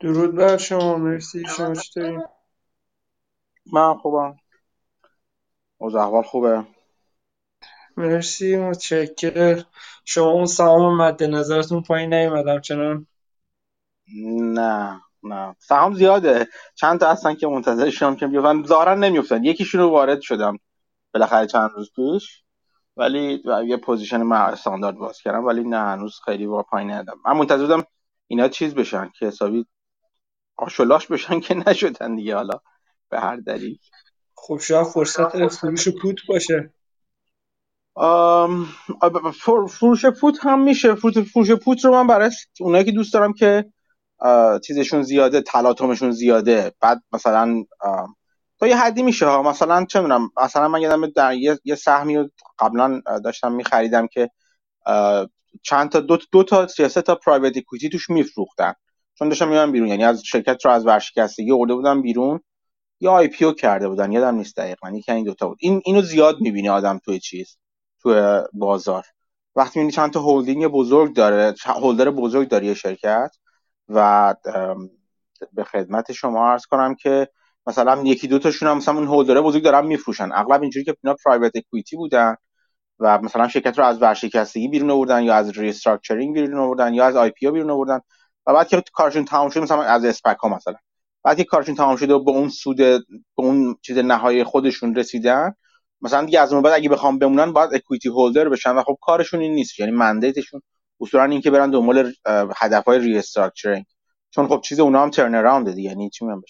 درود بر شما. مرسی شما چطوری؟ من خوبم. از احوال خوبه. مرسی متشکر شما اون سهام مد نظرتون پایین نیومدم چنان نه نه. سهام زیاده. چند تا هستن که منتظر شدم که بیفتن ظاهرا نمیفتن یکیشون رو وارد شدم بالاخره چند روز پیش. ولی یه پوزیشن استاندارد باز کردم. ولی نه هنوز خیلی با پایین ندم من منتظر بودم اینا چیز بشن که حسابی آشولاش بشن که نشدن دیگه حالا به هر دلیل. خب شاید فرصت فروش پوت باشه. فروش پوت هم میشه. فروش پوت رو من برای اونایی که دوست دارم که چیزشون زیاده تلاطمشون زیاده. بعد مثلا تا یه حدی میشه ها. مثلا چه می‌دونم مثلا من یادم در یه, یه سهمی رو قبلا داشتم میخریدم که چند تا دو, دو تا سه تا private equity توش میفروختن. چون داشتم میام بیرون یعنی از شرکت رو از ورشکستگی آورده بودم بیرون یا IPO کرده بودن یادم نیست دقیقا یکی این دوتا بود. این اینو زیاد می‌بینه آدم توی چیز توی بازار. وقتی می‌بینی چند تا هولدینگ بزرگ داره holder بزرگ داره یه شرکت و به خدمت شما عرض کنم که مثلا یکی دو تاشون هم مثلا اون holder های بزرگ دارن میفروشن. اغلب اینجوری که اینا private equity بودن و مثلا شرکت رو از ورشکستگی بیرون آوردن یا از restructuring بیرون آوردن یا از IPO بیرون آوردن. و بعد که کارشون تمام شد مثلا از SPAC ها مثلا. بعد که کارشون تمام شده و به اون سود به اون چیز نهایی خودشون رسیدن مثلا دیگه از اون بعد اگه بخوام بمونن باید equity holder بشن و خب کارشون این نیست. یعنی mandate شون اصولا این که برن دنبال هدفهای restructuring چون خب چیز اونا هم turnaround دیگه یعنی چی میگم؟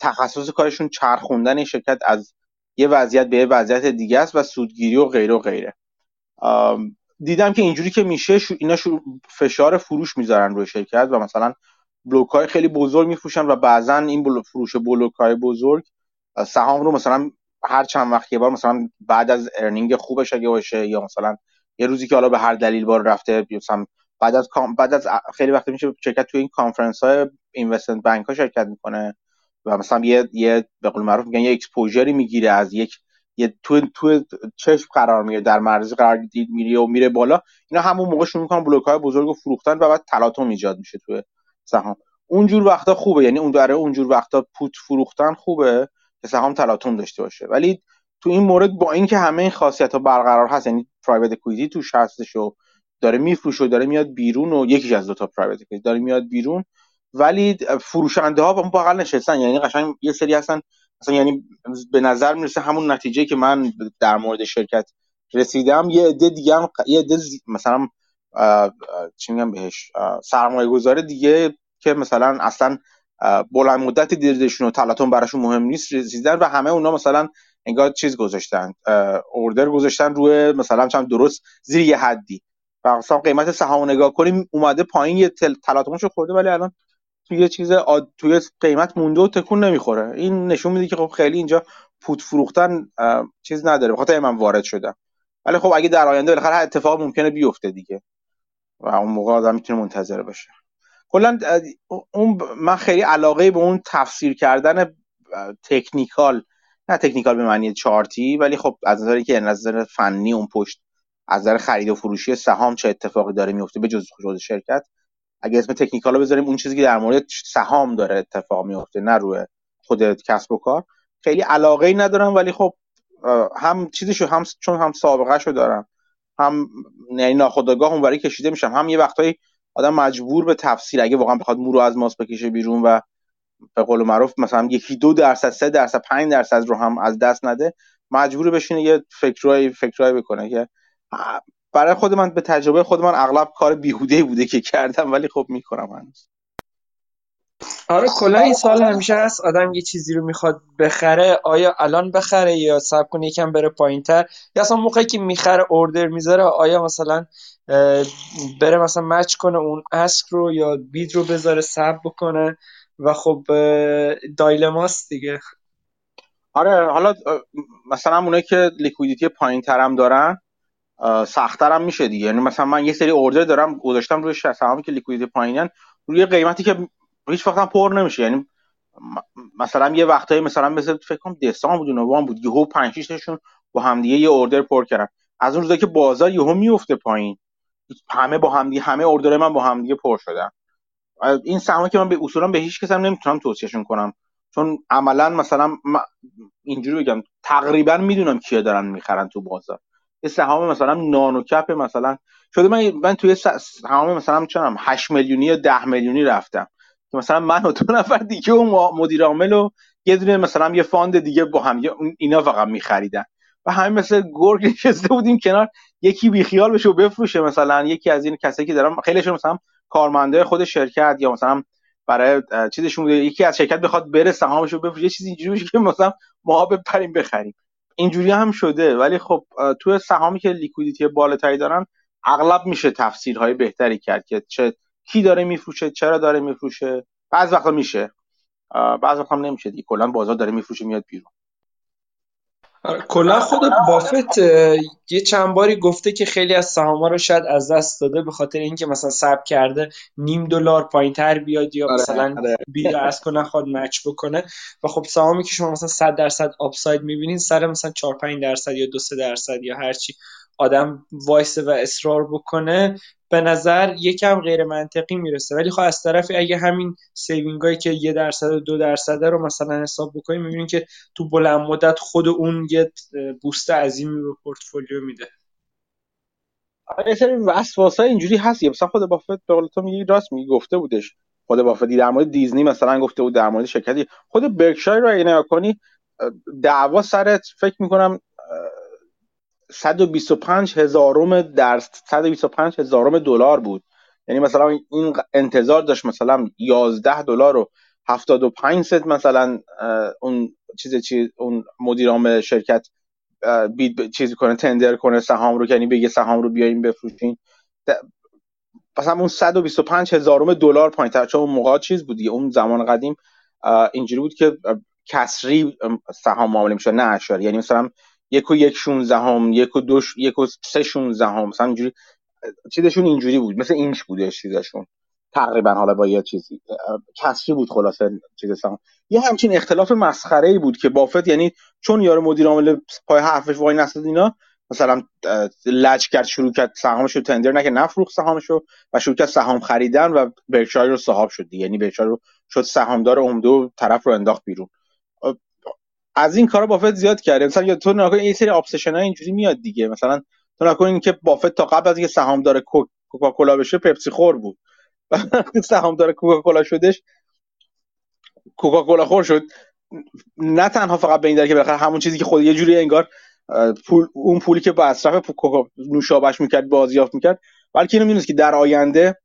تخصص کارشون چرخوندن شرکت از یه وضعیت به یه وضعیت دیگه است و سودگیری و غیره و غیره. دیدم که اینجوری که میشه اینا فشار فروش می‌ذارن روی شرکت و مثلا بلوک های خیلی بزرگ میفروشن و بعضا این بلوک فروش بلوک های بزرگ سهام رو مثلا هر چند وقت یه بار مثلا بعد از earning خوبش اگه باشه یا مثلا یه روزی که حالا به هر دلیل بالا رفته مثلا بعد از بعد از خیلی وقت میشه شرکت توی این کانفرنس های investment bank ها شرکت می‌کنه و مثلا یه یه به قول معروف میگن یه اکسپوژری می‌گیره از یک یه تو تو چشم قرار می‌گیره در معرض قرار میره و میره بالا. اینا همون موقع شروع می‌کنن بلوک های بزرگ و فروختن و بعد تلاطم ایجاد میشه توی سهام. اونجور وقتا خوبه یعنی اون داره اونجور وقتا پوت فروختن خوبه که سهام تلاطم داشته باشه. ولی تو این مورد با اینکه همه این خاصیت ها برقرار هست یعنی پرایوت اکوئیتی توش هستش و داره میفروشه و داره میاد بیرون و یکی از دو تا پرایوت داره میاد بیرون ولی فروشنده ها با اون بغل نشستن یعنی قشنگ یه سری هستن مثلا یعنی به نظر می‌رسه همون نتیجه که من در مورد شرکت رسیدم یه عده دیگه هم یه عده مثلا چی میگم بهش سرمایه گذار دیگه که مثلا اصلا بلند مدت دیدشون و تلاطم براشون مهم نیست رسیدن و همه اونا مثلا انگار چیز گذاشتن اوردر گذاشتن روی مثلا چند درست زیر یه حدی. و مثلا قیمت سهام نگاه کنیم اومده پایین یه تلاطمشو خورده ولی الان توی چیز آد... توی قیمت مونده و تکون نمی‌خوره. این نشون میده که خب خیلی اینجا پوت فروختن چیز نداره. بخاطر من وارد شدم. ولی خب اگه در آینده بالاخره اتفاق ممکنه بیفته دیگه. و اون موقع آدم می‌تونه منتظر باشه. کلا اون من خیلی علاقه به اون تفسیر کردن تکنیکال نه تکنیکال به معنی چارتی ولی خب از نظری که نظر فنی اون پشت از نظر خرید و فروشی سهام چه اتفاقی داره میفته به جز خود شرکت اگه اسم تکنیکال رو بذاریم اون چیزی که در مورد سهام داره اتفاق میفته نه روی خود کسب و کار. خیلی علاقه ای ندارم ولی خب هم چیزشو هم چون هم سابقه شو دارم. هم یعنی ناخودآگاه اونوری کشیده میشم. هم یه وقتایی آدم مجبور به تفسیر اگه واقعا بخواد مو رو از ماس بکشه بیرون و به قول معروف مثلا یکی دو درصد سه درصد پنج درصد رو هم از دست نده مجبور بشینه یه فکرای فکرای بکنه که برای خود من به تجربه خود من اغلب کار بیهوده بوده که کردم ولی خب می‌کنم هنوز. آره کلا این سال همیشه هست. آدم یه چیزی رو می‌خواد بخره آیا الان بخره یا صبر کنه یکم بره پایین تر یا اصلا موقعی که می‌خره اوردر می‌ذاره آیا مثلا بره مثلا مچ کنه اون اسک رو یا بید رو بذاره صبر بکنه؟ و خب dilemma ست دیگه. آره حالا مثلا اونایی که liquidity پایین ترم دارن سختترم میشه دیگه. یعنی مثلا من یه سری order دارم گذاشتم روی سهامی که liquidity پایینن روی قیمتی که هیچ وقت پر نمیشه. یعنی مثلا یه وقتایی مثلا مثل فکر کنم دسامبر بود نوامبر بود یهو 5 6 تاشون با همدیگه یه order پر کردن. از اون روزایی که بازار یهو میفته پایین همه با هم همه order من با هم دیگه پر شدن. این سهمی که من به اصولا به هیچ کس هم نمی‌تونم توصیهشون کنم. چون عملا مثلا اینجوری بگم تقریبا می‌دونم کیا دارن می‌خرن تو بازار. یه سهام مثلا nano cap مثلا شده من من توی سهام مثلا چنم 8 میلیونی یا 10 میلیونی رفتم. که مثلا من و دو نفر دیگه و مدیر عامل و یه دونه مثلا یه fund دیگه با هم اینا فقط میخریدن. و همین مثل گرگ نشسته بودیم کنار یکی بیخیال بشه و بفروشه مثلا. یکی از این کسایی که دارن خیلیشون مثلا کارمنده خود شرکت یا مثلا برای چیزشون بوده. یکی از شرکت بخواد بره سهامشو بفروشه یه چیزی اینجوری که مثلا ما بپریم بخریم. اینجوری هم شده ولی خب تو سهامی که لیکویدیتی بالاتری دارن اغلب میشه تفسیرهای بهتری کرد که چه کی داره میفروشه چرا داره میفروشه. بعض وقتا میشه. بعض وقتا نمیشه دیگه کلا بازار داره میفروشه میاد بیرون. کلا خود بافت یه چند باری گفته که خیلی از سهام‌ها رو شاید از دست داده به خاطر اینکه مثلا ثبت کرده نیم دلار پایینتر بیاد یا آره، مثلا آره. بیا از کنه خود match بکنه و خب سهامی که شما مثلا 100 درصد upside می‌بینین سر مثلا 4 5 درصد یا 2 3 درصد یا هرچی آدم وایسه و اصرار بکنه به نظر یکم غیر منطقی می‌رسه. ولی خب از طرفی اگه همین saving هایی که یه درصد دو درصده رو مثلا حساب بکنیم می‌بینیم که تو بلند مدت خود اون یه بوست عظیمی به پورتفولیو میده. آره، یه سری وسواس اینجوری هست. مثلا خود بافت به تو میگی راست میگی گفته بودش. خود بافتی در مورد دیزنی مثلا گفته بود در مورد شرکتی. خود برکشایر رو نگاه کنی دعوا سرت فکر می‌کنم 125 هزارم در 125 هزارم دلار بود. یعنی مثلا این انتظار داشت مثلا 11 دلار و 75 سنت مثلا اون چیز چیز اون مدیر عامل شرکت بید چیزی کنه تندر کنه سهام رو یعنی بگه سهام رو بیاین بفروشین. مثلا اون 125 هزارم دلار پایین تر چون موقع چیز بود دیگه اون زمان قدیم اینجوری بود که کسری سهام معامله میشه نه اشاری یعنی مثلا یک و یک شونزدهم یک و دو یک و سه شونزدهم مثلا اینجوری چیزشون اینجوری بود مثل اینچ بوده چیزشون. تقریبا حالا با یه چیزی کسری بود خلاصه چیز سهام. یه همچین اختلاف مسخره ای بود که بافت یعنی چون یارو مدیر عامل پای حرفش وای نسد اینا مثلا لج کرد شروع کرد سهامش رو تندر نکرد نفروخت سهامش رو و شروع کرد سهام خریدن و برکشایر رو صاحب شد یعنی برکشایر رو شد سهامدار عمده و طرف رو انداخت بیرون. از این کارا بافت زیاد کرده. مثلا یا تو نگاه این سری ابسشن ها اینجوری میاد دیگه. مثلا تو نگاه که بافت تا قبل از اینکه سهامدار کوکاکولا بشه پپسی خور بود. سهامدار کوکاکولا شدش کوکاکولا خور شد. نه تنها فقط به این که بالاخره همون چیزی که خود یه جوری انگار پول اون پولی که با اصرف نوشابش می‌کرد بازیافت می‌کرد بلکه اینو می‌دونست که در آینده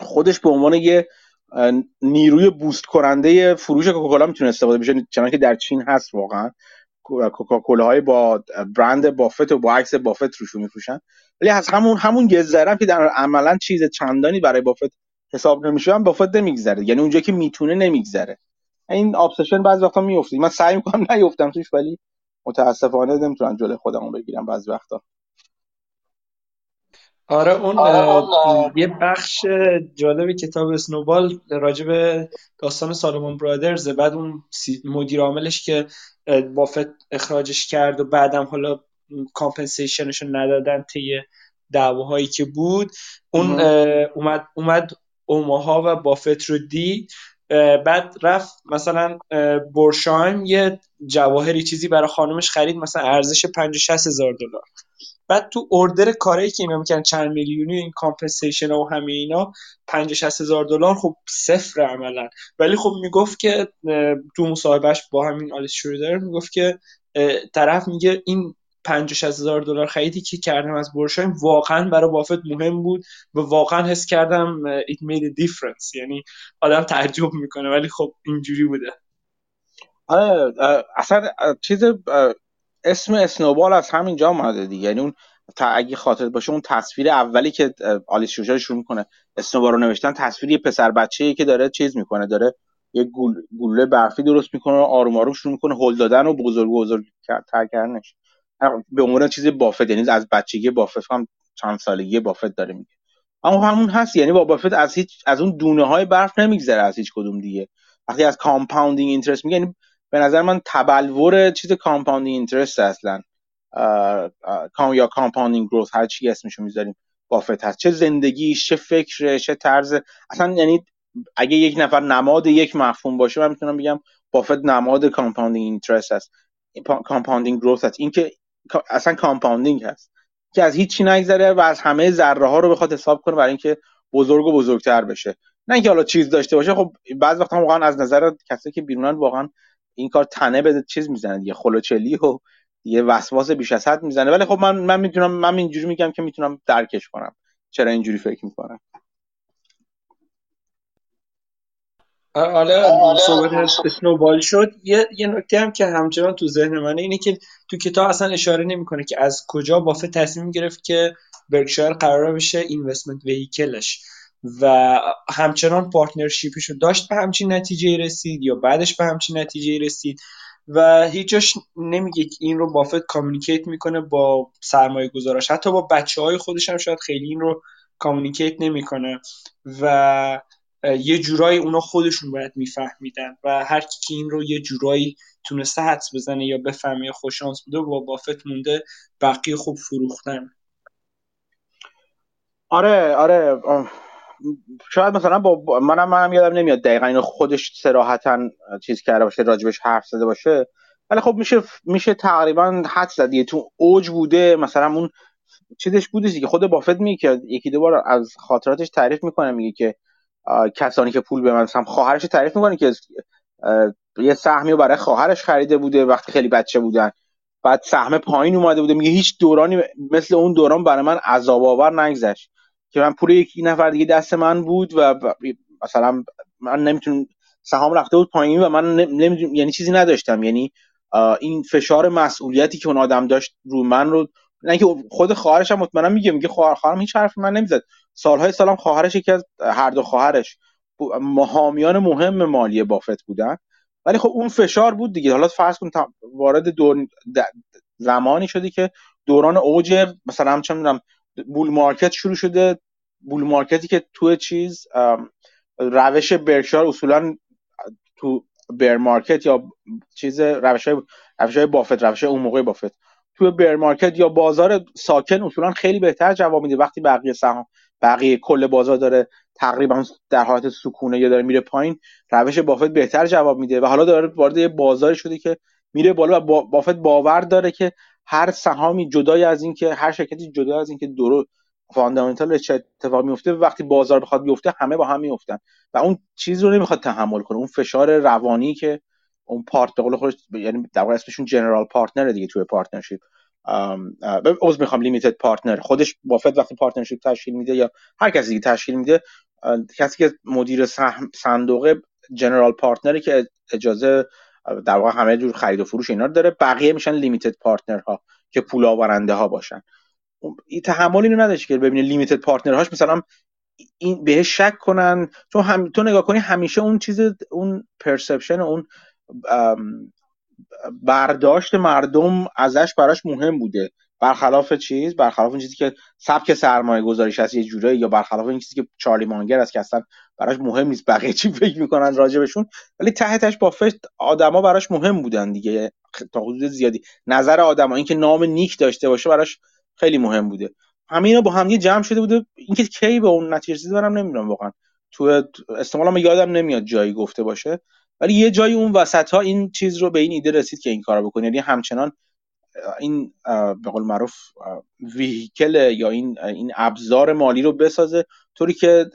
خودش به عنوان یه نیروی بوست کننده فروش کوکاکولا می‌تونه استفاده بشه. چنانکه که در چین هست واقعا. کوکاکولا های با برند بافت و با عکس بافت روشون میفروشن. ولی از همون همون گذرم که در عملا چیز چندانی برای بافت حساب نمیشه هم بافت نمیگذره. یعنی اونجا که می‌تونه نمیگذره. این ابسشن بعضی وقتا میفته من سعی می‌کنم نیفتم توش ولی متاسفانه نمی‌تونم جلوی خودمو بگیرم بعضی وقتا. آره اون آره یه بخش جالب کتاب اسنوبال راجع به داستان Salomon Brothers بعد اون مدیر عاملش که بافت اخراجش کرد و بعدم حالا compensation ش رو ندادن طی دعواهایی که بود اون اومد اومد اوماها و بافت رو دید بعد رفت مثلا بورشایم یه جواهری چیزی برای خانومش خرید مثلا ارزش 50 60 هزار دلار. بعد تو اوردر کاری که اینا می‌کنن چند میلیونی این compensation و همه اینا 50 60 هزار دلار خب صفر عملا. ولی خب می‌گفت که تو مصاحبهش با همین آلیس شروع می‌گفت که طرف میگه این 50 هزار دلار خریدی که کردم از بورشایم واقعا برای بافت مهم بود و واقعا حس کردم it made a difference. یعنی آدم تعجب می‌کنه ولی خب اینجوری بوده. آره اصلا چیز اسم اسنوبال از همینجا اومده دیگه. یعنی اون اگه خاطر باشه اون تصویر اولی که آلیس شرودر شروع می‌کنه Snowball رو نوشتن تصویر یه پسر بچه‌ای که داره چیز می‌کنه داره یه گول، گوله برفی درست می‌کنه و آروم آروم شروع می‌کنه هل دادن و بزرگ بزرگ تر کردنش. به عنوان چیز بافت یعنی از بچگی بافت هم چند سالگی بافت داره میگه. اما همون هست یعنی با بافت از هیچ از اون دونه های برف نمیگذره از هیچ کدوم دیگه. وقتی از compounding interest میگه یعنی به نظر من تبلور چیز compounding interest اصلا com یا compounding growth هر چی اسمشو می‌ذاریم بافت هست. چه زندگیش چه فکرش چه طرز. اصلا یعنی اگه یک نفر نماد یک مفهوم باشه من می‌تونم بگم بافت نماد compounding interest هست. compounding growth هست. اینکه اصلا compounding هست. که از هیچی نگذره و از همه ذره ها رو بخواد حساب کنه برای اینکه بزرگ و بزرگتر بشه. نه اینکه حالا چیز داشته باشه. خب بعض وقتا واقعا از نظر کسی که بیرونن واقعا این کار تنه به چیز می‌زنه دیگه خلوچلی و یه وسواس بیش از حد می‌زنه. ولی خب من من می‌تونم من اینجوری میگم که می‌تونم درکش کنم. چرا اینجوری فکر می‌کنم؟ حالا صحبت اسنوبال شد. یه یه نکته هم که همچنان تو ذهن منه اینه که تو کتاب اصلا اشاره نمی‌کنه که از کجا بافت تصمیم گرفت که برکشایر قرار بشه اینوستمنت ویکلش و همچنان partnership ش رو داشت به همچین نتیجه رسید یا بعدش به همچین نتیجه رسید و هیچش نمیگه که این رو بافت communicate می‌کنه با سرمایه گذاراش حتی با بچه های خودش هم شاید خیلی این رو communicate نمی‌کنه و یه جورایی اونا خودشون باید میفهمیدن و هر کی این رو یه جورایی تونسته حدس بزنه یا بفهمه خوششانس بوده با بافت مونده بقیه خوب فروختن. آره آره شاید مثلا با منم منم یادم نمیاد دقیقا اینو خودش سراحتا چیز کرده باشه راجبش حرف زده باشه. ولی خب میشه میشه تقریبا حد زد تو اوج بوده مثلا اون چیزش بوده که خود بافت میگه یکی دو بار از خاطراتش تعریف می‌کنه میگه که کسانی که پول به من مثلا خواهرش تعریف می‌کنه که یه سهمی برای خواهرش خریده بوده وقتی خیلی بچه بودن. بعد سهم پایین اومده بوده. میگه هیچ دورانی مثل اون دوران برای من عذاب آور نگذشت. که من پول یکی نفر دیگه دست من بود و مثلا من نمی‌تونم سهام رفته بود پایین و من نمی‌دونم یعنی چیزی نداشتم. یعنی این فشار مسئولیتی که اون آدم داشت رو من رو نه که خود خواهرش هم مطمئنا میگه میگه خواهرم هیچ حرفی من نمی‌زد. سالهای سالم خواهرش یکی از هر دو خواهرش. حامیان مهم مالی بافت بودن. ولی خب اون فشار بود دیگه. حالا فرض کن وارد دور زمانی شدی که دوران اوج مثلا چه می‌دونم bull market شروع شده. bull market ی که تو چیز روش برکشایر اصولا تو bear market یا چیز روش های, روش های بافت روش اون موقع بافت. تو bear market یا بازار ساکن اصولا خیلی بهتر جواب میده. وقتی بقیه سهام بقیه کل بازار داره تقریبا در حالت سکونه یا داره میره پایین روش بافت بهتر جواب میده. و حالا داره وارد یه بازاری شده که میره بالا و بافت باور داره که هر سهامی جدای از اینکه هر شرکتی جدا از اینکه در fundamental چه اتفاق میفته وقتی بازار بخواد بیفته همه با هم میفتن و اون چیز رو نمی‌خواد تحمل کنه. اون فشار روانی که اون partner به قول خودش یعنی در واقع اسمشون general partner دیگه توی partnership عذر می‌خوام limited partner خودش بافت وقتی partnership تشکیل میده یا هر کسی دیگه تشکیل میده کسی که مدیر صندوق general partner ی که اجازه در واقع همه جور خرید و فروش اینا رو داره. بقیه میشن limited partner ها که پول آورنده ها باشن این تحمل اینو نداشت که ببینه limited partner هاش مثلا این بهش شک کنن. چون هم تو نگاه کنی همیشه اون چیز اون perception اون برداشت مردم ازش براش مهم بوده. برخلاف چیز؟ برخلاف اون چیزی که سبک سرمایه گذاریش هست یه جوره یا برخلاف این چیزی که چارلی مانگر است که اصلا براش مهم نیست بقیه چی فکر می‌کنن راجبشون. ولی ته تهش بافت آدما براش مهم بودن دیگه. تا حدود زیادی. نظر آدما اینکه نام نیک داشته باشه براش خیلی مهم بوده. همه با هم جمع شده بوده. اینکه کی به اون نتیجه رسید برام نمی‌دونم واقعا. تو استعمالا یادم نمیاد جایی گفته باشه. ولی یه جایی اون وسط ها این چیز رو به این ایده رسید که این کارو بکنه. یعنی همچنان این به قول معروف ویکل یا این این ابزار مالی رو بسازه طوری که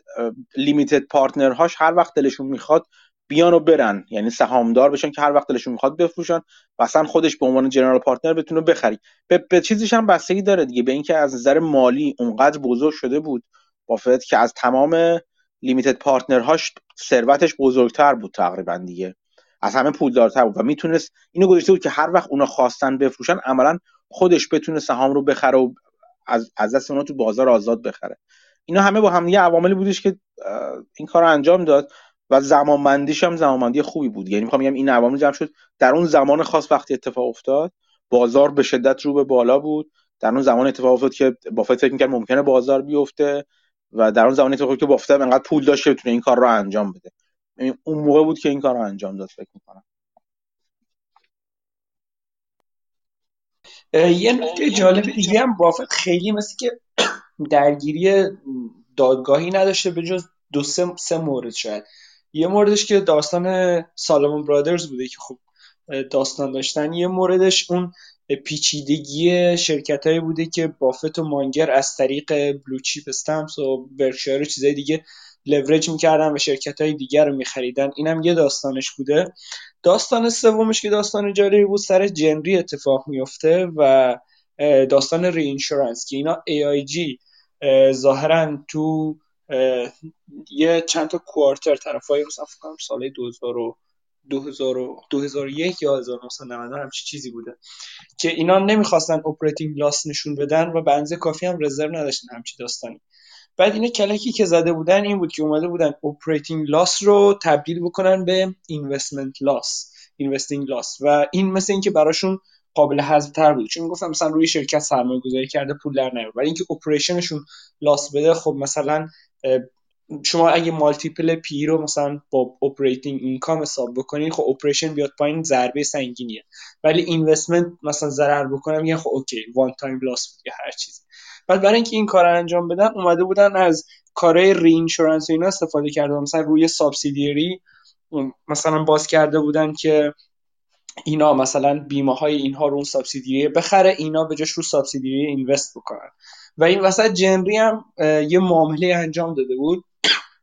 لیمیتد پارتنرهاش هر وقت دلشون می‌خواد بیان و برن. یعنی سهامدار بشن که هر وقت دلشون می‌خواد بفروشن و اصلا خودش به عنوان جنرال پارتنر بتونه بخری. به, به چیزش هم بستگی داره دیگه. به اینکه از نظر مالی اونقدر بزرگ شده بود بافت که از تمام لیمیتد پارتنرهاش ثروتش بزرگتر بود تقریبا دیگه. از همه پولدارتر بود و می‌تونست اینو گذاشته بود که هر وقت اونا خواستن بفروشن عملا خودش بتونه سهام رو بخره و از از دست اونا تو بازار آزاد بخره. اینا همه با هم یه عواملی بودش که این کار رو انجام داد و زمانبندیش هم زمانبندی خوبی بود. یعنی می‌خوام بگم این عوامل جمع شد. در اون زمان خاص وقتی اتفاق افتاد بازار به شدت رو به بالا بود. در اون زمان اتفاق افتاد که بافت فکر می‌کرد ممکنه بازار بیفته و در اون زمان اتفاق که بافت انقدر پول داشت که بتونه این کار رو انجام بده. اون موقع بود که این کار رو انجام داد فکر می‌کنم. یه نکته جالب دیگه هم بافت خیلی مثل که درگیری دادگاهی نداشته به جز دو سه, سه مورد شاید. یه موردش که داستان سالمون برادرز بوده که خب داستان داشتن. یه موردش اون پیچیدگی شرکت هایی بوده که بافت و مانگر از طریق بلو چیپ استمپس و برکشایر و چیزای دیگه لورج می‌کردن و شرکت های دیگر رو میخریدن. اینم یه داستانش بوده. داستان سومش که داستان جالبی بود سر Gen Re اتفاق میفته و داستان Re که اینا AIG ظاهرا تو یه چند تا quarter طرفای مثلا فکر سال 2000 و 2001 یا 1990 همچی چیزی بوده. که اینا نمی‌خواستن operating loss نشون بدن و به اندازه کافی هم reserve نداشتن همچی داستانی. بعد اینا کلکی که زده بودن این بود که اومده بودن operating loss رو تبدیل بکنن به investment loss investing loss و این مثل اینکه براشون قابل حذف تر بود. چون گفتم مثلا روی شرکت سرمایه گذاری کرده پول در نیاره ولی اینکه operation شون loss بده خب مثلا شما اگه multiple P رو مثلا با operating income حساب بکنید خب operation بیاد پایین ضربه سنگینیه. ولی investment مثلا ضرر بکنه میگن خب okay one time loss بود یا هر چیزی. بعد برای اینکه این کار انجام بدن اومده بودن از کارهای اینشورنس و اینا استفاده کردن مثلا روی سابسیدیری مثلا باز کرده بودن که اینا مثلا بیمه های اینها رو اون سابسیدیری بخره اینا به جاش رو سابسیدیری اینوست بکنن. و این وسط جنری هم یه معامله انجام داده بود.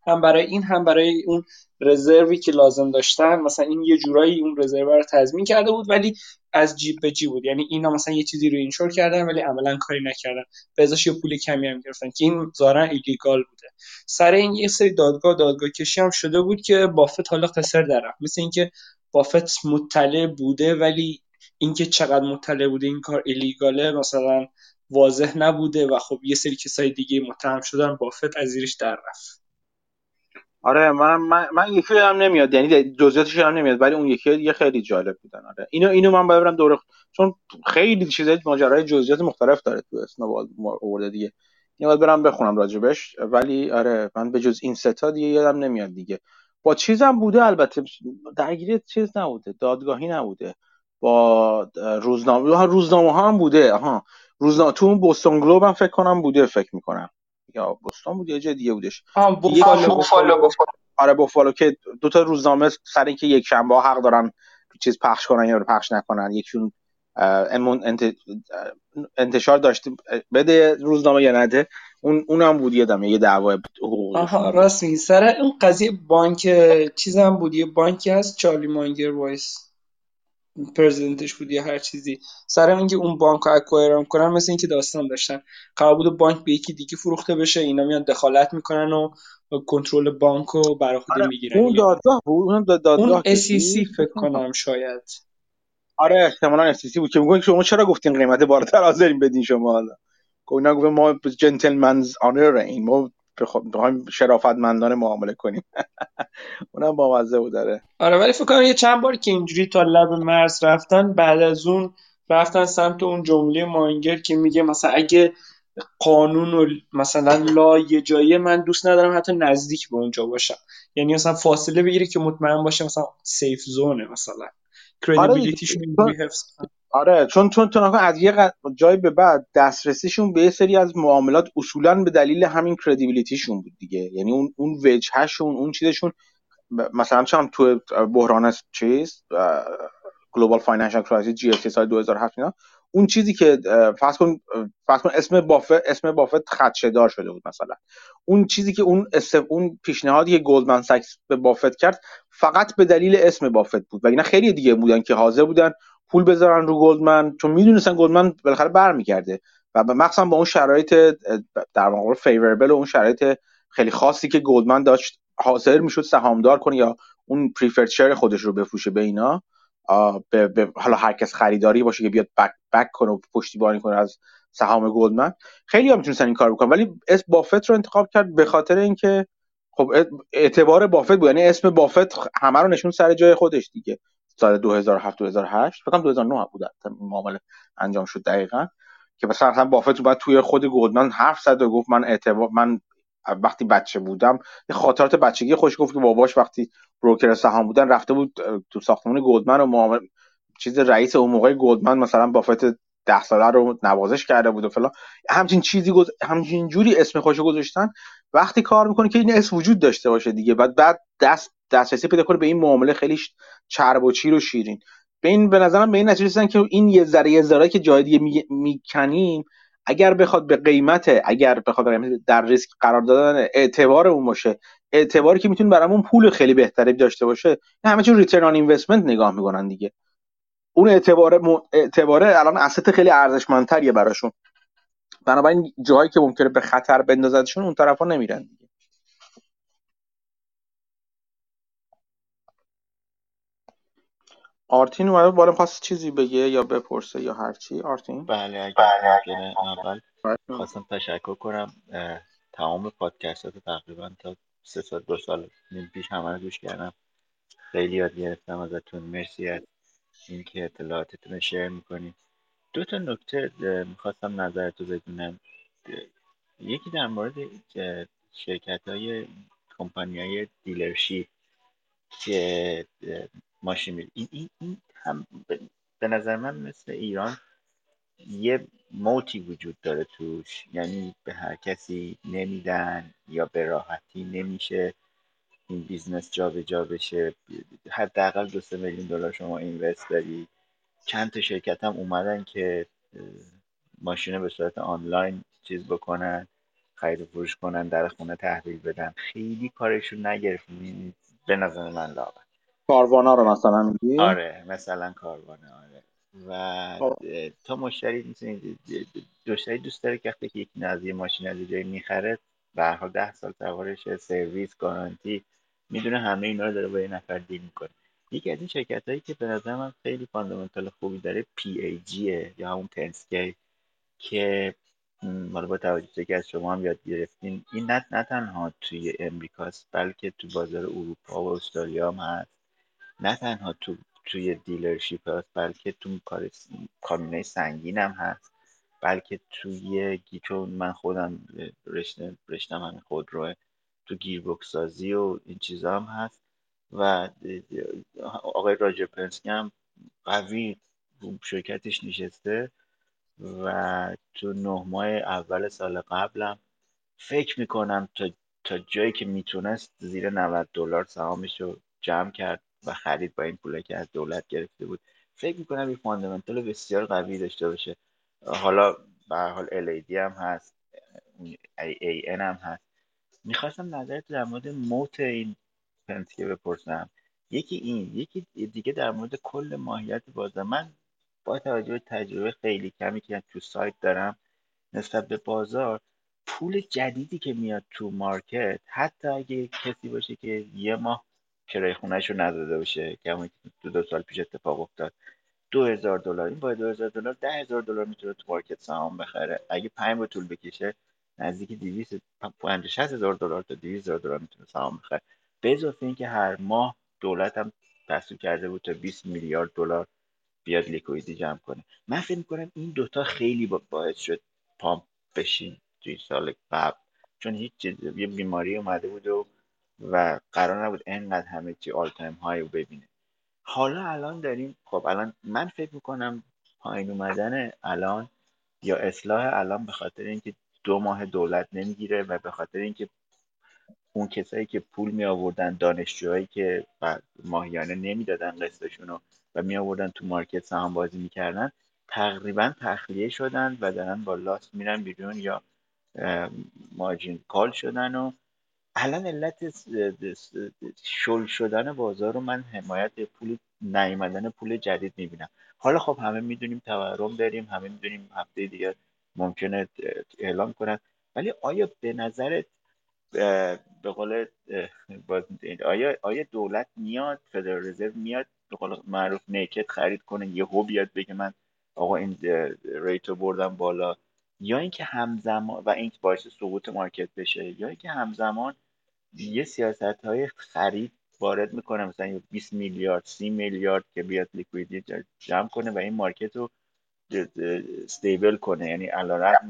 هم برای این هم برای اون رزروی که لازم داشتن. مثلا این یه جورایی اون رزرو رو تضمین کرده بود ولی از جیب به جیب بود. یعنی اینا مثلا یه چیزی رو اینشور کردن ولی عملا کاری نکردن. به ازاش یه پول کمی هم گرفتن که این ظاهرا ایلیگال بوده. سر این یه سری دادگاه دادگاه کشی هم شده بود که بافت حالا قصر درم مثل اینکه بافت مطلع بوده ولی اینکه چقدر مطلع بوده این کار ایلیگاله مثلا واضح نبوده و خب یه سری کسای دیگه متهم شدن بافت از زیرش در رفت. آره من من, من یکی هم نمیاد. یعنی جزئیاتش هم نمیاد ولی اون یکی دیگه خیلی جالب بودن. آره. اینو اینو من ببرم دور چون خیلی چیزای ماجرای جزئیات مختلف داره تو اسم آورده دیگه. اینو باید برم بخونم راجبش ولی آره من به جز این ستا دیگه یادم نمیاد دیگه. با چیزم بوده البته. درگیری چیز نبوده. دادگاهی نبوده. با روزنامه روزنامه ها هم بوده. آها. روزنامه تو اون بوستون گلوب هم فکر کنم بوده فکر می‌کنم. یا بوستون بود یا جای دیگه بودش. بوفالو بوفالو. آره بوفالو که دو تا روزنامه سر اینکه یک شنبه حق دارن چیز پخش کنن یا پخش نکنن. یکیون انتشار داشته بده روزنامه یا نده. اون اونم بود یادم یه دعوا آها راست میگی. سر اون قضیه بانک چیزم بود؟ یه بانکی هست چارلی مانگر vice. president ش بود یا هر چیزی. سر اینکه اون بانک رو acquire کنن مثل اینکه داستان داشتن. قرار بود بانک به یکی دیگه فروخته بشه اینا میان دخالت می‌کنن و کنترل بانک رو برای خود آره می‌گیرن. اون دادگاه بود اون دادگاه اون SEC فکر کنم شاید. آره احتمالاً SEC بود که میگن شما چرا گفتین قیمت بالاتر حاضرین بدین شما حالا؟ اینا گفت ما جنتلمنز آنر این ما بخوایم شرافتمندانه معامله کنیم. اونم با مزه بود داره آره ولی فکر کنم یه چند بار که اینجوری تا لب مرز رفتن بعد از اون رفتن سمت اون جمله مانگر که میگه مثلا اگه قانون و مثلا لا یه جایی من دوست ندارم حتی نزدیک به اونجا باشم. یعنی مثلا فاصله بگیره که مطمئن باشه مثلا safe zone ه مثلا. credibility شون آره حفظ آره چون چون تو از یه جای به بعد دسترسیشون به یه سری از معاملات اصولا به دلیل همین credibility شون بود دیگه. یعنی اون اون وجهشون اون چیزشون مثلا چون تو بحران چیز global financial crisis GF سال 2007 اینا اون چیزی که فرض کن فرض کن اسم بافت اسم بافت خدشه دار شده بود مثلا. اون چیزی که اون اون پیشنهادی که گلدمن ساکس به بافت کرد فقط به دلیل اسم بافت بود. و اینا خیلی دیگه بودن که حاضر بودن پول بذارن رو گلدمن چون می‌دونستن گلدمن بالاخره برمیگرده و مخصوصا با اون شرایط در واقع favorable و اون شرایط خیلی خاصی که گلدمن داشت حاضر می‌شد سهامدار کنه یا اون preferred share خودش رو بفروشه به اینا به, به حالا هر کس خریداری باشه که بیاد بک, بک کنه و پشتیبانی کنه از سهام گلدمن. خیلی هم می‌تونستن این کار بکنن ولی اسم بافت رو انتخاب کرد به خاطر اینکه خب اعتبار بافت بود یعنی اسم بافت همه رو نشون سر جای خودش دیگه. سال 2007 2008 فکر کنم 2009 بود معامله انجام شد دقیقا. که مثلا بافت بعد توی خود گلدمن حرف زد و گفت من اعتبار من وقتی بچه بودم یه خاطرات بچگی خوش گفت که باباش وقتی بروکر سهام بودن رفته بود تو ساختمان گلدمن و معامله چیز رئیس اون موقع گلدمن مثلا بافت ده ساله رو نوازش کرده بود و فلان. همچین چیزی گز... همچین جوری اسم خوشو گذاشتن وقتی کار می‌کنه که این اسم وجود داشته باشه دیگه بعد بعد دست دسترسی پیدا کنه به این معامله خیلی چرب و چیر و شیرین. به این به نظرم به این نتیجه رسیدن که این یه ذره یه ذره که جای دیگه می‌کنیم اگر بخواد به قیمت اگر بخواد در ریسک قرار دادن اعتبار اون باشه اعتباری که می‌تونه برامون پول خیلی بهتری داشته باشه همه چون ریترن آن اینوستمنت نگاه می‌کنن دیگه. اون اعتباره م... اعتباره الان اسست خیلی ارزشمندتریه براشون. بنابراین جایی که ممکنه به خطر بندازدشون اون طرفا نمیرن دیگه. آرتین اومده بالا خواست چیزی بگه یا بپرسه یا هرچی آرتین؟ بله اگر اول خواستم تشکر کنم. تمام پادکست ها تقریبا تا سه سال دو سال نیم پیش همه رو گوش کردم. خیلی یاد گرفتم ازتون. مرسی از اینکه اطلاعاتتون رو شیر می‌کنید دو تا نکته می‌خواستم نظرتو بدونم. یکی در مورد شرکت های کمپانی های دیلرشیپ که ماشین این, این, هم به نظر من مثل ایران یه moat ی وجود داره توش. یعنی به هر کسی نمیدن یا به راحتی نمیشه این business جا به جا بشه. حداقل دو سه میلیون دلار شما invest داری. چند تا شرکت هم اومدن که ماشین به صورت آنلاین چیز بکنن خرید و فروش کنن در خونه تحویل بدن. خیلی کارشون نگرفت. به نظر من لاغر. کاروانا رو مثلا میگی؟ آره مثلا کاروانه آره. و خب. تا مشتری می‌تونید مشتری دوست داره که وقتی یک نازی ماشین از جایی می‌خره به حال ده سال سوارش سرویس گارانتی می‌دونه همه اینا رو داره با یه نفر deal می‌کنه. یکی از این شرکت هایی که به نظر من خیلی fundamental خوبی داره PAG ه یا همون پنسکی که حالا با توجه که از شما هم یاد گرفتین این نه, نه تنها توی امریکاست بلکه تو بازار اروپا و استرالیا هم هست. نه تنها تو توی دیلرشیپ هست بلکه تو کامینه سنگین هم هست. بلکه توی چون من خودم رشتم همین خودروه. تو گیربکس سازی و این چیزا هم هست. و آقای راجر پنسکی هم قوی شرکتش نشسته و تو نه ماه اول سال قبلم فکر می‌کنم تا, تا جایی که می‌تونست زیر 90 دلار سهامش رو جمع کرد و خرید با این پوله که از دولت گرفته بود. فکر می‌کنم این فاندامنتال بسیار قوی داشته باشه. حالا به حال LAD هم هست AN هم هست. می‌خواستم نظرت در مورد موت این پنسکه بپرسم. یکی این یکی دیگه در مورد کل ماهیت بازار من با توجه به تجربه خیلی کمی که تو سایت دارم نسبت به بازار پول جدیدی که میاد تو مارکت حتی اگه کسی باشه که یه ماه کرای خونهش رو نداده باشه که دو, دو سال پیش اتفاق افتاد. دو هزار دلار. این با دو هزار دلار ده هزار دلار می‌تونه تو مارکت سهام بخره. اگه پنج طول بکشه نزدیک 200 50 هزار دلار تا 200 هزار دلار می‌تونه سهام بخره. به اضافه اینکه هر ماه دولت هم تصویب کرده بود تا 20 میلیارد دلار بیاد liquidity جمع کنه. من فکر می‌کنم این دوتا خیلی باعث شد pump بشین توی سال قبل. چون هیچ یه بیماری اومده بود و و قرار نبود انقدر همه چی all time high رو ببینه. حالا الان داریم خب الان من فکر می‌کنم پایین اومدن الان یا اصلاح الان به خاطر اینکه دو ماه دولت نمی‌گیره و به خاطر اینکه اون کسایی که پول می آوردن دانشجوهایی که ماهیانه نمی‌دادن قسطشون رو و می آوردن تو مارکت سهام بازی می‌کردن تقریبا تخلیه شدن و دارن با لاست میرن بیرون یا ماجین کال شدن و الان علت شل شدن بازار رو من حمایت پول نیومدن پول جدید می‌بینم. حالا خب همه می‌دونیم تورم داریم همه می‌دونیم هفته دیگه ممکنه اعلام کنن. ولی آیا به نظرت به قول آیا آیا دولت میاد فدرال رزرو میاد به قول معروف نیکت خرید کنه یهو بیاد بگه من آقا این rate و بردم بالا. یا اینکه همزمان و این باعث سقوط market بشه. یا اینکه همزمان یه سیاست های خرید وارد می‌کنه مثلا 20 میلیارد 30 میلیارد که بیاد liquidity جمع کنه و این market رو stable کنه. یعنی رقم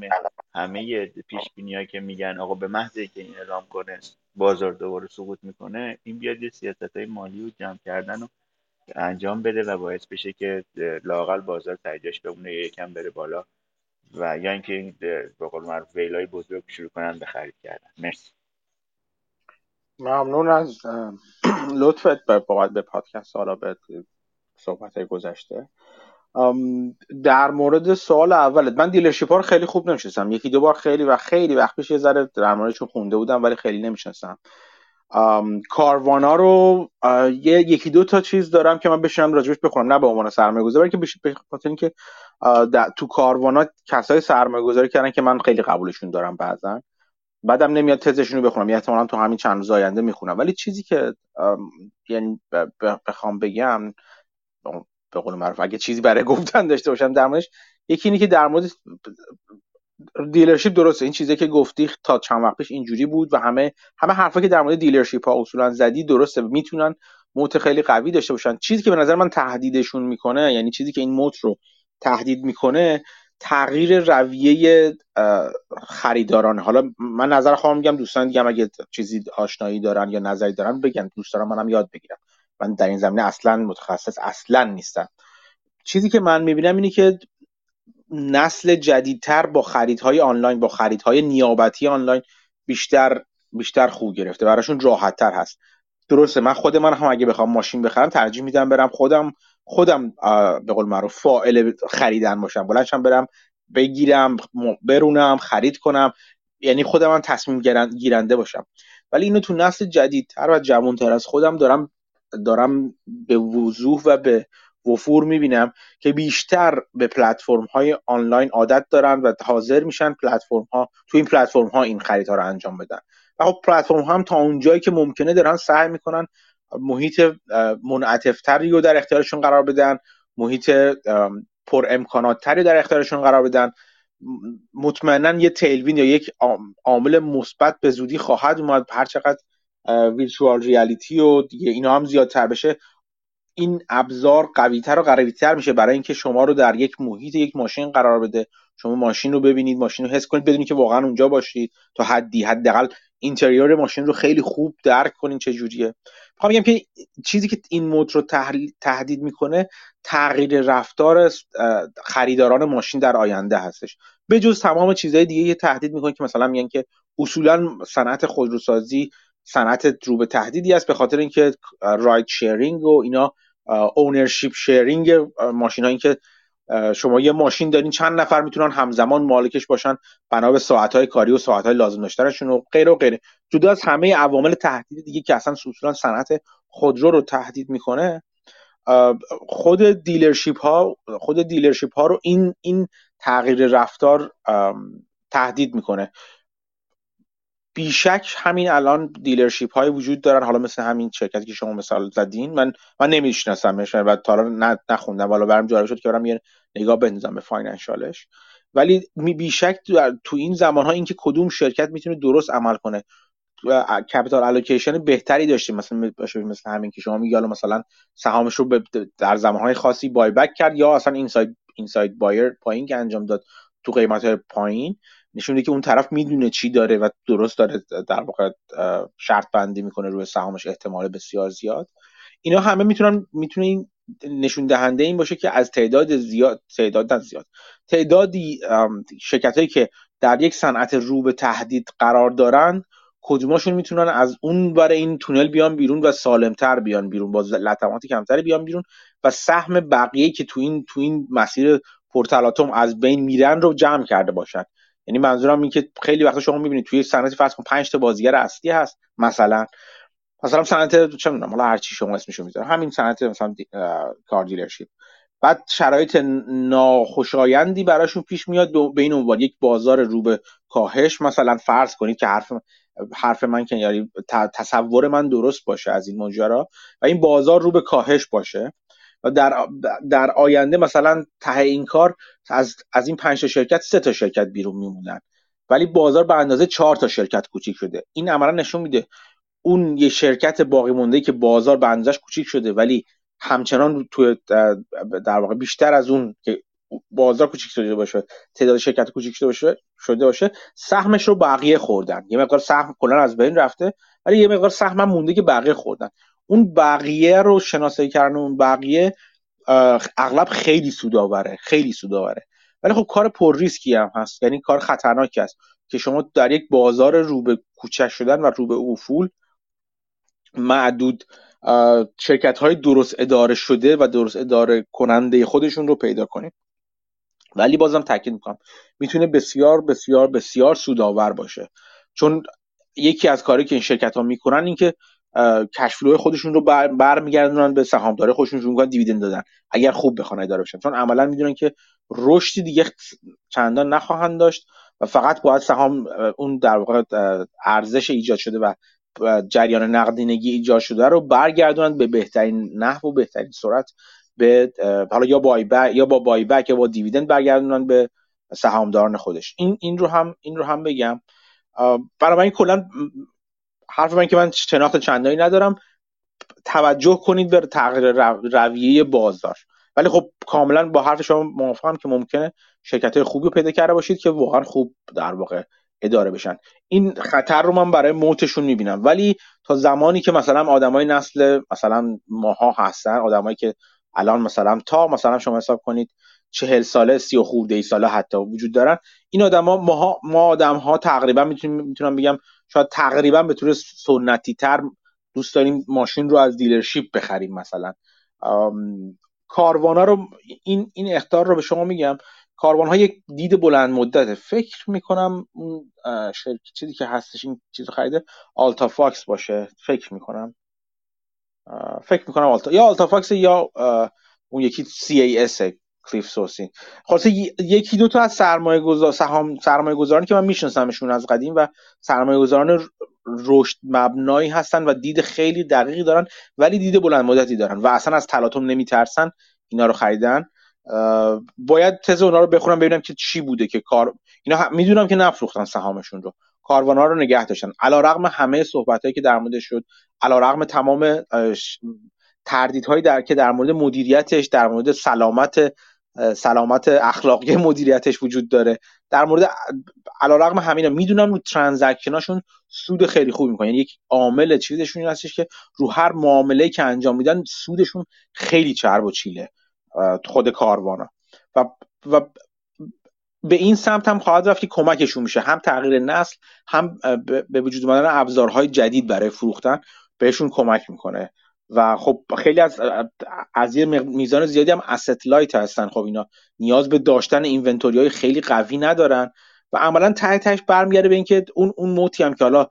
همه پیش بینی که میگن آقا به محض که این اعلام کنه بازار دوباره سقوط می‌کنه این بیاد یه سیاست های مالی رو جمع کردن و انجام بده و باعث بشه که لاقل بازار ترجیحش بمونه یکم بره بالا و یا اینکه این به قول معروف ویلای بزرگ شروع کنن به خرید کردن. مرسی. ممنون از لطفت به به پادکست به صحبت گذشته. در مورد سوال اولت من دیلرشیپ ها رو خیلی خوب نمی‌شناسم. یکی دو بار خیلی و خیلی وقت پیش یه ذره در موردشون خونده بودم ولی خیلی نمی‌شناسم. کاروانا رو یکی دو تا چیز دارم که من بشینم راجبش بخونم. نه به عنوان سرمایه گذاری که بشه بخاطر اینکه تو کاروانا کسای سرمایه گذاری کردن که من خیلی قبولشون دارم بعضا. بعدم نمیاد تزشون رو بخونم. یا احتمالا تو همین چند روز آینده می‌خونم. ولی چیزی که یعنی بخوام بگم به قول معروف اگه چیزی برای گفتن داشته باشم در موردش یکی اینه که در مورد دیلرشیپ درسته. این چیزی که گفتی تا چند وقت پیش اینجوری بود و همه همه حرفا که در مورد دیلرشیپ ها اصولا زدی درسته. می‌تونن موت خیلی قوی داشته باشن. چیزی که به نظر من تهدیدشون می‌کنه یعنی چیزی که این موت رو تهدید می‌کنه تغییر رویه خریداران حالا من نظر خواهم میگم دوستان دیگه اگه چیزی آشنایی دارن یا نظری دارن بگن. دوست دارم منم یاد بگیرم. من در این زمینه اصلا متخصص اصلا نیستم. چیزی که من می‌بینم اینه که نسل جدیدتر با خریدهای آنلاین با خریدهای نیابتی آنلاین بیشتر بیشتر خوب گرفته براشون راحت تر هست. درسته من خود من هم اگه بخوام ماشین بخرم ترجیح میدم برم خودم خودم به قول معروف فاعل خریدن باشم. بلندشم برم بگیرم برونم خرید کنم. یعنی خودم هم تصمیم گیرنده باشم. ولی اینو تو نسل جدیدتر و جوانتر از خودم دارم دارم به وضوح و به وفور می‌بینم که بیشتر به پلتفرم های آنلاین عادت دارن و حاضر میشن پلتفرم ها تو این پلتفرم ها این خریدها رو انجام بدن. و خب پلتفرم هم تا اونجایی که ممکنه دارن سعی می‌کنن محیط منعطفتری رو در اختیارشون قرار بدن محیط پر امکانات تری در اختیارشون قرار بدن. مطمئنا یه تیلوین یا یک عامل مثبت به زودی خواهد اومد. هر چقدر ویرچوال ریالیتی و دیگه اینا هم زیادتر بشه این ابزار قویتر و قویتر میشه برای اینکه شما رو در یک محیط یک ماشین قرار بده. شما ماشین رو ببینید ماشین رو حس کنید بدونید که واقعا اونجا باشید تا حدی حداقل اینتریور ماشین رو خیلی خوب درک کنید چه جوریه. می‌خوام بگم که چیزی که این مود رو تهدید می‌کنه تغییر رفتار خریداران ماشین در آینده هستش. به جز تمام چیزهای دیگه تهدید می‌کنه که مثلا میگن که اصولا صنعت خودروسازی صنعت رو به تهدیدی است به خاطر اینکه رایت شیرینگ و اینا اونرشیپ شیرینگ ماشین هایی که شما یه ماشین دارین چند نفر می‌تونن همزمان مالکش باشن بنا به ساعت های کاری و ساعت های لازم داشتنشون و غیره و غیره. جدا از همه عوامل تهدید دیگه که اصلا اصولا صنعت خودرو رو تهدید می‌کنه خود dealership ها خود dealership ها رو این این تغییر رفتار تهدید می‌کنه. بیشک همین الان dealership های وجود دارن. حالا مثل همین شرکتی که شما مثال زدین. من من نمیشناسمش. و تا نخوندم. حالا برام جالب شد که برم یه نگاه بندازم به financial ش. ولی بیشک تو این زمان ها اینکه کدوم شرکت می‌تونه درست عمل کنه. capital allocation بهتری داشتیم مثلا مثل همین که شما میگی مثلا سهامش رو در زمانهای خاصی buy back کرد یا اصلا inside insider buying که انجام داد تو قیمت پایین. نشون که اون طرف می‌دونه چی داره و درست داره در واقع شرط بندی می‌کنه روی سهامش احتمال بسیار زیاد. اینا همه می‌تونن می‌تونه این نشون دهنده این باشه که از تعداد زیاد تعداد زیاد تعدادی شرکت هایی که در یک صنعت رو به تهدید قرار دارن کدوماشون می‌تونن از اون برای این تونل بیان بیرون و سالمتر بیان بیرون با لطمات کمتری بیان بیرون و سهم بقیه که تو این تو این مسیر پرتلاتوم از بین میرن رو جمع کرده باشن. یعنی منظورم این که خیلی وقتا شما می‌بینید توی صنعت فرض کن 5 تا بازیگر اصلی هست مثلا. مثلا صنعت چه می‌دونم حالا هر چی شما اسمشو می‌ذاره همین صنعت مثلا کار دیلرشیپ. بعد شرایط ناخوشایندی براشون پیش میاد به این عنوان. یک بازار رو به کاهش مثلا فرض کنید که حرف حرف من که یعنی تصور من درست باشه از این ماجرا و این بازار رو به کاهش باشه. در, در آینده مثلا ته این کار از, از این پنج تا شرکت سه تا شرکت بیرون میمونن. ولی بازار به اندازه چهار تا شرکت کوچیک شده. این عملا نشون میده اون یه شرکت باقی مونده که بازار به اندازش کوچیک شده ولی همچنان تو در واقع بیشتر از اون که بازار کوچیک شده باشه تعداد شرکت کوچیک شده باشه شده باشه سهمش رو بقیه خوردن. یه مقدار سهم کلا از بین رفته ولی یه مقدار سهم مونده که بقیه خوردن. اون بقیه رو شناسایی کردن اون بقیه اغلب خیلی سودآوره خیلی سودآوره. ولی خب کار پر ریسکی هم هست. یعنی کار خطرناکی است که شما در یک بازار رو به کوچک شدن و رو به افول معدود شرکت های درست اداره شده و درست اداره کننده خودشون رو پیدا کنید. ولی بازم تاکید می‌کنم می‌تونه بسیار بسیار بسیار سودآور باشه. چون یکی از کاری که این شرکت ها می‌کنن این که کشفلو خودشون رو برمیگردونن به سهامدار خودشون رو می‌کنن دیویدند دادن. اگر خوب بخوان اداره بشن. چون عملا می‌دونن که رشدی دیگه چندان نخواهند داشت و فقط باید سهام اون در واقع ارزش ایجاد شده و جریان نقدینگی ایجاد شده رو برگردونن به بهترین نحو و بهترین صورت به حالا یا بک یا با بای بک یا با دیویدند برگردونن به سهامداران خودش. این این رو هم این رو هم بگم. برای من کلا حرف من که من شناخت چندانی ندارم توجه کنید به تغییر رویه بازار. ولی خب کاملا با حرف شما موافقم که ممکنه شرکت های خوبی رو پیدا کرده باشید که واقعا خوب در واقع اداره بشن. این خطر رو من برای موتشون می‌بینم. ولی تا زمانی که مثلا آدمای نسل مثلا ماها هستن آدمایی که الان مثلا تا مثلا شما حساب کنید چهل ساله سی و خورده ای ساله حتی وجود دارن این آدما ما ما آدم ها تقریبا می‌تونم می‌تونم بگم شاید تقریبا به طور سنتی تر دوست داریم ماشین رو از dealership بخریم مثلا. کاروانا رو این این اخطار رو به شما میگم. Carvana یک دید بلند مدته. فکر می‌کنم اون چیزی که هستش این چیزو خریده Alta Fox باشه. فکر می‌کنم. فکر می‌کنم Alta یا Alta Fox یا اون یکی CA Cliff Sosin خلاصه یکی دو تا از سرمایه گذار سهام سرمایه گذارانی که من میشناسمشون از قدیم و سرمایه گذاران رشد مبنایی هستن و دید خیلی دقیقی دارن ولی دید بلند مدتی دارن و اصلا از تلاطم نمیترسن. اینا رو خریدن. باید تز اونا رو بخونم ببینم که چی بوده که کار اینا می‌دونم که نفروختن سهامشون رو. کاروانها رو نگه داشتن. علیرغم همه صحبت که در مورد شد علیرغم تمام تردیدهایی در که در مورد مدیریتش در مورد سلامت سلامت اخلاقی مدیریتش وجود داره. در مورد علیرغم همینا می‌دونم رو ترانزکشناشون سود خیلی خوب می‌کنن. یعنی یک عامل چیزشون این هستش که رو هر معامله که انجام میدن سودشون خیلی چرب و چیله خود کاروانا و و به این سمت هم خواهد رفت که کمکشون میشه. هم تغییر نسل هم به وجود اومدن ابزارهای جدید برای فروختن بهشون کمک می‌کنه. و خب خیلی از از یه میزان زیادی هم asset لایت هستن. خب اینا نیاز به داشتن اینونتوری های خیلی قوی ندارن و عملا ته تهش برمیگرده به اینکه اون اون موتی هم که حالا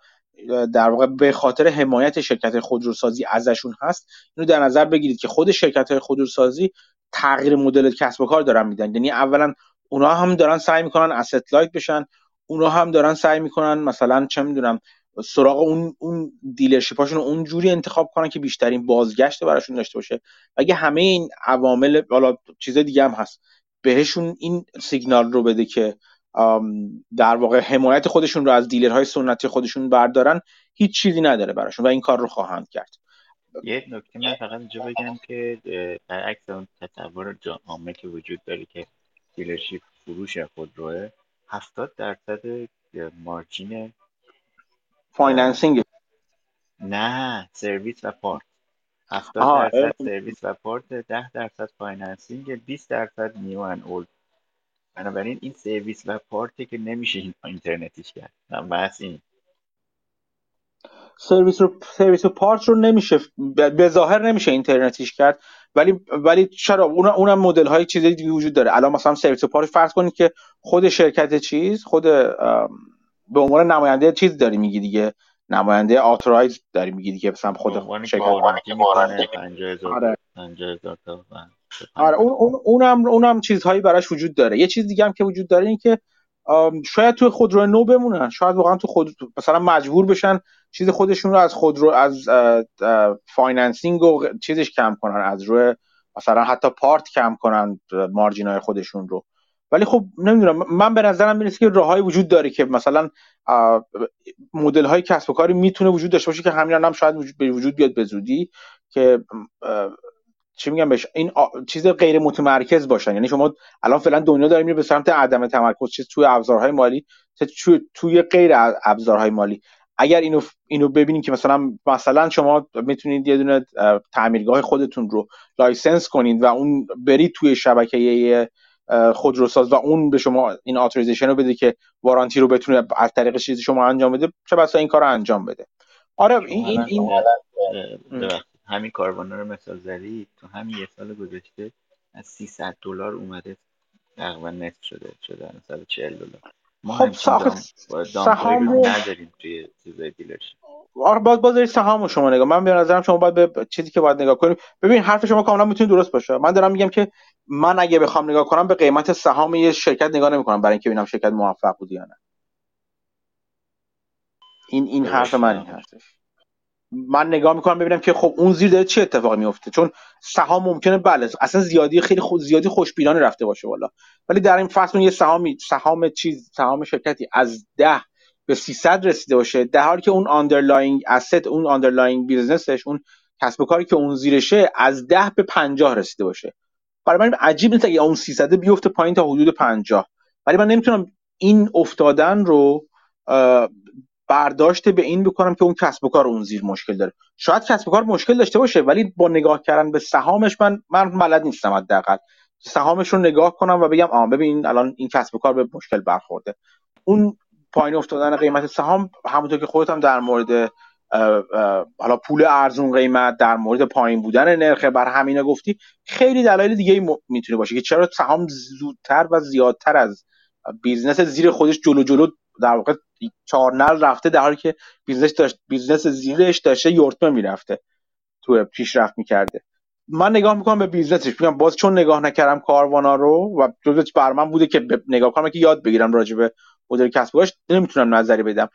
در واقع به خاطر حمایت شرکت خودروسازی ازشون هست اینو در نظر بگیرید که خود شرکت های خودروسازی تغییر مدل کسب و کار دارن میدن. یعنی اولا اونا هم دارن سعی می‌کنن asset لایت بشن اونا هم دارن سعی می‌کنن مثلا چه می‌دونم سراغ اون اون دیلرشیپاشون اون جوری انتخاب کنن که بیشترین بازگشت براشون داشته باشه. اگه همه این عوامل حالا چیز دیگه هم هست. بهشون این سیگنال رو بده که در واقع حمایت خودشون رو از dealer های سنتی خودشون بردارن هیچ چیزی نداره براشون و این کار رو خواهند کرد. یه نکته من فقط اینجا بگم که برعکس اون تصور عامه که وجود داره که dealership فروش خودروه هفتاد درصد margin financing. نه سرویس و part 70 درصد سرویس و part 10 درصد financing 20 درصد new and old. بنابراین این سرویس و part ی که نمیشه این اینترنتیش کرد. بحث این سرویس رو سرویس و part رو نمیشه به ظاهر نمیشه اینترنتیش کرد ولی ولی چرا؟ اون اونم مدل های چیزی دیگه وجود داره. الان مثلا سرویس و part فرض کنید که خود شرکت چیز خود به عنوان نماینده چیز داری میگی دیگه؟ نماینده authorize داری میگی دیگه؟ مثلا خود شرکت آره. آره اون اونم اونم چیزهایی براش وجود داره. یه چیز دیگه هم که وجود داره این که شاید تو خودرو نو بمونن. شاید واقعا تو خود مثلا مجبور بشن چیز خودشون رو از خودرو از financing و چیزش کم کنن. از روی مثلا حتی part کم کنن margin های خودشون رو. ولی خب نمی‌دونم من به نظرم می‌رسه که راههایی وجود داره که مثلا مدل های کسب و کاری می‌تونه وجود داشته باشه که همین هم شاید وجود به وجود بیاد به زودی که چی میگم بهش این چیز غیر متمرکز باشن. یعنی شما الان فعلا دنیا داره میره به سمت عدم تمرکز چیز توی ابزارهای مالی توی توی غیر ابزارهای مالی. اگر اینو اینو ببینید که مثلا مثلا شما می‌تونید یه دونه تعمیرگاه خودتون رو license کنید و اون برید توی شبکه خودروساز و اون به شما این authorization رو بده که warranty رو بتونه از طریق چیزی شما انجام بده چه بسا این کار رو انجام بده. آره این این, این همین Carvana رو مثال زدی تو همین یه سال گذشته از 300 دلار اومده تقریبا نصف شده شده مثلا 40 دلار. ما خب سهام رو نداریم توی چیزای dealership آره باز باز سهام شما نگاه من به نظرم شما باید به چیزی که باید نگاه کنیم ببین حرف شما کاملا می‌تونه درست باشه. من دارم میگم که من اگه بخوام نگاه کنم به قیمت سهام یه شرکت نگاه نمی‌کنم برای اینکه ببینم شرکت موفق بود یا نه. این این حرف من این هستش. من نگاه می‌کنم ببینم که خب اون زیر داره چه اتفاقی میفته چون سهام ممکنه بله اصلا زیادی خیلی خود زیادی خوشبینانه رفته باشه والا ولی در این فصل یه سهامی سهام چیز سهام شرکتی از ده به 300 رسیده باشه. در حالی که اون underlying asset اون underlying business ش اون کسب و کاری که اون زیرشه از ده به 50 رسیده باشه. برای من عجیب نیست اگه اون 300 بیفته پایین تا حدود 50 ولی من نمی‌تونم این افتادن رو برداشت به این بکنم که اون کسب و کار اون زیر مشکل داره. شاید کسب و کار مشکل داشته باشه ولی با نگاه کردن به سهامش من من بلد نیستم حداقل. سهامش رو نگاه کنم و بگم آ ببین الان این کسب و کار به مشکل برخورده. اون پایین افتادن قیمت سهام همونطور که خودت هم در مورد حالا پول ارزون قیمت در مورد پایین بودن نرخ بهره اینا گفتی خیلی دلایل دیگه ای می‌تونه باشه که چرا سهام زودتر و زیادتر از business زیر خودش جلو جلو در واقع چهار نعل رفته در حالی که business داشت business زیرش داشته یورتمه می‌رفته تو پیشرفت می‌کرده. من نگاه می‌کنم به business ش میگم باز چون نگاه نکردم Carvana رو و فرض بر من بوده که نگاه کنم که یاد بگیرم راجع به مدل کسب و کارش نمی‌تونم نظری بدم.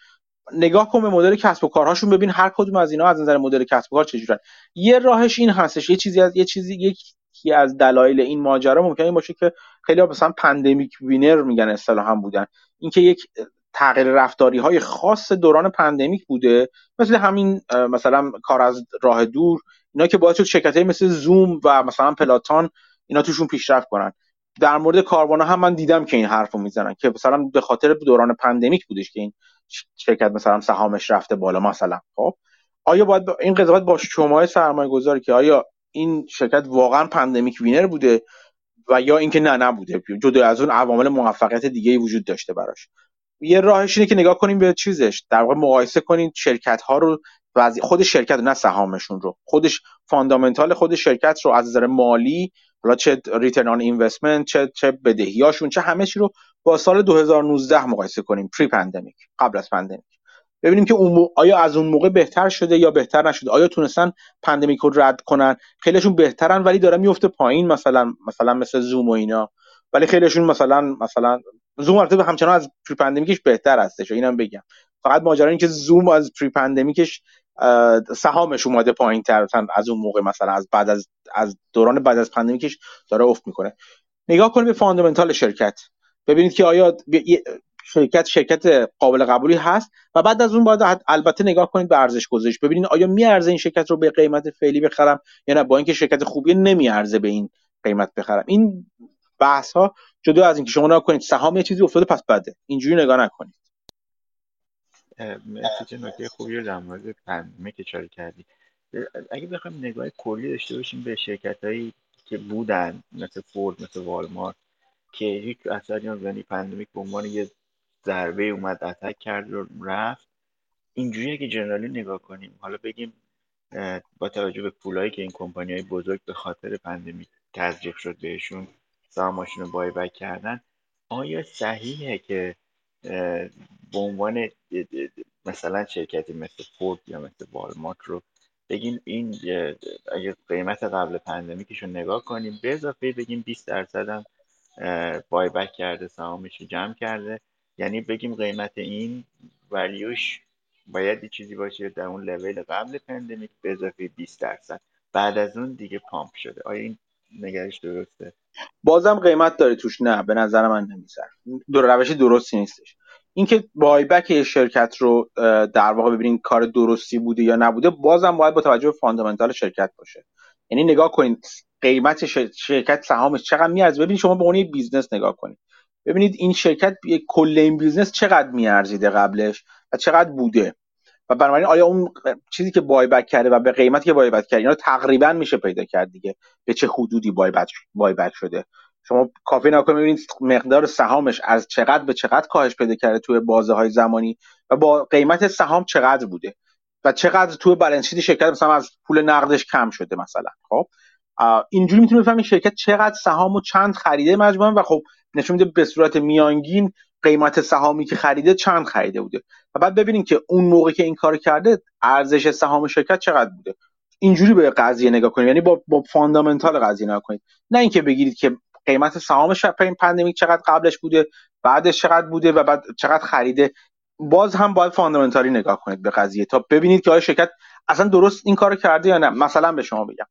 نگاه کن به مدل کسب و کارهاشون ببین هر کدوم از اینا از نظر مدل کسب و کار چجورن. یه راهش این هستش یه چیزی از یه چیزی یکی از دلایل این ماجرا ممکنه این باشه که خیلی مثلا pandemic winner میگن اصطلاحا بودن. اینکه یک تغییر رفتاری های خاص دوران pandemic بوده مثل همین مثلا کار از راه دور اینا که باعث شد شرکت مثل زوم و مثلا Peloton اینا توشون پیشرفت کنن. در مورد Carvana هم من دیدم که این حرفو می‌زنن که مثلا به خاطر دوران pandemic بودش که این شرکت مثلا سهامش رفته بالا مثلا خب؟ آیا باید این قضاوت با شما سرمایه گذاری که آیا این شرکت واقعا pandemic winner بوده و یا اینکه نه نبوده؟ جدا از اون عوامل موفقیت دیگه وجود داشته براش. یه راهش اینه که نگاه کنیم به چیزش در واقع مقایسه کنید شرکت ها رو خود شرکت نه سهامشون رو. خودش fundamental خود شرکت رو از نظر مالی حالا چه return on investment چه چه بدهیاشون چه همه چی رو با سال 2019 مقایسه کنیم pre-pandemic قبل از pandemic ببینیم که اون آیا از اون موقع بهتر شده یا بهتر نشده؟ آیا تونستن pandemic رو رد کنن؟ خیلیشون بهترن ولی داره میفته پایین مثلا مثلا مثل زوم و اینا. ولی خیلیشون مثلا مثلا زوم البته همچنان از pre-pandemic ش بهتر هستش اینم بگم. فقط ماجرا اینکه زوم از pre-pandemic ش سهامش اومده پایین تر از اون موقع مثلا از بعد از از دوران بعد از pandemic ش داره افت می‌کنه. نگاه کنید به fundamental شرکت. ببینید که آیا شرکت شرکت قابل قبولی هست و بعد از اون باید البته نگاه کنید به ارزش گذاریش. ببینید آیا میارزه این شرکت رو به قیمت فعلی بخرم یا نه؟ با اینکه شرکت خوبی نمیارزه به این قیمت بخرم. این بحث ها جدا از اینکه شما نگاه کنید سهام یه چیزی افتاده پس بده. اینجوری نگاه نکنید. مرسی چه نکته خوبی رو در مورد pandemic اشاره کردی. اگه بخوایم نگاه کلی داشته باشیم به شرکت هایی که بودن مثل Ford مثل والمارت که هیچ اثری یعنی pandemic به عنوان یه ضربه اومد attack کرد و رفت. اینجوری اگه generally نگاه کنیم. حالا بگیم با توجه به پولایی که این کمپانی های بزرگ به خاطر pandemic تزریق شد بهشون سهامشون رو buy back کردن آیا صحیحه که به عنوان مثلا شرکتی مثل فورد یا مثل والمارت رو بگیم این اگه قیمت قبل pandemic ش رو نگاه کنیم به اضافه بگیم 20 درصد هم buyback کرده سهامش رو جمع کرده. یعنی بگیم قیمت این value ش باید یه چیزی باشه در اون لول قبل pandemic به اضافه 20 درصد. بعد از اون دیگه pump شده. آیا این نگرش درسته؟ بازم قیمت داره توش. نه به نظر من نمیسر دور روش درستی نیستش. اینکه buyback شرکت رو در واقع ببینید کار درستی بوده یا نبوده بازم باید با توجه به fundamental شرکت باشه. یعنی نگاه کنید قیمت شرکت سهامش چقدر میارزه. ببینید شما به عنوان business نگاه کنید ببینید این شرکت کل این business چقدر میارزیده قبلش و چقدر بوده. و بنابراین آیا اون چیزی که بایبک کرده و به قیمتی که بایبک کرده اینا تقریبا میشه پیدا کرد دیگه؟ به چه حدودی بایبک بایبک شده؟ شما کافی نکنید ببینید مقدار سهامش از چقدر به چقدر کاهش پیدا کرده توی بازه های زمانی و با قیمت سهام چقدر بوده و چقدر توی بالانس شیت شرکت مثلا از پول نقدش کم شده مثلا خب؟ اینجوری می‌تونید بفهمید شرکت چقدر سهام و چند خریده مجموعا و خب نشون میده به صورت میانگین قیمت سهامی که خریده چند خریده بوده. و بعد ببینید که اون موقع که این کار کرده ارزش سهام شرکت چقدر بوده. اینجوری به قضیه نگاه کنید. یعنی با با fundamental قضیه نگاه کنید. نه اینکه بگیرید که قیمت سهامش این pandemic چقدر قبلش بوده بعدش چقدر بوده و بعد چقدر خریده. باز هم باید fundamental ی نگاه کنید به قضیه تا ببینید که آیا شرکت اصلا درست این کارو کرده یا نه. مثلا به شما بگم.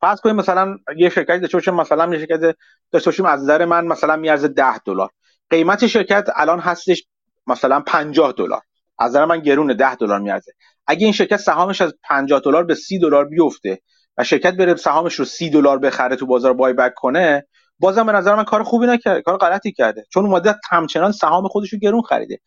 فرض کنید مثلا یه شرکتی داشته باشیم مثلا یه شرکت داشته باشیم از نظر من مثلا میارزه 10 دلار. قیمت شرکت الان هستش مثلا 50 دلار. از نظر من گرونه 10 دلار میارزه. اگه این شرکت سهامش از 50 دلار به 30 دلار بیفته و شرکت بره سهامش رو 30 دلار بخره تو بازار بای بک کنه بازم به نظر من کار خوبی نکرده کار غلطی کرده. چون اومده همچنان سهام خودش رو گرون خریده.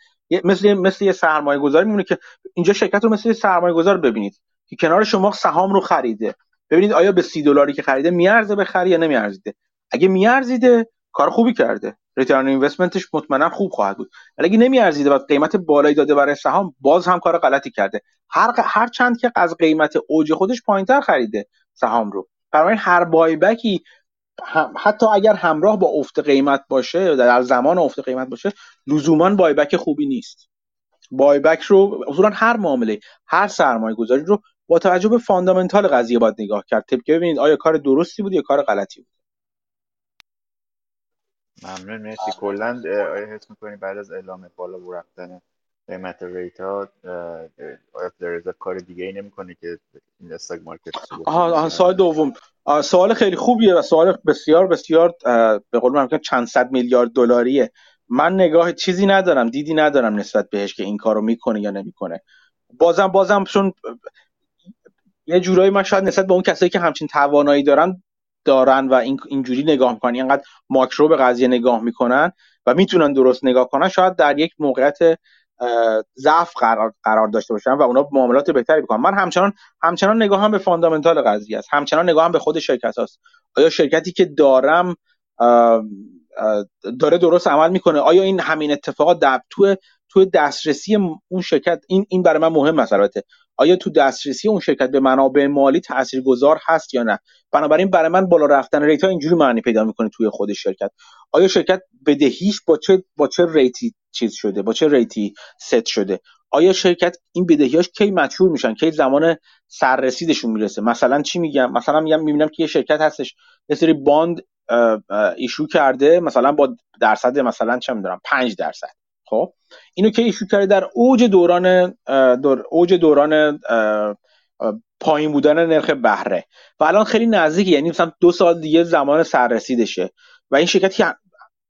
مثل مثل یه سرمایه گذاری میمونه که اینجا شرکت رو مثل یه سرمایه گذار ببینید که کنار شما سهام رو خریده. ببینید آیا به سی دلاری که خریده میارزه بخری یا نمیارزیده. اگه میارزیده کار خوبی کرده. return investment ش مطمئنا خوب خواهد بود. ولی اگه نمیارزیده و قیمت بالایی داده برای سهام باز هم کار غلطی کرده. هر هر چند که از قیمت اوج خودش پایینتر خریده سهام رو. برای هر buyback ی حتی اگر همراه با افت قیمت باشه در زمان افت قیمت باشه لزوما buyback خوبی نیست. buyback رو اصولا هر معامله هر سرمایه گذاری رو با توجه به fundamental قضیه باید نگاه کرد. طبق ببینید آیا کار درستی بود یا کار غلطی بود. ممنون مرسی. کلا آیا حس می‌کنید بعد از اعلام بالا رفتن قیمت ریت ها آیا کار دیگه ای نمی‌کنه که این استاک مارکت آها سوال دوم. سوال خیلی خوبیه و سوال بسیار بسیار به قول من چند صد میلیارد دلاریه. من نگاه چیزی ندارم دیدی ندارم نسبت بهش که این کارو می‌کنه یا نمی‌کنه. بازم بازم چون یه جورایی من شاید نسبت به اون کسایی که همچین توانایی دارن دارن و این اینجوری نگاه می‌کنن. اینقدر ماکرو به قضیه نگاه می‌کنن و می‌تونن درست نگاه کنن. شاید در یک موقعیت ضعف قرار قرار داشته باشن و اونا معاملات بهتری بکنن. من همچنان همچنان نگاه هم به فاندامنتال قضیه است. همچنان نگاه هم به خود شرکت هست آیا شرکتی که دارم داره درست عمل می‌کنه؟ آیا این همین اتفاقات در تو تو دسترسی اون شرکت این این برای من مهم است البته. آیا تو دسترسی اون شرکت به منابع مالی تاثیرگذار هست یا نه؟ بنابراین برای من بالا رفتن rate ها اینجوری معنی پیدا می‌کنه توی خود شرکت. آیا شرکت بدهیش با چه با چه rate ی چیز شده؟ با چه rate ی set شده؟ آیا شرکت این بدهیاش کی mature میشن؟ کی زمان سررسیدشون می‌رسه؟ مثلا چی میگم؟ مثلا میگم می‌بینم که یه شرکت هستش یه سری bond issue کرده مثلا با درصد مثلا چه می‌دونم 5 درصد. خب اینو که issue کرده در اوج دوران دور اوج دوران پایین بودن نرخ بهره. و الان خیلی نزدیک یعنی مثلا دو سال دیگه زمان سررسیدشه. و این شرکتی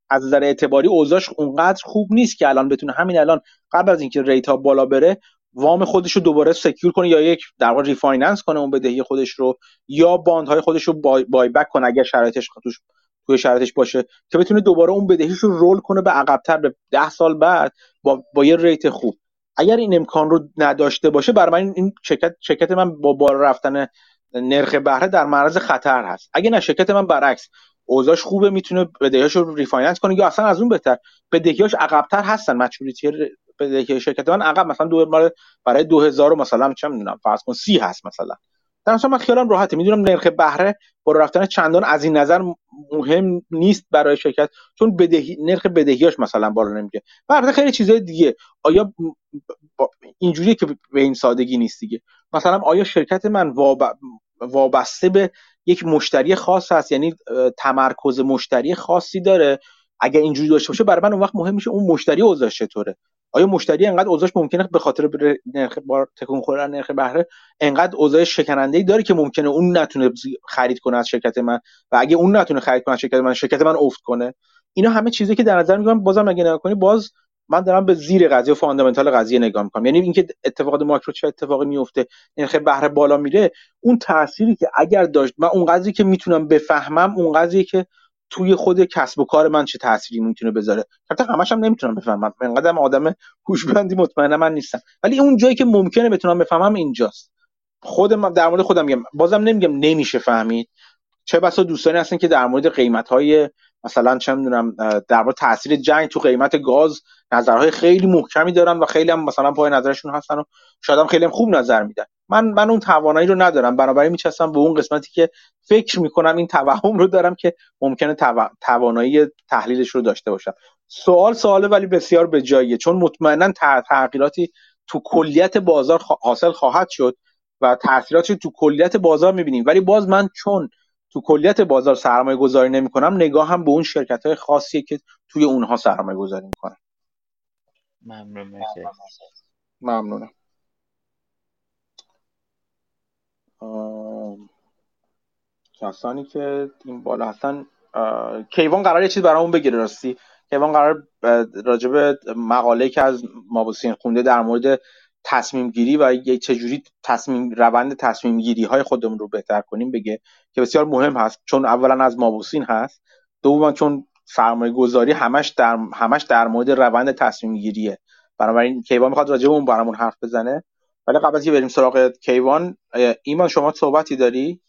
از نظر اعتباری اوضاعش اونقدر خوب نیست که الان بتونه همین الان قبل از اینکه rate ها بالا بره وام خودش رو دوباره secure کنه یا یک در واقع refinance کنه اون بدهی خودش رو یا bond های خودش رو buy, buyback کنه اگر شرایطش توش توی شرایطش باشه که بتونه دوباره اون بدهیش رو roll کنه به عقبتر. به ده سال بعد با, با یه rate خوب. اگر این امکان رو نداشته باشه برای من این شرکت شرکت من با بالا رفتن نرخ بهره در معرض خطر هست. اگه نه شرکت من برعکس. اوضاعش خوبه می‌تونه بدهیاش رو refinance کنه. یا اصلا از اون بهتر بدهیاش عقبتر هستن. maturity بدهی شرکت من عقب. مثلا دو برای 2000 مثلا چه می‌دونم فرض کن 30 هست مثلا. در من خیالم راحته. می‌دونم نرخ بهره با رفتن چندان از این نظر مهم نیست برای شرکت چون بدهی نرخ بدهیاش مثلا بالا نمیگه بهره خیلی چیزای دیگه. آیا اینجوریه که به این سادگی نیست دیگه. مثلا آیا شرکت من وابسته به یک مشتری خاص هست؟ یعنی تمرکز مشتری خاصی داره؟ اگر اینجوری داشته باشه برای من اون وقت مهم میشه اون مشتری اوضاعش چطوره. آیا مشتری انقدر اوضاعش ممکنه به خاطر نرخ بار تکون خوردن نرخ بهره انقدر اوضاع شکننده ای داره که ممکنه اون نتونه خرید کنه از شرکت من؟ و اگه اون نتونه خرید کنه از شرکت من شرکت من افت کنه؟ اینا همه چیزی که در نظر میگم بازم اگه نگاه کنی باز من دارم به زیر قضیه و فاندامنتال قضیه نگاه می‌کنم. یعنی اینکه اتفاقات ماکرو چه اتفاقی میفته نرخ بهره بالا میره اون تأثیری که اگر داشت من اون قضیه که می‌تونم بفهمم اون قضیه که توی خود کسب و کار من چه تأثیری می‌تونه بذاره؟ حتی همش هم نمی‌تونم بفهمم. انقدر آدم هوشمندی مطمئنم من نیستم. ولی اون جایی که ممکنه بتونم بفهمم اینجاست. خود من در مورد خودم میگم. بازم نمیگم نمیشه فهمید. چه بسا دوستانی هستن که در مورد قیمت های مثلا چه می‌دونم در تاثیر جنگ تو قیمت گاز نظرهای خیلی محکمی دارن و خیلی هم مثلا پای نظرشون هستن و شاید هم خیلی هم خوب نظر میدن. من من اون توانایی رو ندارم. بنابراین میچستم به اون قسمتی که فکر می‌کنم این توهم رو دارم که ممکنه توانایی تحلیلش رو داشته باشم. سوال سواله ولی بسیار به جاییه. چون مطمئنا تغییراتی تو کلیت بازار حاصل خواهد شد و تاثیراتش تو کلیت بازار می‌بینیم. ولی باز من چون تو کلیت بازار سرمایه گذاری نمی کنم نگاه هم به اون شرکت های خاصیه که توی اونها سرمایه گذاری می‌کنم ممنون ممنونم. کسانی که این بالا هستن کیوان قرار یه چیز برامون بگیره راستی؟ کیوان قرار راجب مقاله که از مابوسین خونده در مورد تصمیم گیری و چجوری تصمیم روند تصمیم گیری های خودمون رو بهتر کنیم بگه که بسیار مهم هست. چون اولا از مابوسین هست. دوما چون سرمایه گذاری همش در همش در مورد روند تصمیم گیریه بنابراین کیوان می‌خواد راجع به اون برامون حرف بزنه. ولی قبل از بریم سراغ کیوان ایمان شما صحبتی داری؟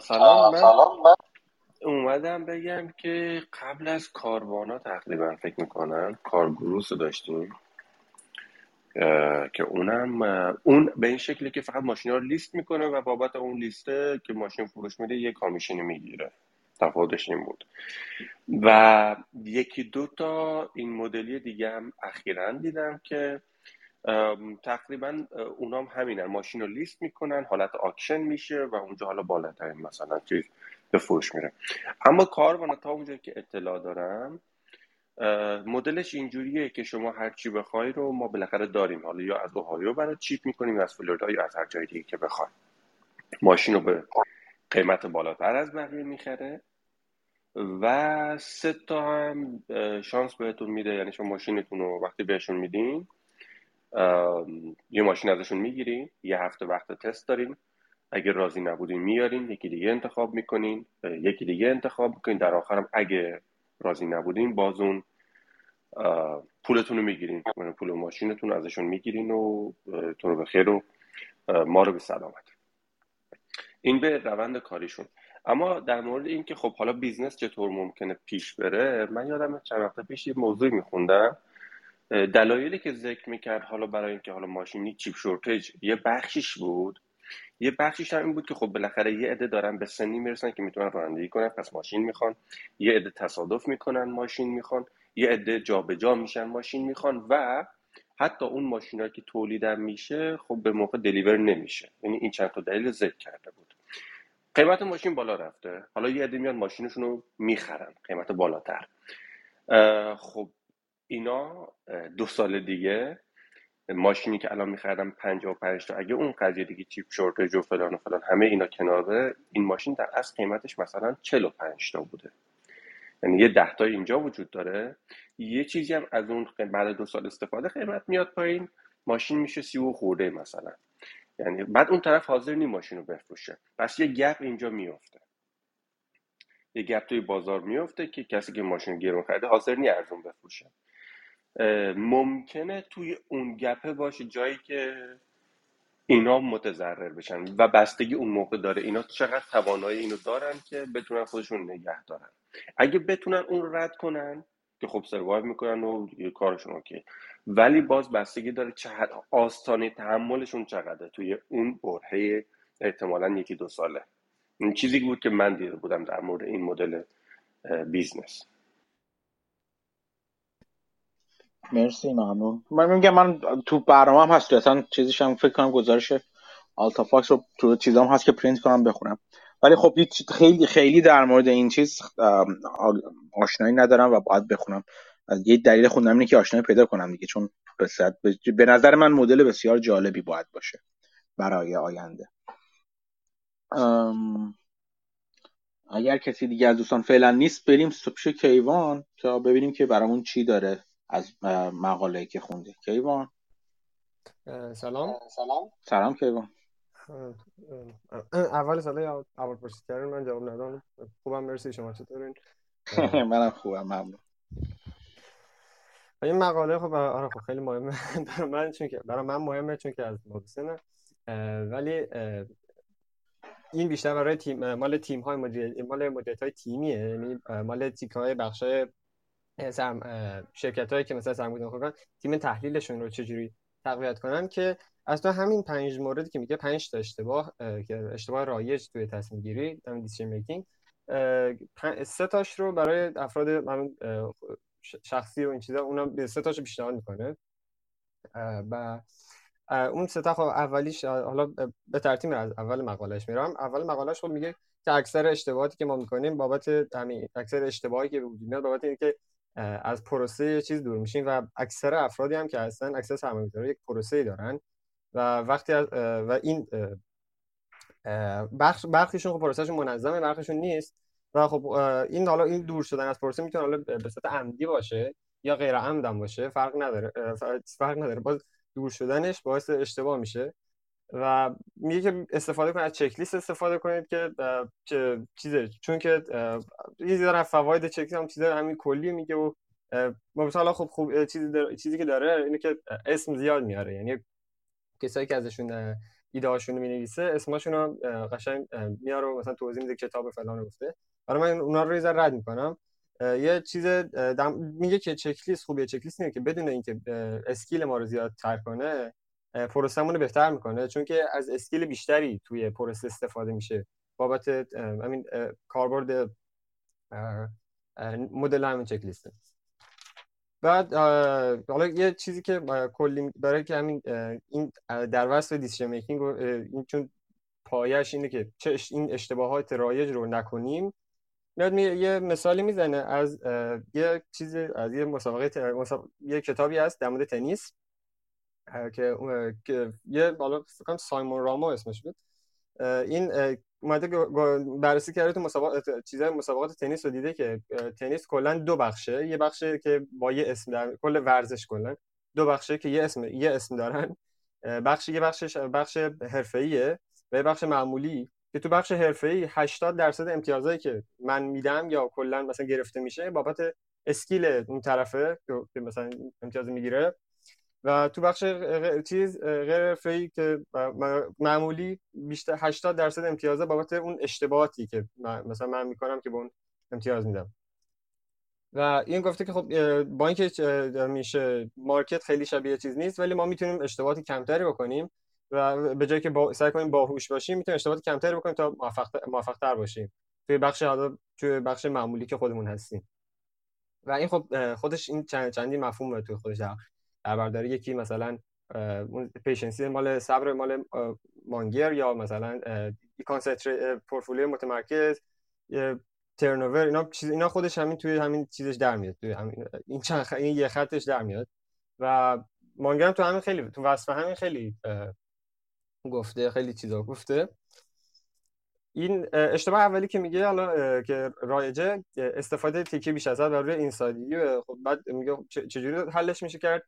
سلام من اومدم بگم که قبل از کاروانا تقریبا فکر می‌کنم کارگروس رو داشتیم که اونم اون به این شکلی که فقط ماشین رو لیست می‌کنه و بابت اون لیسته که ماشین فروش میده یه کامیشنی می‌گیره. تفاوتش این بود. و یکی دو تا این مدلی دیگه هم اخیرا دیدم که تقریبا اونام همینن. ماشین رو لیست می‌کنن حالت آکشن میشه و اونجا حالا بالاترین مثلا چیز به فروش میره اما کاروان تا اونجایی که اطلاع دارم مدلش اینجوریه که شما هر چی بخوای رو ما بالاخره داریم. حالا یا از اوهایو برای چیپ می‌کنیم یا از فلوریدا یا از هر جای دیگه که بخوای. ماشین رو به قیمت بالاتر از بقیه می‌خره و سه تا هم شانس بهتون میده. یعنی شما ماشینتون رو وقتی بهشون میدین یه ماشین ازشون می‌گیرین یه هفته وقت تست دارین. اگه راضی نبودین میارین یکی دیگه انتخاب می‌کنین یکی دیگه انتخاب می‌کنین. در آخرم اگه راضی نبودین باز اون پولتون رو می‌گیرین. پول ماشینتون ازشون می‌گیرین و تو رو به خیر و ما رو به سلامت. این به روند کاریشون. اما در مورد اینکه خب حالا business چطور ممکنه پیش بره من یادم چند وقت پیش یه موضوعی میخوندم. دلایلی که ذکر می‌کرد حالا برای اینکه حالا ماشینی chip shortage یه بخشیش بود. یه بخشیش هم این بود که خب بالاخره یه عده دارن به سنی می‌رسن که می‌تونن رانندگی کنن پس ماشین می‌خوان. یه عده تصادف می‌کنن ماشین می‌خوان. یه عده جابجا میشن ماشین می‌خوان. و حتی اون ماشینایی که تولیدن میشه خب به موقع دلیور نمیشه. یعنی این چند تا دلیل ذکر کرده بود. قیمت ماشین بالا رفته. حالا یه عده میان ماشینشون رو می‌خرن. قیمت بالاتر. خب اینا دو سال دیگه ماشینی که الان میخردم 55 تا اگه اون قضیه دیگه چیپ شورتج و فلان و فلان همه اینا کناره این ماشین در اصل قیمتش مثلا 45 تا بوده. یعنی یه ده تا اینجا وجود داره. یه چیزی هم از اون بعد دو سال استفاده قیمت میاد پایین. ماشین میشه سی و خورده مثلا. یعنی بعد اون طرف حاضر نی ماشین رو بفروشه. پس یه گپ اینجا میفته یه گپ توی بازار میفته که کسی که ماشین گرون خریده حاضر نی ارزون بفروشه. ممکنه توی اون گپه باشه جایی که اینا متضرر بشن و بستگی اون موقع داره. اینا چقدر توانایی اینو دارن که بتونن خودشون نگه دارن. اگه بتونن اون رد کنن که خب survive می‌کنن و کارشون okay. ولی باز بستگی داره چه آستانه تحملشون چقدره. توی اون برهه احتمالا یکی دو ساله. این چیزی بود که من دیده بودم در مورد این مدل business مرسی ممنون. من میگم من تو برنامه هم هست اصلا چیزیش هم فکر کنم گزارش آلتا فاکس رو تو چیزام هست که پرینت کنم بخونم. ولی خب خیلی خیلی در مورد این چیز آشنایی ندارم و باید بخونم. یه دلیل خوندم اینه که آشنایی پیدا کنم دیگه چون به نظر من مدل بسیار جالبی باید باشه برای آینده. اگر کسی دیگه از دوستان فعلا نیست بریم پیش کیوان تا ببینیم که برامون چی داره. از مقاله که خونده. کیوان؟ سلام. سلام. سلام کیوان. اول سال اول پرسید کردن من جواب ندادم. خوبم مرسی شما چطورین؟ منم خوبم ممنون. این مقاله خب آره خب خیلی مهمه. برای من چون که برای من مهمه چون که از محسنه ولی این بیشتر برای تیم مال تیم های مدیر مال مدیریت های تیمیه. یعنی مال تیک های بخش سرم شرکت هایی که مثلا سرمایه گذاری تیم تحلیلشون رو چجوری تقویت کنن که از تو همین پنج موردی که میگه پنج تا اشتباه که اشتباه رایج توی تصمیم گیری دیسیژن میکینگ سه تاش رو برای افراد من شخصی و این چیزا اونا سه تاشو پیشنهاد می‌کنه. و اون سه تا خب اولیش حالا به ترتیب از اول مقالهش میرم. اول مقالهش خب میگه که اکثر اشتباهاتی که ما می‌کنیم بابت همین اکثر اشتباهی که وجود میاد بابت اینکه از پروسه چیز دور میشیم و اکثر افرادی هم که هستن اکثر سرمایه‌گذارا یک پروسه دارن و وقتی و این بخش برخیشون خب پروسهشون منظمه برخیشون نیست و خب این حالا این دور شدن از پروسه می‌تونه حالا به صورت عمدی باشه یا غیر عمدم باشه فرق نداره فرق نداره. باز دور شدنش باعث اشتباه میشه. و میگه که استفاده کنید از چک لیست استفاده کنید که چیزه چون که یه ذره فواید چک هم چیز همین کلی میگه و مثلا خب خوب چیزی چیزی که داره اینه که اسم زیاد میاره. یعنی کسایی که ازشون ایده هاشون رو می‌نویسه اسمشون رو قشنگ میاره و مثلا توضیح میده کتاب فلان گفته. حالا من اونا رو یه رد می‌کنم. یه چیز میگه که چک لیست خوبیه. چک لیست که بدون اینکه اسکیل ما رو زیاد تر کنه پروسمون رو بهتر می‌کنه چون که از اسکیل بیشتری توی پروسه استفاده میشه. بابت همین کاربرد مدل همین چک بعد حالا یه چیزی که کلی برای که همین این در وصف دیسیژن میکینگ این چون پایش اینه که چه این اشتباهات رایج رو نکنیم. میاد یه مثالی می‌زنه از یه چیز از یه مسابقه یه کتابی هست در مورد تنیس. که یه بالا فکر سایمون رامو اسمش بود. این اومده بررسی کرده تو مسابقات چیزای مسابقات تنیس رو دیده که تنیس کلا دو بخشه. یه بخشه که با یه اسم در کل ورزش کلا. دو بخشه که یه اسم یه اسم دارن. بخش یه بخشش بخش حرفه‌ایه و یه بخش معمولی که تو بخش حرفه‌ای 80 درصد امتیازایی که من میدم یا کلا مثلا گرفته میشه بابت اسکیل اون طرفه که مثلا امتیاز می‌گیره و تو بخش چیز غیر حرفه‌ای که معمولی بیشتر 80 درصد امتیازه بابت اون اشتباهاتی که مثلا من می‌کنم که به اون امتیاز میدم. و این گفته که خب با اینکه میشه مارکت خیلی شبیه چیز نیست ولی ما می‌تونیم اشتباهات کمتری بکنیم و به جایی که با... سعی کنیم باهوش باشیم می‌تونیم اشتباهات کمتری بکنیم تا موفق تر باشیم. توی بخش توی بخش معمولی که خودمون هستیم. و این خب خودش این چند چندی مفهومه توی خودش. در برداری یکی مثلا اون پیشنسی مال صبر مال مانگر یا مثلا کانسنتر پورتفولیو متمرکز ترنوور اینا چیز اینا خودش همین توی همین چیزش در میاد توی همین این چند خ... این یه خطش در میاد. و مانگر تو همین خیلی تو وصف همین خیلی گفته خیلی چیزا گفته. این اشتباه اولی که میگه حالا که رایجه استفاده تیکه بیش از حد بر روی inside ی خب بعد میگه چجوری حلش میشه کرد؟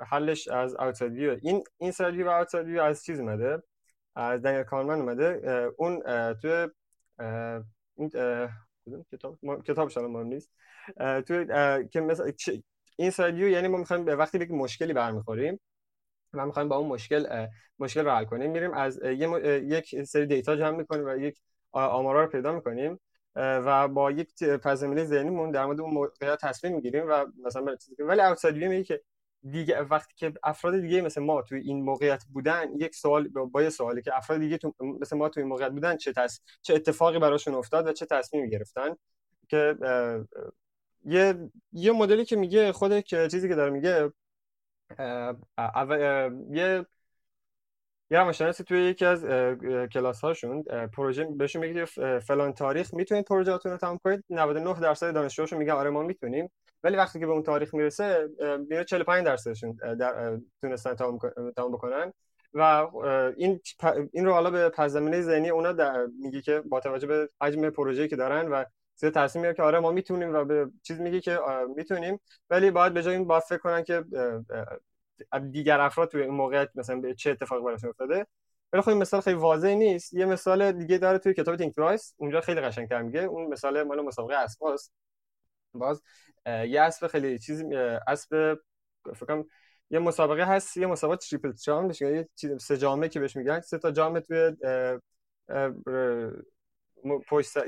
حلش از outside view این inside view و outside view از چیز اومده از دنیل کانمن اومده اون توی این کتاب کتابش مهم نیست توی که مثلا inside view یعنی ما می‌خوایم به وقتی به مشکلی برمیخوریم و می‌خوایم با اون مشکل مشکل رو حل کنیم. میریم از یک سری دیتا جمع می‌کنیم و یک آمارا رو پیدا می‌کنیم. و با یک پس ذهنیمون در مورد اون موقعیت تصمیم می‌گیریم و مثلا ولی اوتساید ویو میگه که دیگه وقتی که افراد دیگه مثل ما توی این موقعیت بودن یک سوال با یه سوالی که افراد دیگه تو مثل ما توی این موقعیت بودن چه تس... چه اتفاقی براشون افتاد و چه تصمیمی گرفتن که یه یه مدلی که میگه خود که چیزی که داره میگه یه یه روانشناسی توی یکی از کلاس هاشون پروژه بهشون میگه فلان تاریخ می‌تونید پروژهاتون رو تمام کنید 99 درصد دانشجوهاشون میگن آره ما می‌تونیم. ولی وقتی که به اون تاریخ می‌رسه میره 45 درصدشون در تونستن تمام بکنن. و این این رو حالا به پس زمینه ذهنی اونا میگه که با توجه به حجم پروژه‌ای که دارن و سه تصمیم می‌گیره که آره ما می‌تونیم و به چیز میگه که می‌تونیم. ولی باید به جای این با فکر کنن که دیگر افراد توی این موقعیت مثلا به چه اتفاقی براشون افتاده. ولی خب این مثال خیلی واضح نیست. یه مثال دیگه داره توی کتاب تینک اونجا خیلی قشنگتر میگه. اون مثال مال مسابقه اسباست باز یه اسب خیلی چیز اسب فکر یه مسابقه هست یه مسابقه تریپل جام بهش یه سه جامه که بهش میگن. سه تا جام توی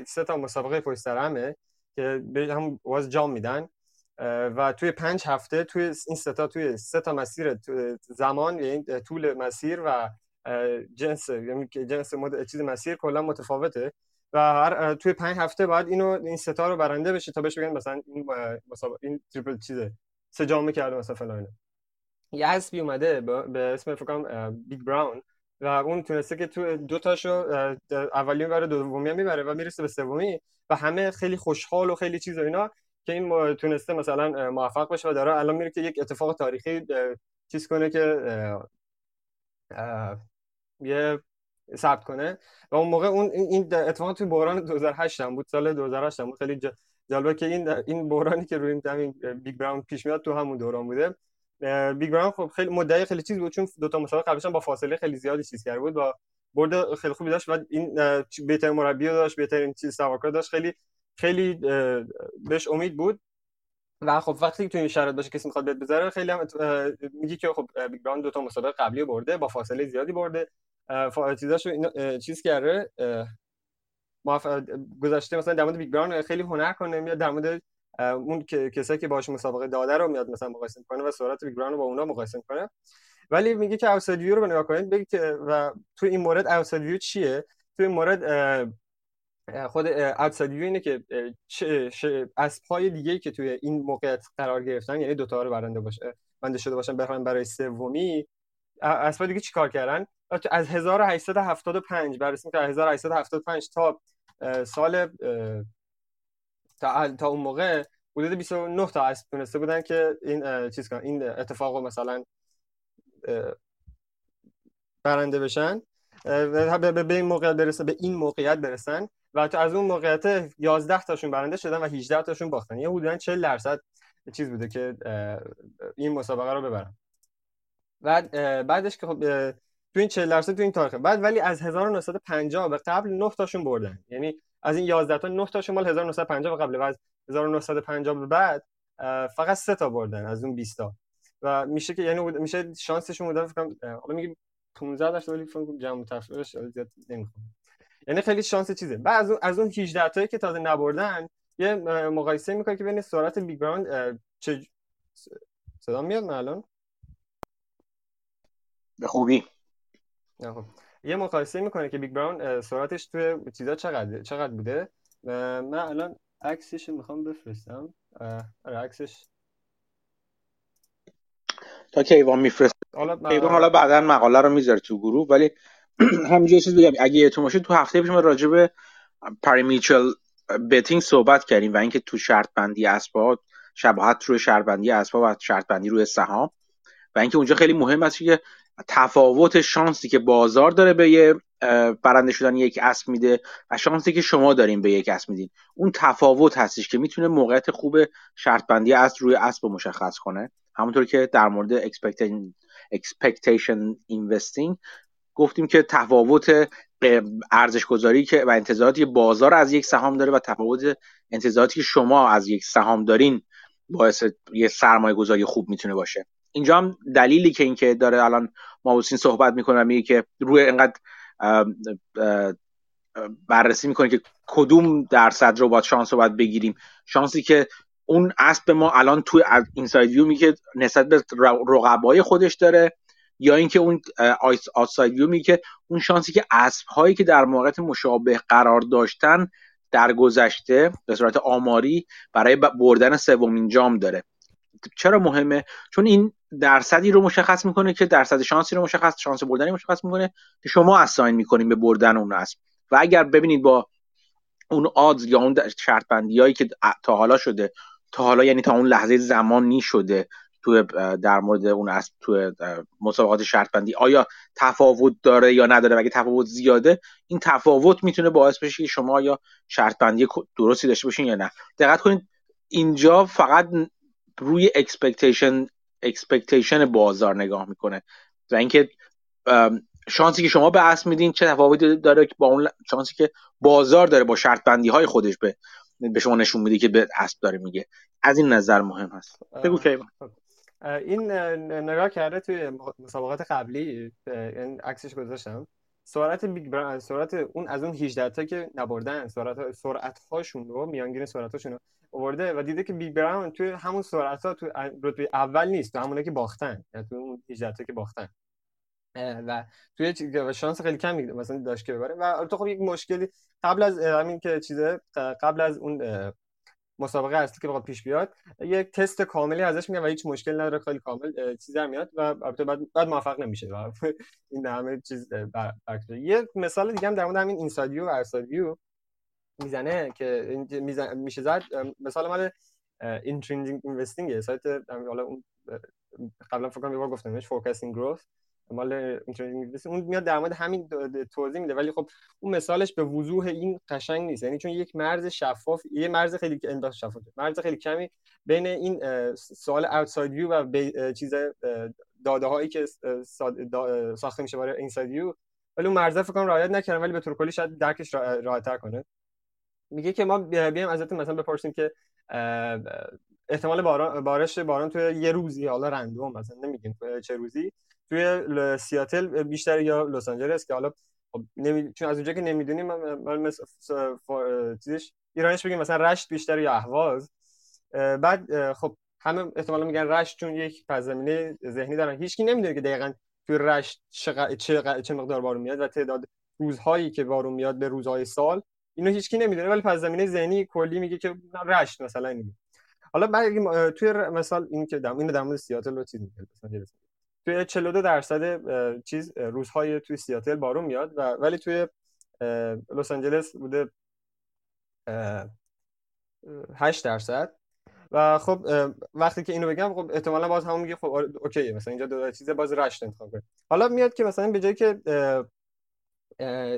سه تا مسابقه پشت سر هم و انجام میدن. و توی پنج هفته توی این ستا توی سه تا مسیر زمان یعنی طول مسیر و جنس یعنی جنس مد... چیز مسیر کلا متفاوته. و هر توی پنج هفته بعد اینو این ستا رو برنده بشه تا بهش بگن مثلا این این triple چیزه. سه جامه کرده مثلا فلان یه اسبی اومده به اسم فکر کنم بیگ براون و اون تونسته که تو دو تاشو اولی می‌بره دومی می‌بره و می‌رسه به سومی و همه خیلی خوشحال و خیلی چیز و اینا که این تونسته مثلا موفق بشه و داره الان میره که یک اتفاق تاریخی چیز کنه که یه ثبت کنه. و اون موقع اون این اتفاق توی بحران 2008 هم بود سال 2008 هم بود. خیلی جالبه که این این بحرانی که روی این بیگ براون پیش میاد تو همون دوران بوده. بیگ براون خب خیلی مدعی خیلی چیز بود چون دو تا مسابقه قبلش با فاصله خیلی زیادی چیز کرده بود و برد خیلی خوبی داشت. و این بهترین مربی داشت بهترین چیز سوارکار داشت. خیلی خیلی بهش امید بود. و خب وقتی تو این شرایط باشه کسی می‌خواد bet بذاره خیلی هم میگی که خب بیگ براون دو تا مسابقه قبلی برده با فاصله زیادی برده. چیزاشو چیز کرده گذاشته مثلا در مورد بیگ براون خیلی هنر کنه میاد در مورد اون کسایی که باهاش مسابقه داده رو میاد مثلا مقایسه کنه و سرعت بیگ براون رو با اونا مقایسه کنه ولی میگه که outside view رو نگاه کنید بگید که و تو این مورد outside چیه؟ تو این مورد خود outside اینه که اسبهای دیگه که توی این موقعیت قرار گرفتن یعنی دوتا رو برنده باشه بنده شده باشن بخوام برای سومی اسبهای دیگه چیکار کردن؟ از 1875 بررسی که 1875 تا سال تا تا اون موقع حدود 29 تا اسب تونسته بودن که این چیز کن این اتفاق مثلا برنده بشن. به این موقعیت برسن به این موقعیت برسن و تو از اون موقعیت 11 تاشون برنده شدن و 18 تاشون باختن. یه حدودا 40 درصد چیز بوده که این مسابقه رو ببرن. بعد بعدش که خب تو این 40 درصد تو این تاریخ. بعد ولی از 1950 به قبل 9 تاشون بردن. یعنی از این 11 تا 9 تاشون مال 1950 به قبل و از 1950 به بعد فقط 3 تا بردن از اون 20 تا. و میشه که یعنی میشه شانسشون بوده فکر کنم حالا میگیم 15 درصد ولی فکر کنم جمع تفریقش زیاد نمی‌خوام. یعنی خیلی شانس چیزه. بعد از اون از اون 18 تایی که تازه نبردن یه مقایسه می‌کنه که بین سرعت بیگ براند چه صدا میاد من الان؟ به خوبی. خب یه مقایسه می‌کنه که بیگ براون سرعتش توی چیزا چقدر چقدر بوده؟ من الان عکسش می‌خوام بفرستم. آره عکسش. تا کیوان میفرست کیوان حالا بعدا مقاله رو می‌ذاره تو گروه ولی همینجا چیز بگم. اگه یادتون باشه تو هفته پیش ما راجع به parimutuel betting صحبت کردیم و اینکه تو شرط بندی اسبا شباهت روی شرط بندی اسباب و شرط بندی روی سهام و اینکه اونجا خیلی مهم است که تفاوت شانسی که بازار داره به یه برنده شدن یک اسب میده و شانسی که شما دارین به یک اسب میدین. اون تفاوت هستش که می‌تونه موقعیت خوب شرط بندی اسب روی اسب مشخص کنه. همونطور که در مورد expectation investing گفتیم که تفاوت ارزش گذاری که و انتظاراتی بازار از یک سهام داره و تفاوت انتظاراتی که شما از یک سهام دارین باعث یه سرمایه گذاری خوب می‌تونه باشه. اینجا هم دلیلی که اینکه داره الان مابوسین صحبت می‌کنه میگه که روی انقدر بررسی می‌کنه که کدوم درصد رو باید شانس رو باید بگیریم. شانسی که اون اسب ما الان توی اینساید ویو میگه نسبت به رقبای خودش داره یا اینکه اون آوتساید ویو میگه اون شانسی که اسب هایی که در موقعیت مشابه قرار داشتن در گذشته به صورت آماری برای بردن سومین جام داره. چرا مهمه؟ چون این درصدی رو مشخص می‌کنه که درصد شانسی رو مشخص شانس بردنی مشخص می‌کنه که شما اساین می‌کنین به بردن اون اسب. و اگر ببینید با اون آدز یا اون شرط بندی هایی که تا حالا شده تا حالا یعنی تا اون لحظه زمانی شده تو در مورد اون اسب تو مسابقات شرط بندی آیا تفاوت داره یا نداره؟ و اگه تفاوت زیاده این تفاوت می‌تونه باعث بشه که شما یا شرط بندی درستی داشته باشین یا نه. دقت کنید اینجا فقط روی expectation expectation بازار نگاه می‌کنه. و اینکه شانسی که شما به اسب میدین چه تفاوتی داره که با اون شانسی که بازار داره با شرط بندی های خودش به به شما نشون میده که به اسب داره میگه. از این نظر مهم هست. بگو که خب. این نگاه کرده توی مسابقات قبلی این عکسش گذاشتم. سرعت بیگ براون سرعت اون از اون 18 تا که نبردن سرعت سرعت هاشون رو میانگین سرعت هاشون رو آورده و دیده که بیگ براون توی همون سرعت ها تو رتبه اول نیست تو همونه که باختن یعنی تو اون 18 تا که باختن. و توی شانس خیلی کمی مثلا داشت که ببره. و تو خب یک مشکلی قبل از همین که چیزه قبل از اون مسابقه اصلی که بخواد پیش بیاد. یک تست کاملی ازش میگن و هیچ مشکل نداره خیلی کامل چیز میاد و البته بعد بعد موفق نمیشه و این همه چیز یه مثال دیگه هم در مورد همین inside view و outside view می‌زنه که میزن میشه زد. مثال مال intrinsic investing سایت حالا اون قبلا فکر کنم یه بار گفتمش forecasting growth مال اون میاد در مورد همین توضیح میده. ولی خب اون مثالش به وضوح این قشنگ نیست. یعنی چون یک مرز شفاف یه مرز خیلی شفاف. مرز خیلی کمی بین این سوال اوتساید ویو و چیز داده هایی که ساخته میشه برای اینساید ویو ولی اون مرز فکر کنم رعایت نکردن ولی به طور کلی شاید درکش راحت تر کنه. میگه که ما بیایم ازتون مثلا بپرسیم که احتمال بارش باران توی یه روزی حالا رندوم مثلا نمیگیم چه روزی. توی سیاتل بیشتر یا لس آنجلس که حالا خب نمی... چون از اونجا که نمی‌دونیم من مثلا چیزش ایرانش بگیم مثلا رشت بیشتر یا اهواز. بعد خب همه احتمالا میگن رشت چون یک پزمینه ذهنی دارن. هیچکی نمی‌دونه که دقیقا توی رشت چه, چه مقدار بارون میاد و تعداد روزهایی که بارون میاد به روزهای سال. اینو هیچکی نمی‌دونه ولی پزمینه ذهنی کلی میگه که رشت مثلا اینه. حالا بعد توی مثال این که دم اینو در مورد سیاتل رو چیز میگه توی 42 درصد چیز روزهای توی سیاتل بارون میاد و ولی توی لس آنجلس بوده 8 درصد. و خب وقتی که اینو بگم خب احتمالا باز همون میگه خب آره، اوکیه مثلا اینجا دو چیز باز رشت انتخاب کنه حالا میاد که مثلا به جای که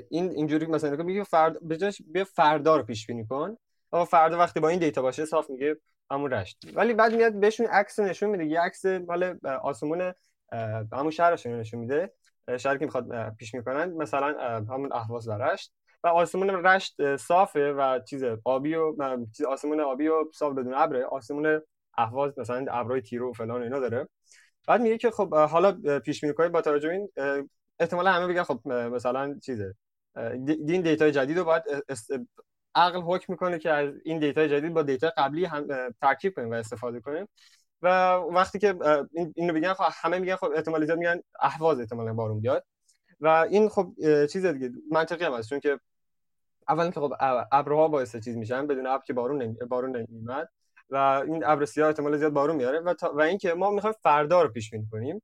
این اینجوری مثلا میگه فرد به جاش بیا فردا رو پیش بینی کن. آقا فردا وقتی با این دیتا باشه صاف میگه همون رشت ولی بعد میاد بهشون عکس نشون میده یه عکس مال آسمون همون شهرشون نشون میده شهری که می‌خواد پیش می‌کنن مثلا همون اهواز و رشت. و آسمون رشت صافه و چیز آبی و آسمون آبی و صاف بدون ابر آسمون اهواز مثلا ابرای تیرو و فلان اینا داره. بعد میگه که خب حالا پیش بینی با توجه این احتمالا همه بگن خب مثلا چیزه. این دیتا جدید رو باید عقل حکم می‌کنه که از این دیتا جدید با دیتا قبلی هم ترکیب کنیم و استفاده کنیم. و وقتی که اینو بگن خب همه میگن خب احتمال زیاد میگن اهواز احتمالا بارون بیاد. و این خب چیز دیگه منطقی هم هست. چون که اولا که خب ابرها باعث چیز میشن بدون ابر که بارون نمی... بارون نمیاد و این ابر سیاه احتمال زیاد بارون میاره. و, تا... و اینکه ما می‌خوایم فردا رو پیش بینی کنیم.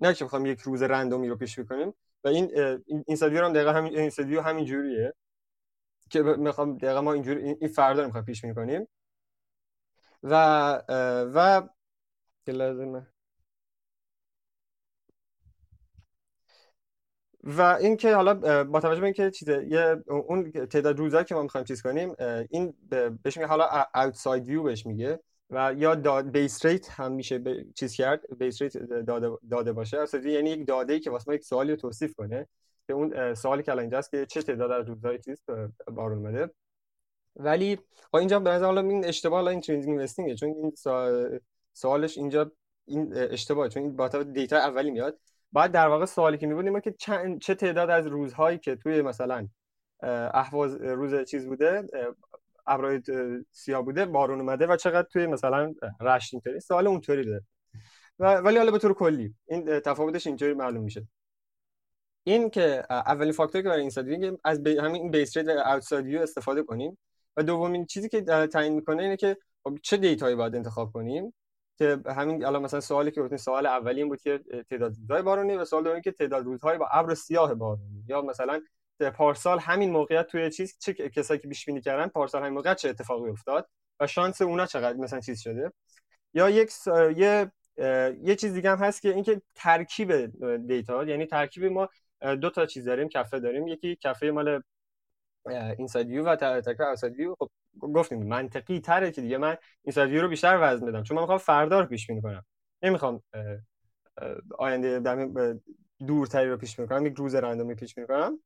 نه که می‌خوایم یک روز رندومی رو پیش بینی و این این استادیو هم دقیقاً همین این استادیو همین جوریه که می‌خوام دقیقاً ما اینجوری این فردا رو می‌خوایم پیش بینی کنیم. و و لازمه و اینکه حالا با توجه به اینکه چیزه یه اون تعداد روزایی که ما می‌خوایم چیز کنیم این بهش میگه حالا outside view بهش میگه و یا base rate هم میشه چیز کرد base rate داده, داده باشه. اصلا یعنی یک داده ای که واسه ما یک سوالی رو توصیف کنه که اون سوالی که الان اینجاست که چه تعداد از روزهای چیز بارون اومده. ولی اینجا به نظر این اشتباه این اینوستینگه. چون این سوالش اینجا این اشتباهه چون این با دیتا اولی میاد. بعد در واقع سوالی که میبودیم که چه تعداد از روزهایی که توی مثلا اهواز روز چیز بوده ابرای سیاه بوده بارون اومده و چقدر توی مثلا رشت اینطوری. سوال اونطوری ده ولی حالا به طور کلی این تفاوتش اینطوری معلوم میشه. این که اولین فاکتور که برای این از همین بیس ریت و استفاده کنیم. و دومین چیزی که تعیین می‌کنه اینه که خب چه دیتایی باید انتخاب کنیم؟ که همین الان مثلا سوالی که گفتین سوال اولی این بود که تعداد روزهای بارونی و سوال دومی که تعداد روزهای با ابر سیاه بارونی. یا مثلا پارسال همین موقعیت توی چیز چه کسایی که پیش بینی کردن پارسال همین موقعیت چه اتفاقی افتاد و شانس اونا چقدر مثلا چیز شده؟ یا یک یه یه چیز دیگه هم هست که اینکه ترکیب دیتا یعنی ترکیب ما دو تا چیز داریم کفه داریم. یکی کفه مال inside view و تکرار outside view خب گفتیم منطقی تره که دیگه من inside view رو بیشتر وزن بدم چون من می‌خوام فردا رو پیش بینی کنم. نمی‌خوام آینده دورتری رو پیش می‌کنم یک روز رندومی پیش می‌کنم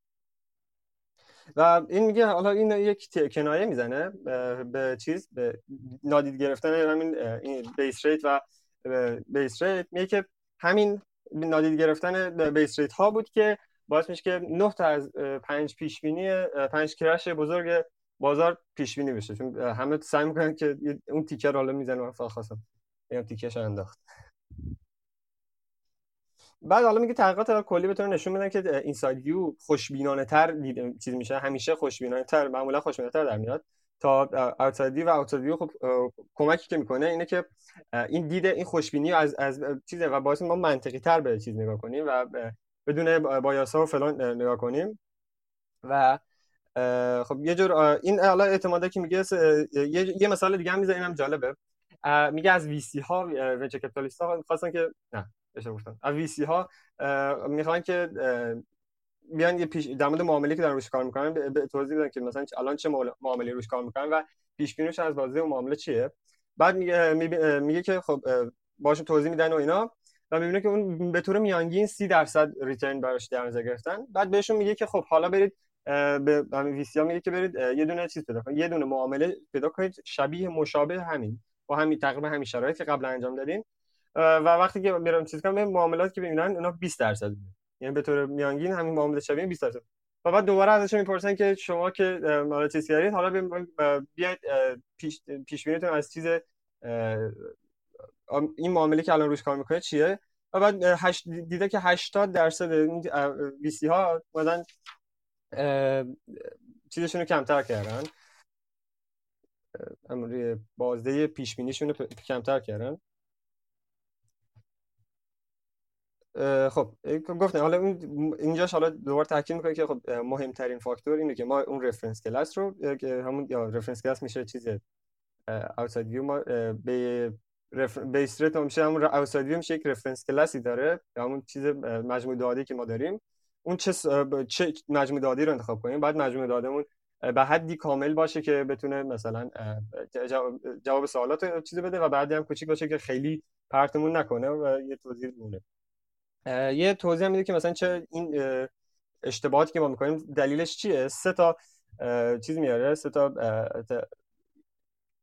و این میگه حالا این یک کنایه می‌زنه به چیز به نادید گرفتن همین این base rate و base rate. میگه که همین نادید گرفتن base rate ها بود که باعث میشه که 9 تا از پنج پیش پنج crash بزرگ بازار پیش بینی بشه. چون همه سعی می‌کنن که اون تیکه رو حالا می‌زنه من خواستم بگم تیکش انداخت. بعد حالا میگه تحقیقات کلی بتونه نشون میدن که inside view خوشبینانه تر چیز میشه. همیشه خوشبینانه تر معمولا خوشبینانه تر در میاد. تا اوتساید و اوتساید ویو خب کمکی که می‌کنه اینه که این دیده این خوشبینی از از چیزه و باعث ما منطقی تر به چیز نگاه کنیم و بدون بایاسا و فلان نگاه کنیم. و خب یه جور این حالا اعتماده که میگه؟ یه مثال دیگه هم می‌زنه اینم جالبه. میگه از وی سی ها ونچر کپیتالیست ها خواستن که نه اشتباه گفتم. از وی سی ها می‌خوان که بیان یه پیش در مورد معامله که دارن روش کار می‌کنن به توضیح بدن که مثلا الان چه معامله روش کار می‌کنن و پیش بینیش از بازی اون معامله چیه. بعد میگه میگه که خب باشون توضیح میدن و اینا. و می‌بینه که اون به طور میانگین 30 درصد ریترن براش در نظر گرفتن. بعد بهشون میگه که خب حالا برید به همین ویسیا میگه که برید یه دونه چیز پیدا کنید. یه دونه معامله پیدا کنید شبیه مشابه همین. با همین تقریبا همین شرایط که قبلا انجام دادین و وقتی که میرم چیز کنم معاملات که ببینن اونا 20 درصد یعنی به طور میانگین همین معامله شبیه 20 درصد. و بعد دوباره ازش می‌پرسن که شما که مال چیز کردید حالا بیاید پیش پیش بینیتون از چیز این معامله که الان روش کار می‌کنه چیه؟ و بعد دیده که 80 درصد این ویسی ها مثلا چیزشون رو کمتر کردن. روی بازده پیش بینیشون رو کمتر کردن. خب گفتم حالا اینجاش حالا دوباره تاکید می‌کنه که خب مهمترین فاکتور اینه که ما اون reference class رو همون یا reference class میشه چیز outside view ما به base rate میشه همون outside view میشه یک reference class ی داره. همون چیز مجموع داده که ما داریم. اون چه چه مجموع دادی رو انتخاب کنیم. بعد مجموع دادمون به حدی کامل باشه که بتونه مثلا جواب سوالات چیزی بده و بعدی هم کوچیک باشه که خیلی پرتمون نکنه و یه توضیح مونه یه توضیح میده که مثلا چه این اشتباهاتی که ما می‌کنیم دلیلش چیه؟ سه تا چیز میاره. سه تا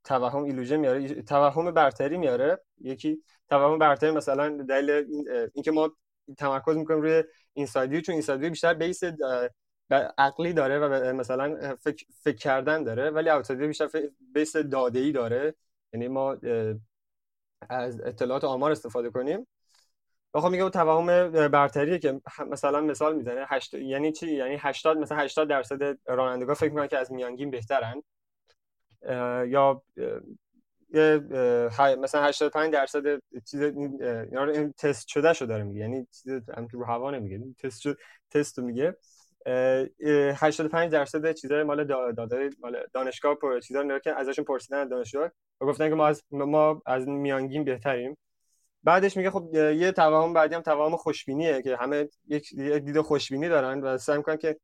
توهم ایلوژن میاره توهم برتری میاره. یکی توهم برتری مثلا دلیل اینکه ما تمرکز می‌کنیم روی اینسایدی چون اینسایدی بیشتر بیس عقلی داره و مثلا فکر, فکر کردن داره ولی اوتسایدی بیشتر بیس داده ای داره. یعنی ما از اطلاعات آمار استفاده کنیم. خب میگه توهم برتریه که مثلا مثال می‌زنه هشت... یعنی چی؟ یعنی 80 مثلا 80 درصد رانندگان فکر می‌کنن که از میانگین بهترن. یا مثلا 85 درصد چیز این تست شده شو داره میگه. یعنی چیز هم رو هوا نمیگه. تست شد تست رو میگه. 85 درصد چیزای مال داده مال دانشگاه پر چیزا رو که ازشون پرسیدن دانشجو و گفتن که ما از ما از میانگین بهتریم. بعدش میگه خب یه توهم بعدی هم توهم خوشبینیه که همه یک دید خوشبینی دارن و سعی می‌کنن که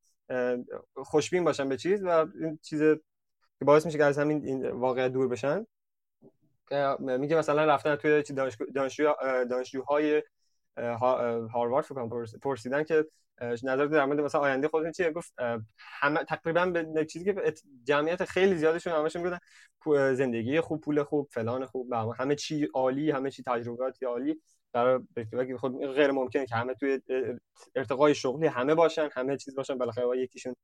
خوشبین باشن به چیز و این چیز که باعث میشه که از همین این واقع دور بشن. که میگه مثلا رفتن توی دانشجو دانشجوهای هاروارد فکر پرسیدن که نظر در مورد مثلا آینده خودتون چیه؟ گفت همه تقریبا به چیزی که جمعیت خیلی زیادشون همشون میگن زندگی خوب پول خوب فلان خوب همه چی عالی همه چی تجربیات عالی. برای خود غیر ممکنه که همه توی ارتقای شغلی همه باشن همه چیز باشن بالاخره یکیشون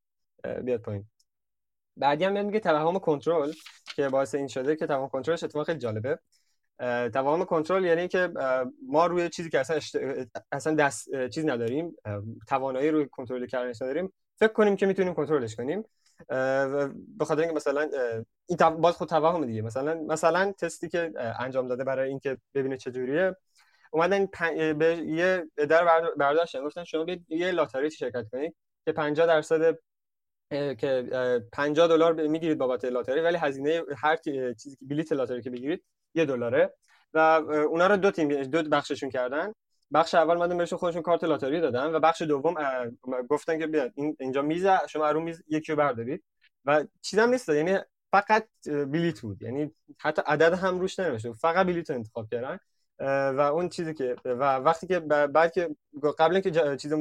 بیاد پایین. بعدی هم میگه توهم کنترل که باعث این شده که توهم کنترلش اتفاق خیلی جالبه. توهم کنترل یعنی که ما روی چیزی که اصلا اصلا دست چیز نداریم توانایی روی کنترل کردنش نداریم. فکر کنیم که می‌تونیم کنترلش کنیم. به خاطر اینکه مثلا این باز خود توهم دیگه. مثلا مثلا تستی که انجام داده برای اینکه ببینه چه جوریه. اومدن به یه در برداشتن. گفتن شما یه لاتاری شرکت کنید که 50 درصد که 50 دلار می‌گیرید بابت لاتاری ولی هزینه هر چیزی که بلیت لاتاری که بگیرید یه دلاره. و اونا رو دو تیم دو بخششون کردن. بخش اول مادن بهشون خودشون کارت لاتاری دادن و بخش دوم گفتن که بیاد این اینجا میز شما رو میز یکی رو بردارید. و چیزام نیست یعنی فقط بلیت بود. یعنی حتی عدد هم روش ننوشته فقط بلیت رو انتخاب کردن. و اون چیزی که و وقتی که بعد که قبل اینکه چیز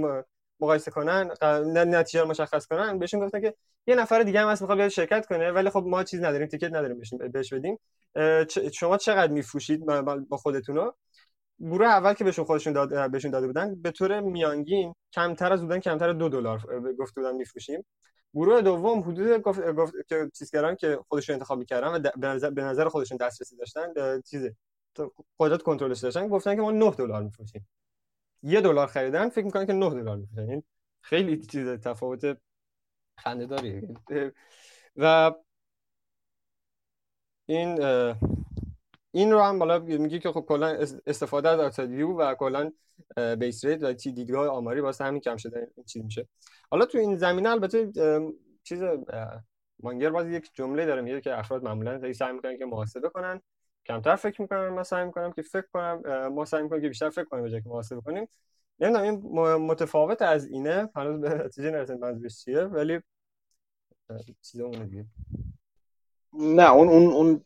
مقایسه کنن نتیجه رو مشخص کنن بهشون گفتن که یه نفر دیگه هم هست می‌خواد بیاد شرکت کنه ولی خب ما چیز نداریم تیکت نداریم بهش بدیم. شما چقدر میفروشید با خودتونو گروه اول که بهشون خودشون داد بهشون داده بودن به طور میانگین کمتر از بودن کمتر دو دلار گفته بودن میفروشیم. گروه دوم حدود گفت, گفت که چیزگران که خودشون انتخاب می‌کردن و به نظر خودشون دسترسی داشتن چیز قدرت کنترلش داشتن گفتن که ما 9 دلار میفروشیم. یه دلار خریدن فکر می‌کنن که 9 دلار میفروشن. این خیلی چیز تفاوت خنده داری و این این رو هم بالا میگه که خب کلا استفاده از آوتساید ویو و کلا بیس ریت و تی دیدگاه آماری واسه همین کم شده. این چیز میشه. حالا تو این زمینه البته چیز مانگر باز یک جمله داره میگه که افراد معمولا سعی می‌کنن که محاسبه کنن. کمتر فکر می‌کنن من سعی می‌کنم که فکر کنم ما سعی می‌کنیم که بیشتر فکر کنیم به که محاسبه کنیم نمی‌دونم این متفاوت از اینه. هنوز به نتیجه نرسیدم منظورش چیه ولی چیز اون دیگه. نه اون اون اون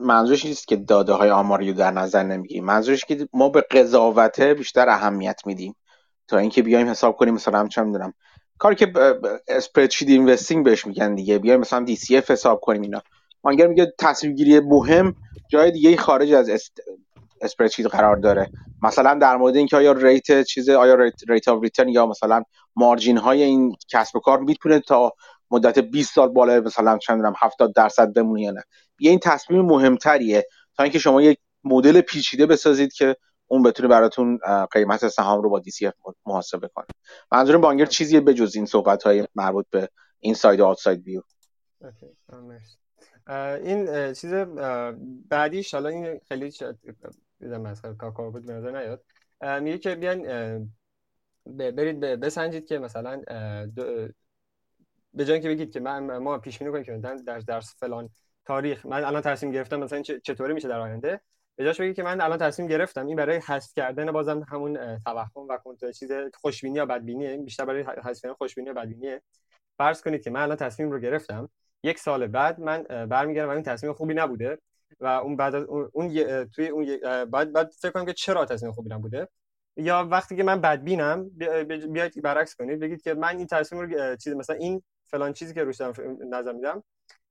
منظورش نیست که داده های آماری رو در نظر نمی‌گیریم. منظورش که ما به قضاوته بیشتر اهمیت میدیم. تا اینکه بیایم حساب کنیم مثلا چه می‌دونم. کاری که spreadsheet investing بهش میگن دیگه. بیایم مثلا DCF حساب کنیم اینا. مانگر میگه تصمیم گیری مهم جای دیگه خارج از spreadsheet قرار داره. مثلا در مورد اینکه آیا rate چیز آیا rate, rate of return یا مثلا margin های این کسب و کار می‌تونه تا مدت 20 سال بالای مثلا چند می‌دونم 70 درصد بمونه یا نه. یه این تصمیم مهمتریه تا اینکه شما یک مدل پیچیده بسازید که اون بتونه براتون قیمت سهام رو با DCF محاسبه کنه. منظورم مانگر چیزی به جز این صحبت های مربوط به inside و outside view این چیز بعدیش حالا این خیلی دیدم از کار بود به نظر نیاد. میگه که بیان برید بسنجید که مثلا به جای که بگید که من ما پیش بینی کنیم که در درس فلان تاریخ من الان تصمیم گرفتم مثلا چطوری میشه در آینده به جاش بگید که من الان تصمیم گرفتم. این برای حذف کردن بازم همون توهم و کنترل چیز خوشبینی یا بدبینی بیشتر برای حذف کردن خوشبینی یا بدبینیه. فرض کنید که من الان تصمیم رو گرفتم. یک سال بعد من برمیگردم و این تصمیم خوبی نبوده و اون بعد از اون توی اون بعد بعد فکر کنم که چرا تصمیم خوبی نبوده؟ یا وقتی که من بدبینم بیاید برعکس کنید بگید که من این تصمیم رو چیز مثلا این فلان چیزی که روش نظر میدم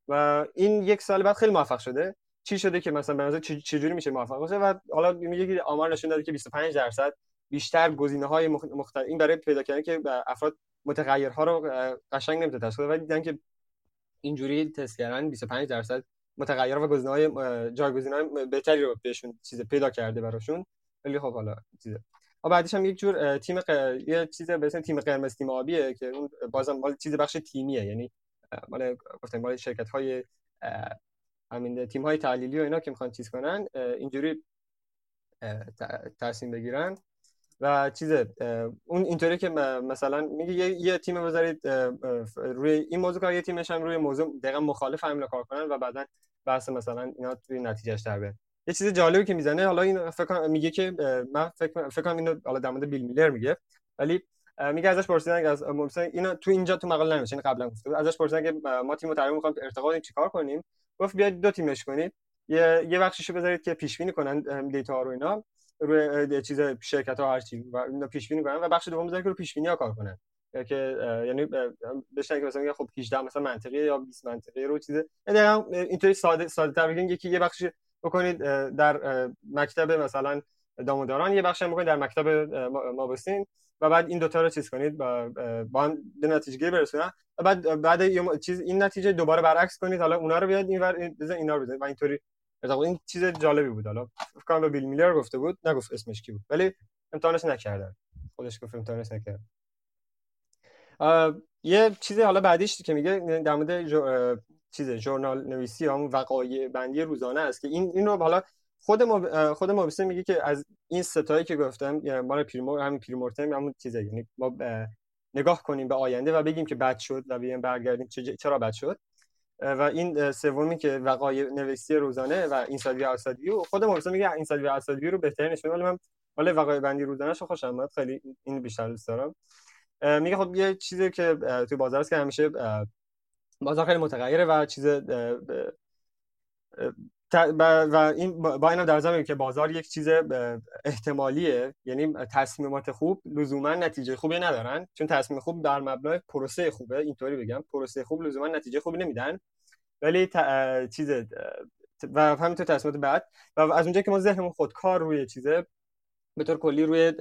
و این یک سال بعد خیلی موفق شده. چی شده که مثلا به نظر چجوری میشه موفق باشه؟ و حالا میگه که آمار نشون داده که 25 درصد بیشتر گزینه های مختلف این برای پیدا کردن که افراد متغیرها رو قشنگ نمی‌تونه تشخیص ولی دیدن که اینجوری تست کردن 25 درصد متغیر و گزینه های جایگزین های بهتری رو بهشون چیز پیدا کرده براشون. ولی خب حالا چیزه. و بعدش هم یک جور تیم ق... یه چیز به اسم تیم قرمز تیم آبیه که اون بازم مال چیز بخش تیمیه. یعنی مال گفتم مال شرکت های همین تیم های تحلیلی و اینا که می‌خوان چیز کنن اینجوری تصمیم بگیرن. و چیزه اون اینطوری که مثلا میگه یه, یه تیم بذارید روی این موضوع کار یه تیمش هم روی موضوع دقیقا مخالف همین کار کنن و بعدا بحث مثلا اینا توی نتیجهش در یه چیز جالبی که می‌زنه حالا این فکر میگه که من فکر فکر کنم اینو حالا در مورد بیل میلر میگه ولی میگه ازش پرسیدن از مثلا اینا تو اینجا تو مقاله نمیشه این قبلا گفته ازش پرسیدن که ما تیم تقریبا می‌خوام ارتقا چیکار کنیم؟ گفت بیاید دو تیمش کنید. یه یه بخشیشو بذارید که پیش بینی کنن دیتا رو اینا. روی چیز شرکت ها هر چی و اینا پیش بینی کنن و بخش دوم بذارید که رو پیش بینی ها کار کنن. که یعنی بهش که مثلا خب 18 مثلا منطقیه یا 20 منطقیه رو چیزه. یعنی اینطوری ساده ساده تر بگیم یکی یه بخش بکنید در مکتب مثلا داموداران یه بخش بکنید در مکتب مابستین و بعد این دوتا رو چیز کنید با با هم به نتیجه برسونن. و بعد بعد چیز این نتیجه دوباره برعکس کنید. حالا اونا رو بیاد اینور اینا رو بزنید. و اینطوری این چیز جالبی بود. حالا فکر کنم بیل میلر گفته بود نگفت اسمش کی بود ولی امتحانش نکردن. خودش گفت امتحانش نکرد یه چیزی حالا بعدیش که میگه در مورد چیز ژورنال نویسی هم وقایع بندی روزانه است که این اینو حالا خود ما خود ما میگه که از این ستایی که گفتم یعنی مال پریمور همین پریمورتم همون چیزه. یعنی ما نگاه کنیم به آینده و بگیم که بد شد و بیایم برگردیم چرا بد شد. و این سومی که وقایع نویسی روزانه و این سال ویو خود ما میگه این سال ویو رو بهترین نشون ولی من حالا وقایع بندی روزانه شو خوشم اومد. خیلی این بیشتر دوست دارم. میگه خب یه چیزی که توی بازار است که همیشه بازار خیلی متغیره و چیز و این با این در ضمن که بازار یک چیز احتمالیه. یعنی تصمیمات خوب لزوما نتیجه خوبی ندارن. چون تصمیم خوب در مبنای پروسه خوبه. اینطوری بگم. پروسه خوب لزوما نتیجه خوبی نمیدن. ولی چیز و همینطور تصمیمات بعد. و از اونجا که ما ذهنمون خودکار روی چیزه به طور کلی روی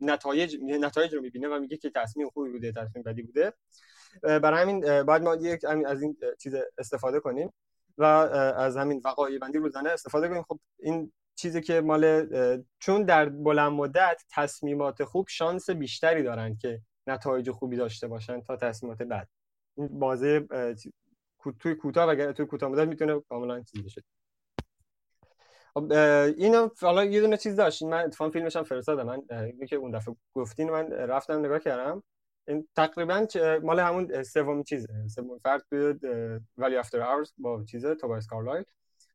نتایج نتایج رو می‌بینه و میگه که تصمیم خوبی بوده تصمیم بدی بوده. برای همین باید ما یک از این چیز استفاده کنیم. و از همین وقایع بندی روزانه استفاده کنیم. خب این چیزی که مال چون در بلند مدت تصمیمات خوب شانس بیشتری دارن که نتایج خوبی داشته باشن تا تصمیمات بعد. این بازه توی کوتاه و توی کوتاه مدت می‌تونه کاملا چیز بشه خب اینو حالا یه دونه چیز داشت. من اتفاقا فیلمش هم فرستادم. من که اون دفعه گفتین من رفتم نگاه کردم. این تقریبا مال همون سومی چیزه. سومی فرد توی ولی افتر اورز با چیزه توباس کارلایل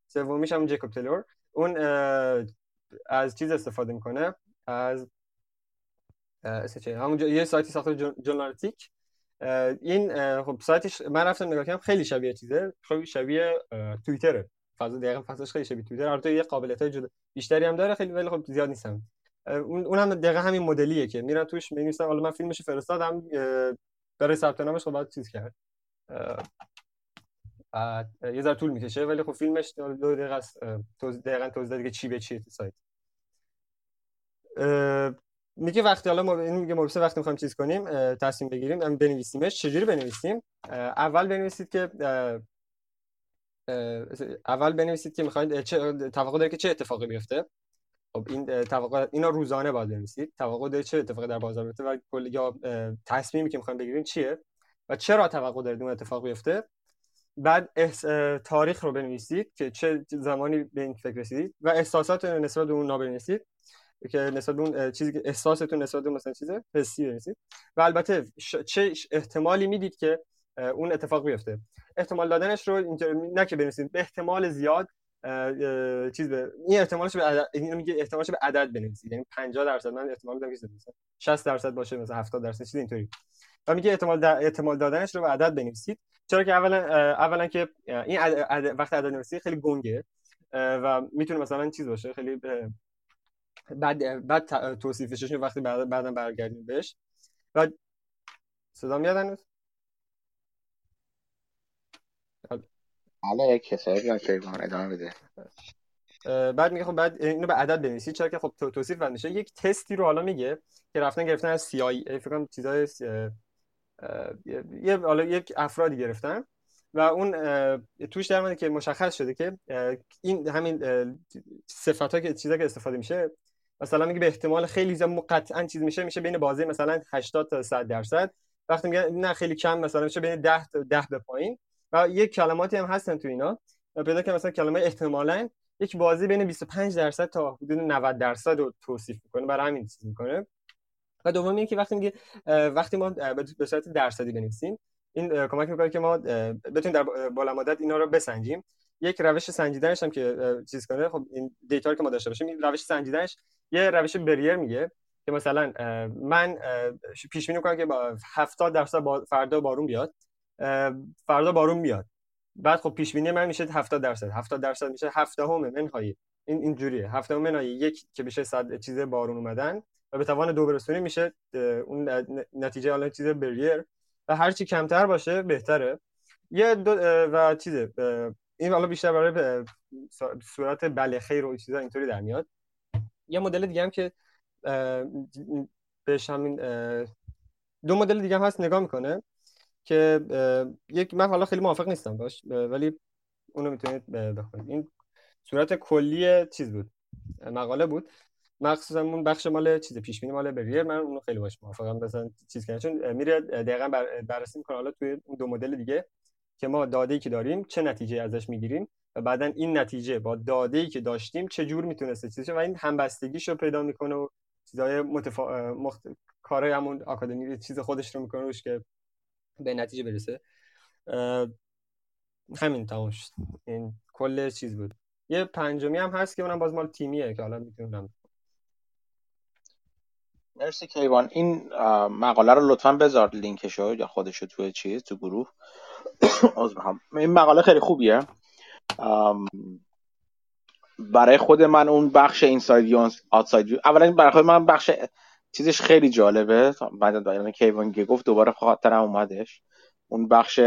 سومیش هم جیکوب تیلور اون از چیز استفاده می‌کنه؟ از همون یه سایتی ساخته جورنالیتیک این خب سایتش من رفتم نگاه کردم خیلی شبیه چیزه. خیلی شبیه توییتره فاز دقیقا فازش خیلی شبیه توییتر البته یه قابلیت های بیشتری هم داره خیلی ولی خب زیاد نیستم. اون اونم دقیقا همین مدلیه که میرن توش می‌نویسن حالا من فیلمش فرستادم برای ثبت نامش خب بعد چیز کرد. یه ذره طول می‌کشه ولی خب فیلمش دو دقیقه است دقیقا توضیح داده که چی به چیه تو سایت میگه وقتی حالا ما این میگه ما وقتی می‌خوایم چیز کنیم تصمیم بگیریم بنویسیمش. چجوری بنویسیم؟ اول بنویسید که اول بنویسید که می‌خواید توقع داره که چه اتفاقی بیفته؟ خب. این توقع اینا روزانه باید بنویسید. توقع داره چه اتفاقی در بازار بیفته و کل یا تصمیمی که می‌خوایم بگیریم چیه و چرا توقع دارید اون اتفاق بیفته. بعد تاریخ رو بنویسید که چه زمانی به این فکر رسیدید و احساسات نسبت به اون بنویسید. که نسبت به اون چیزی که احساستون نسبت به مثلا چیزه حسی بنویسید. و البته چه احتمالی می‌دید که اون اتفاق بیفته. احتمال دادنش رو اینجا نه که بنویسید به احتمال زیاد چیز به این احتمالش به عدد اینو میگه احتمالش به عدد بنویسید. یعنی 50 درصد. من احتمال میدم که مثلا 60 درصد باشه مثلا 70 درصد چیز اینطوری. و میگه احتمال در... احتمال دادنش رو به عدد بنویسید. چرا که اولا اولا که این عدد... وقت عدد نویسی خیلی گنگه. و می‌تونه مثلا چیز باشه خیلی بعد بعد توصیفش وقتی بعد بعدا برگردیم بهش. و صدا میاد هنوز؟ بله کسایی ادامه بده. بعد میگه خب بعد اینو به عدد بنویسید. چرا که خب توصیف بند میشه. یک تستی رو حالا میگه که رفتن گرفتن از آی فکر کنم چیزای یه حالا یک افرادی گرفتن و اون توش در که مشخص شده که این همین صفات ها که چیزا که استفاده میشه مثلا میگه به احتمال خیلی زیاد قطعا چیز میشه میشه بین بازی مثلا 80 تا 100 درصد. وقتی میگه نه خیلی کم مثلا میشه بین 10 تا 10 به پایین. و یک کلماتی هم هستن تو اینا. پیدا که مثلا کلمه احتمالاً یک بازی بین 25 درصد تا حدود 90 درصد رو توصیف می‌کنه برای همین چیز می‌کنه. و دوم اینه که وقتی میگه وقتی ما به صورت درصدی بنویسیم این کمک می‌کنه که ما بتونیم در بالا مدت اینا رو بسنجیم. یک روش سنجیدنش هم که چیز کنه خب این دیتا که ما داشته باشیم این روش سنجیدنش یه روش بریر میگه که مثلا من پیش بینی می‌کنم که با 70 درصد فردا بارون بیاد. فردا بارون میاد. بعد خب پیش بینی من میشه 70 درصد. 70 درصد میشه 7 هم منهای. این اینجوریه 7 هم منهای یک که بشه صد چیز بارون اومدن و به توان دو برسونی میشه اون نتیجه حالا چیز بریر. و هر چی کمتر باشه بهتره. یه دو و چیزه این حالا بیشتر برای صورت بله خیر و چیزا اینطوری در میاد. یه مدل دیگه هم که بهش همین دو مدل دیگه هم هست نگاه می‌کنه. که یک من حالا خیلی موافق نیستم باش ولی اونو می‌تونید بخونید. این صورت کلی چیز بود. مقاله بود. مخصوصا اون بخش مال چیز پیش بینی مال بریر. من اونو خیلی باش موافقم. مثلا چیز کنه چون میره دقیقا بر بررسی می‌کنه. حالا توی اون دو مدل دیگه که ما داده که داریم چه نتیجه ازش می‌گیریم و بعدا این نتیجه با داده که داشتیم چه جور می‌تونسته چیز و این همبستگیش رو پیدا می‌کنه و چیزای متفا... مخت... کارهای همون آکادمی چیز خودش رو می‌کنه روش که به نتیجه برسه. همین تمام شد. این کل چیز بود. یه پنجمی هم هست که اونم باز مال تیمیه که حالا می‌تونم. مرسی کیوان. این مقاله رو لطفا بذار لینکشو یا خودشو توی چیز تو گروه. این مقاله خیلی خوبیه. برای خود من اون بخش اینساید ویو آتساید اولا برای خود من بخش چیزش خیلی جالبه. بعد از کیوان گفت دوباره خاطرم اومدش. اون بخش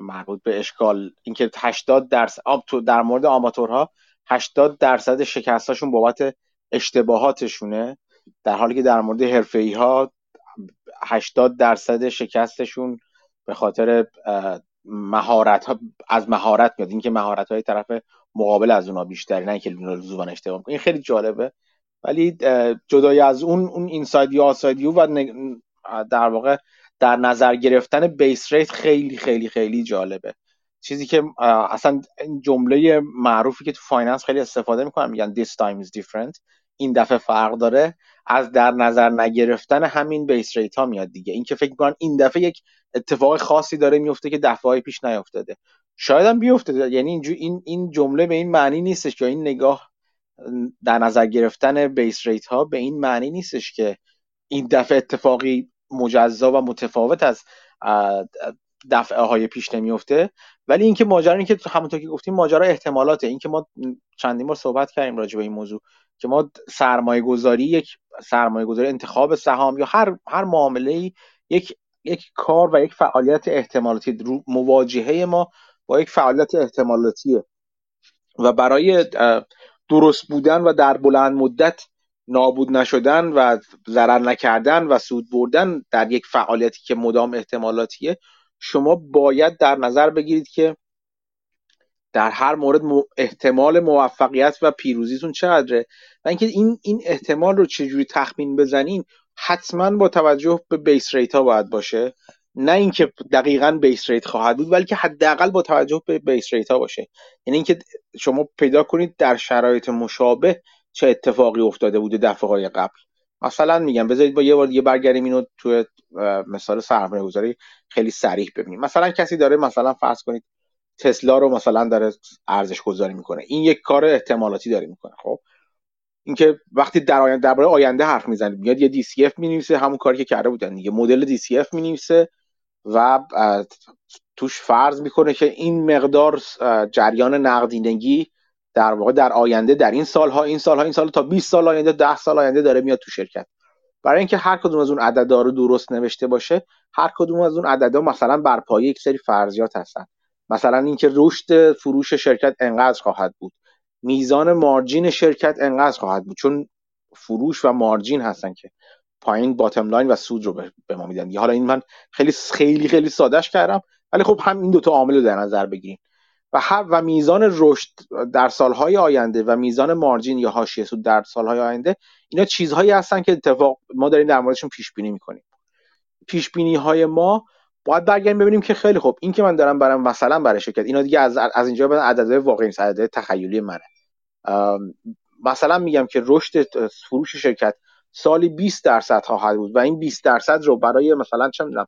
مربوط به اشکال اینکه 80 درصد تو در مورد آماتورها 80 درصد شکستاشون بابت اشتباهاتشونه. در حالی که در مورد حرفه‌ای ها 80 درصد شکستشون به خاطر مهارت ها از مهارت میاد. اینکه مهارت های طرف مقابل از اونها بیشتری نه اینکه لزوما اشتباه. این خیلی جالبه. ولی جدای از اون اون inside یا outside و در واقع در نظر گرفتن base rate خیلی خیلی خیلی جالبه. چیزی که اصلا جمله معروفی که تو finance خیلی استفاده می‌کنن میگن this time is different. این دفعه فرق داره. از در نظر نگرفتن همین بیس ریت ها میاد دیگه. این که فکر می‌کنن این دفعه یک اتفاق خاصی داره میفته که دفعه های پیش نیافتاده. شاید هم بیفته. یعنی این این جمله به این معنی نیستش که این نگاه در نظر گرفتن بیس ریت ها به این معنی نیستش که این دفعه اتفاقی مجزا و متفاوت از دفعه های پیش نمیفته ولی اینکه ماجرا این که همونطور که گفتیم ماجرا احتمالاته. اینکه ما چندین بار صحبت کردیم راجع به این موضوع که ما سرمایه گذاری یک سرمایه گذاری انتخاب سهام یا هر هر معامله یک یک کار و یک فعالیت احتمالاتی مواجهه ما با یک فعالیت احتمالاتیه و برای درست بودن و در بلند مدت نابود نشدن و ضرر نکردن و سود بردن در یک فعالیتی که مدام احتمالاتیه شما باید در نظر بگیرید که در هر مورد احتمال موفقیت و پیروزیتون چقدره و اینکه این این احتمال رو چجوری تخمین بزنین حتما با توجه به base rate ها باید باشه. نه اینکه دقیقا base rate خواهد بود بلکه حداقل با توجه به base rate ها باشه. یعنی اینکه شما پیدا کنید در شرایط مشابه چه اتفاقی افتاده بوده دفعه های قبل. مثلا میگم بذارید با یه بار دیگه برگردیم اینو تو مثال سرمایه گذاری خیلی سریح ببینیم. مثلا کسی داره مثلا فرض کنید تسلا رو مثلا داره ارزش گذاری می‌کنه. این یک کار احتمالاتی داره می‌کنه خب؟ اینکه وقتی در آینده درباره آینده حرف می‌زنید میاد یه DCF می‌نویسه همون کاری که کرده بودن دیگه. مدل DCF می‌نویسه و توش فرض می‌کنه که این مقدار جریان نقدینگی در واقع در آینده در این سالها این سالها این سال تا 20 سال آینده 10 سال آینده داره میاد تو شرکت. برای اینکه هر کدوم از اون عددا رو درست نوشته باشه هر کدوم از اون عددا مثلا بر پایه یک سری فرضیات هستن. مثلا اینکه رشد فروش شرکت انقدر خواهد بود. میزان مارجین شرکت انقدر خواهد بود. چون فروش و مارجین هستن که پایین باتم لاین و سود رو به ما میدن. حالا این من خیلی خیلی خیلی سادهش کردم ولی خب هم این دوتا عامل رو در نظر بگیریم و هر و میزان رشد در سالهای آینده و میزان مارجین یا حاشیه سود در سالهای آینده اینا چیزهایی هستن که اتفاق ما داریم در موردشون پیش بینی می‌کنیم. پیش بینی های ما باید برگردیم ببینیم که خیلی خوب این که من دارم برم مثلا برای شرکت اینا دیگه از از اینجا به عدد واقعی نیست تخیلی منه. مثلا میگم که رشد فروش شرکت سالی 20 درصد خواهد بود و این 20 درصد رو برای مثلا چه می‌دونم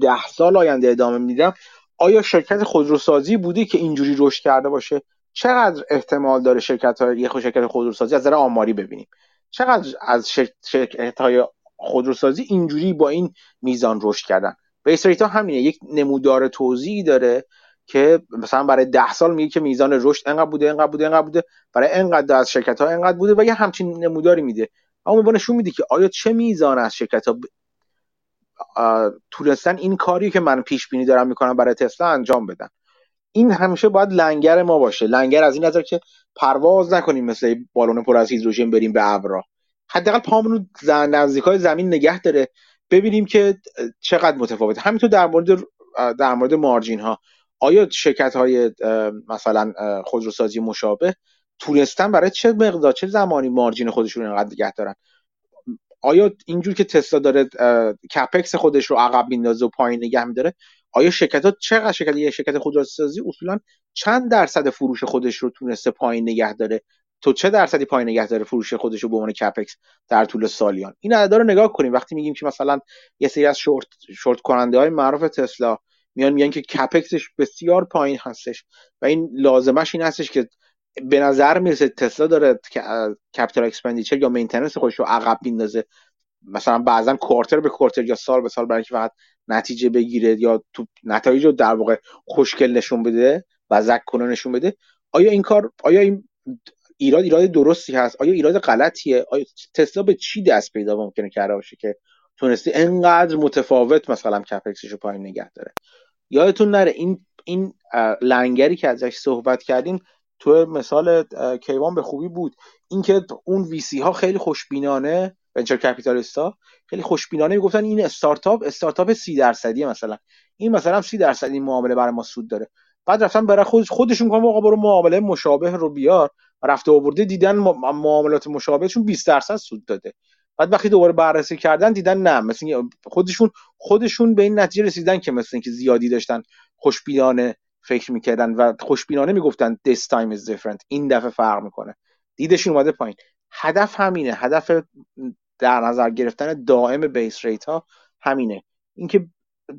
10 سال آینده ادامه میدم آیا شرکت خودروسازی بوده که اینجوری رشد کرده باشه؟ چقدر احتمال داره شرکت های یه شرکت خودروسازی از نظر آماری ببینیم؟ چقدر از شرکت های خودروسازی اینجوری با این میزان رشد کردن؟ بیس ریت ها همینه یک نمودار توضیحی داره که مثلا برای ده سال میگه که میزان رشد انقدر بوده انقدر بوده انقدر بوده برای انقدر از شرکت ها انقدر بوده و یه همچین نموداری میده. اما به نشون میده که آیا چه میزان از شرکت ها تونستن این کاری که من پیش بینی دارم می‌کنم برای تسلا انجام بدن. این همیشه باید لنگر ما باشه. لنگر از این نظر که پرواز نکنیم مثل بالون پر از هیدروژن بریم به ابرا. حداقل پامون رو نزدیک های زمین نگه داره. ببینیم که چقدر متفاوته. همینطور در مورد در مورد مارجین ها آیا شرکت های مثلا خودروسازی مشابه تونستن برای چه مقدار چه زمانی مارجین خودشون اینقدر نگه دارن؟ آیا اینجور که تسلا داره کپکس خودش رو عقب میندازه و پایین نگه میداره آیا شرکت ها چقدر شرکت یه شرکت خودروسازی اصولا چند درصد فروش خودش رو تونسته پایین نگه داره؟ تو چه درصدی پایین نگه داره فروش خودش رو به عنوان CapEx در طول سالیان؟ این عددا رو نگاه کنیم. وقتی میگیم که مثلا یه سری از short short کننده های معروف تسلا میان میگن که CapEx ش بسیار پایین هستش و این لازمه‌ش این هستش که به نظر می‌رسه تسلا داره capital expenditure یا maintenance خودش رو عقب میندازه. مثلا بعضا کوارتر به کوارتر یا سال به سال برای اینکه فقط نتیجه بگیره یا تو نتایج رو در واقع خوشگل نشون بده و زک کنه نشون بده آیا این کار آیا این ایراد ایراد درستی هست؟ آیا ایراد غلطیه؟ آیا تسلا به چی دست پیدا ممکنه کرده باشه که تونستی انقدر متفاوت مثلا کپکسش رو پایین نگه داره؟ یادتون نره این این لنگری که ازش صحبت کردیم تو مثال کیوان به خوبی بود. اینکه اون ویسی ها خیلی خوشبینانه ونچر کپیتالیستا خیلی خوشبینانه می‌گفتن این استارتاپ استارتاپ سی درصدیه مثلا. این مثلا سی درصد این معامله برای ما سود داره. بعد رفتن برای خود خودشون گفتن آقا برو معامله مشابه رو بیار. و رفته آورده دیدن معاملات مشابهشون 20 درصد سود داده. بعد وقتی دوباره بررسی کردن دیدن نه. مثل خودشون خودشون به این نتیجه رسیدن که مثل اینکه زیادی داشتن خوشبینانه فکر می‌کردن و خوشبینانه می‌گفتن this time is different. این دفعه فرق می‌کنه. دیدش اومده پایین. هدف همینه. هدف در نظر گرفتن دائم base rate ها همینه. اینکه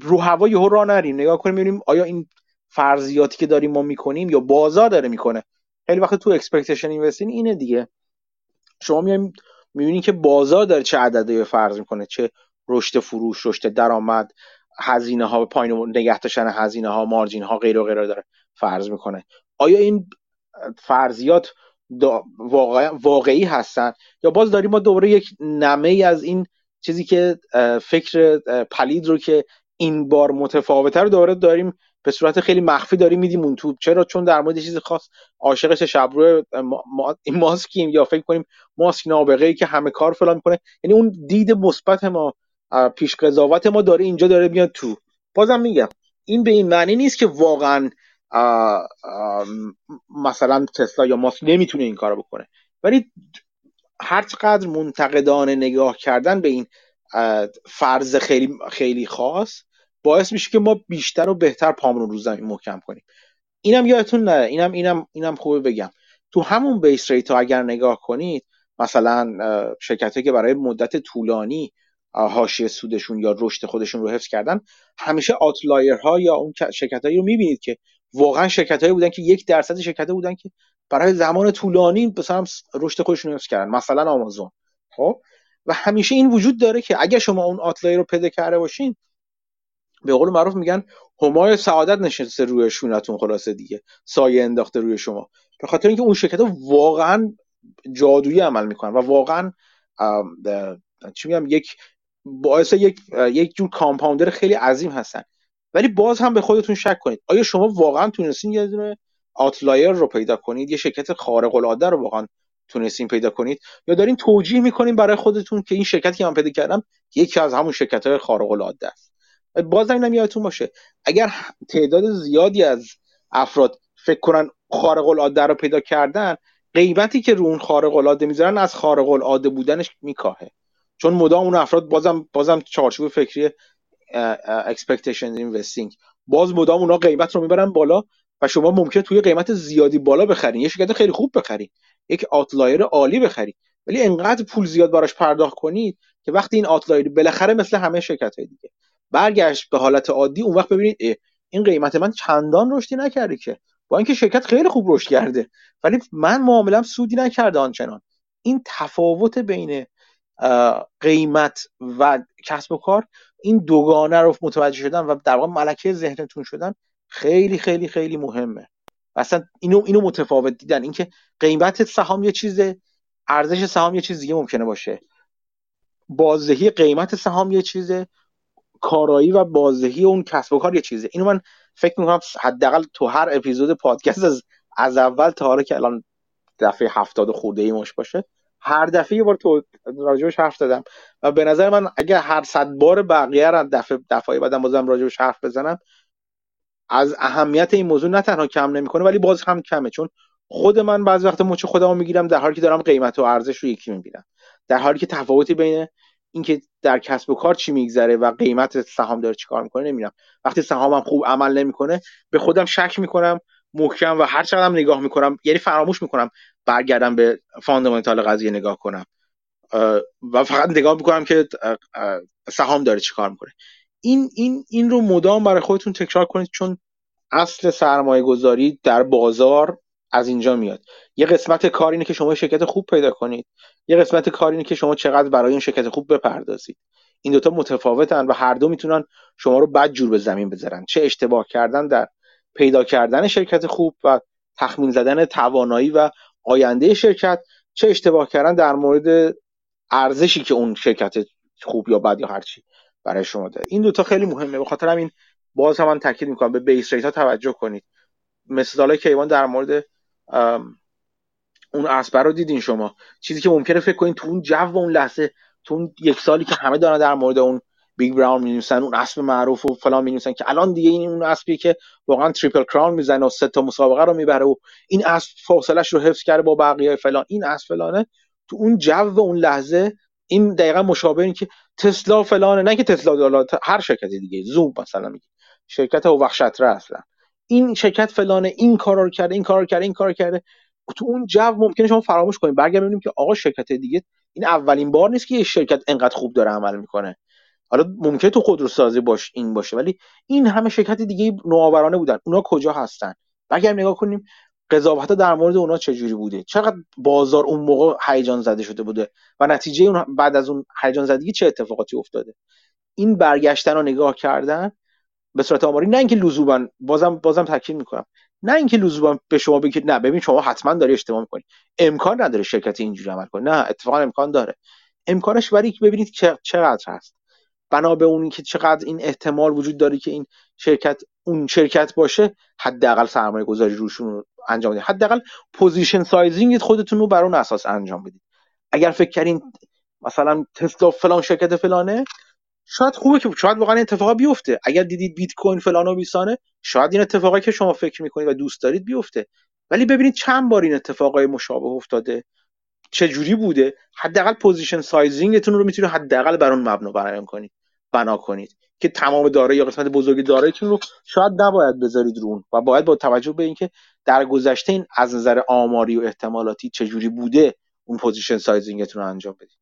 رو هوا یهو راه نریم. نگاه کنیم ببینیم آیا این فرضیاتی که داریم ما می‌کنیم یا بازار داره می‌کنه. خیلی وقت تو expectations investing اینه دیگه. شما میایم می‌بینید که بازار داره چه عددی فرض می‌کنه. چه رشد فروش رشد درآمد هزینه ها پایین نگه داشتن هزینه ها مارجین ها غیر و غیره داره فرض می‌کنه. آیا این فرضیات واقعی هستن؟ یا باز داریم ما دوباره یک نمه ای از این چیزی که فکر پلید رو که این بار متفاوته رو دوباره داریم به صورت خیلی مخفی داریم میدیم اون تو. چرا؟ چون در مورد چیز خاص عاشق شبرو ما... ماسکیم یا فکر کنیم ماسک نابغه ای که همه کار فلان می‌کنه. یعنی اون دید مثبت ما پیش قضاوت ما داره اینجا داره میاد تو. بازم میگم این به این معنی نیست که واقعا مثلا تسلا یا ماسک نمی‌تونه این کارو بکنه. ولی هر چقدر منتقدانه نگاه کردن به این فرض خیلی خیلی خاص باعث میشه که ما بیشتر و بهتر پامون رو زمین محکم کنیم. اینم یادتون نره اینم اینم اینم خوبه بگم. تو همون بیس ریت اگر نگاه کنید مثلا شرکت که برای مدت طولانی حاشیه سودشون یا رشد خودشون رو حفظ کردن همیشه ها یا اون شرکتایی رو می‌بینید که واقعا شرکتایی بودن که یک درصد شرکت بودن که برای زمان طولانی مثلا رشد خودشون حفظ کردن مثلا آمازون. خب؟ و همیشه این وجود داره که اگر شما اون آتلایر رو پیدا کرده باشین به قول معروف میگن همای سعادت نشسته روی شونتون خلاصه دیگه سایه انداخته روی شما. به خاطر اینکه اون شرکت واقعا جادویی عمل می‌کنن و واقعا چی میگم یک باعث یک یک جور کامپاوندر خیلی عظیم هستن. ولی باز هم به خودتون شک کنید. آیا شما واقعا تونستین یه دونه آتلایر رو پیدا کنید؟ یه شرکت خارق العاده رو واقعا تونستین پیدا کنید؟ یا دارین توجیه می‌کنین برای خودتون که این شرکتی که من پیدا کردم یکی از همون شرکت های خارق العاده است؟ باز اینم یادتون باشه. اگر تعداد زیادی از افراد فکر کنن خارق العاده رو پیدا کردن قیمتی که رو اون خارق العاده می‌ذارن از خارق العاده بودنش میکاهه. چون مدام اون افراد بازم بازم چارچوب فکری expectation investing. باز مدام اونا قیمت رو می‌برن بالا و شما ممکن توی قیمت زیادی بالا بخرین. یه شرکت خیلی خوب بخرین. یک آتلایر عالی بخرید ولی انقدر پول زیاد براش پرداخت کنید که وقتی این آتلایر بالاخره مثل همه شرکت های دیگه برگشت به حالت عادی اون وقت ببینید این قیمت من چندان رشدی نکرده که. با اینکه شرکت خیلی خوب رشد کرده. ولی من معاملم سودی نکرده آنچنان. این تفاوت بین قیمت و کسب و کار این دوگانه رو متوجه شدن و در واقع ملکه ذهنتون شدن خیلی خیلی خیلی مهمه. اصلا اینو اینو متفاوت دیدن. اینکه قیمت سهام یه چیزه ارزش سهام یه چیز دیگه ممکنه باشه. بازدهی قیمت سهام یه چیزه کارایی و بازدهی اون کسب و کار یه چیزه. اینو من فکر می‌کنم حداقل تو هر اپیزود پادکست از از اول تا حالا که الان دفعه هفتاد خورده ای مش باشه هر دفعه یه بار تو راجبش حرف دادم و به نظر من اگر هر صد بار بقیه رو دفعه دفعه بعدم بازم راجبش حرف بزنم از اهمیت این موضوع نه تنها کم نمی‌کنه ولی باز هم کمه. چون خود من بعضی وقت مچ خودمو می‌گیرم در حالی که دارم قیمت و ارزش رو یکی می‌بینم. در حالی که تفاوتی بین اینکه در کسب و کار چی میگذره و قیمت سهام داره چیکار می‌کنه نمی‌دونم وقتی سهامم خوب عمل نمی‌کنه به خودم شک می‌کنم محکم و هر چقدر نگاه می‌کنم یعنی فراموش می‌کنم برگردم به فاندامنتال قضیه نگاه کنم. و فقط نگاه می‌کنم که سهام داره چیکار می‌کنه. این این این رو مدام برای خودتون تکرار کنید چون اصل سرمایه گذاری در بازار از اینجا میاد. یه قسمت کار اینه که شما شرکت خوب پیدا کنید. یه قسمت کار اینه که شما چقدر برای این شرکت خوب بپردازید. این دوتا متفاوتن و هر دو می‌تونن شما رو بد جور به زمین بذارن. چه اشتباه کردن در پیدا کردن شرکت خوب و تخمین زدن توانایی و آینده شرکت چه اشتباه کردن در مورد ارزشی که اون شرکت خوب یا بد یا هرچی برای شما داره. این دوتا خیلی مهمه. به خاطر همین باز هم من تاکید می‌کنم. به base rate ها توجه کنید. مثال کیوان در مورد اون اسب رو دیدین شما. چیزی که ممکنه فکر کنید تو اون جو و اون لحظه تو اون یک سالی که همه دارن در مورد اون Big Brown می‌نویسن اون اسب معروف و فلان می‌نویسن که الان دیگه این اون اسبی که واقعا Triple Crown می‌زنه و سه تا مسابقه رو می‌بره و این اسب فاصلش رو حفظ کرده با بقیه فلان این اسب فلانه. تو اون جو و اون لحظه این دقیقا مشابه این که تسلا فلانه نه که تسلا دالا هر شرکت دیگه زوم مثلا میگه. شرکت او وحشتره اصلا. این شرکت فلانه این کارا رو کرده این کار رو کرده این کار کرده. تو اون جو ممکنه شما فراموش کنید. برگردیم ببینیم که آقا شرکت دیگه این اولین بار نیست که یه شرکت انقدر خوب داره عمل می‌کنه. حالا ممکنه تو خودروسازی باش این باشه ولی این همه شرکت دیگه نوآورانه بودن. اونا کجا هستن؟ اگر نگاه کنیم قضاوت در مورد اونا چجوری بوده؟ چقدر بازار اون موقع هیجان زده شده بوده؟ و نتیجه اون بعد از اون هیجان زدگی چه اتفاقاتی افتاده؟ این برگشتن رو نگاه کردن به صورت آماری نه اینکه لزوما بازم بازم تاکید می‌کنم. نه اینکه لزوما به شما بگید نه ببین شما حتما داری اشتباه می‌کنی. امکان نداره شرکت اینجوری عمل کنه. نه اتفاقا امکان داره. امکانش برای ببینید چقدر هست. بنا به اون که چقدر این احتمال وجود داره که این شرکت اون شرکت باشه حداقل سرمایه گذاری روشون رو انجام بدید. حداقل position sizing خودتون رو بر اون اساس انجام بدید. اگر فکر کردین مثلا تسلا فلان شرکت فلانه شاید خوبه که شاید واقعا اتفاقا بیفته. اگر دیدید بیت کوین فلان و بیسانه شاید این اتفاقی که شما فکر می‌کنید و دوست دارید بیفته. ولی ببینید چند بار این اتفاقای مشابه افتاده. چه جوری بوده؟ حداقل position sizing تون رو می‌تونید حداقل بر اون مبنا بیان کنید. بنا کنید. که تمام دارایی یا قسمت بزرگ داراییتون رو شاید نباید بذارید روش و باید با توجه به اینکه در گذشته این از نظر آماری و احتمالاتی چجوری بوده اون position sizing تون رو انجام بدید.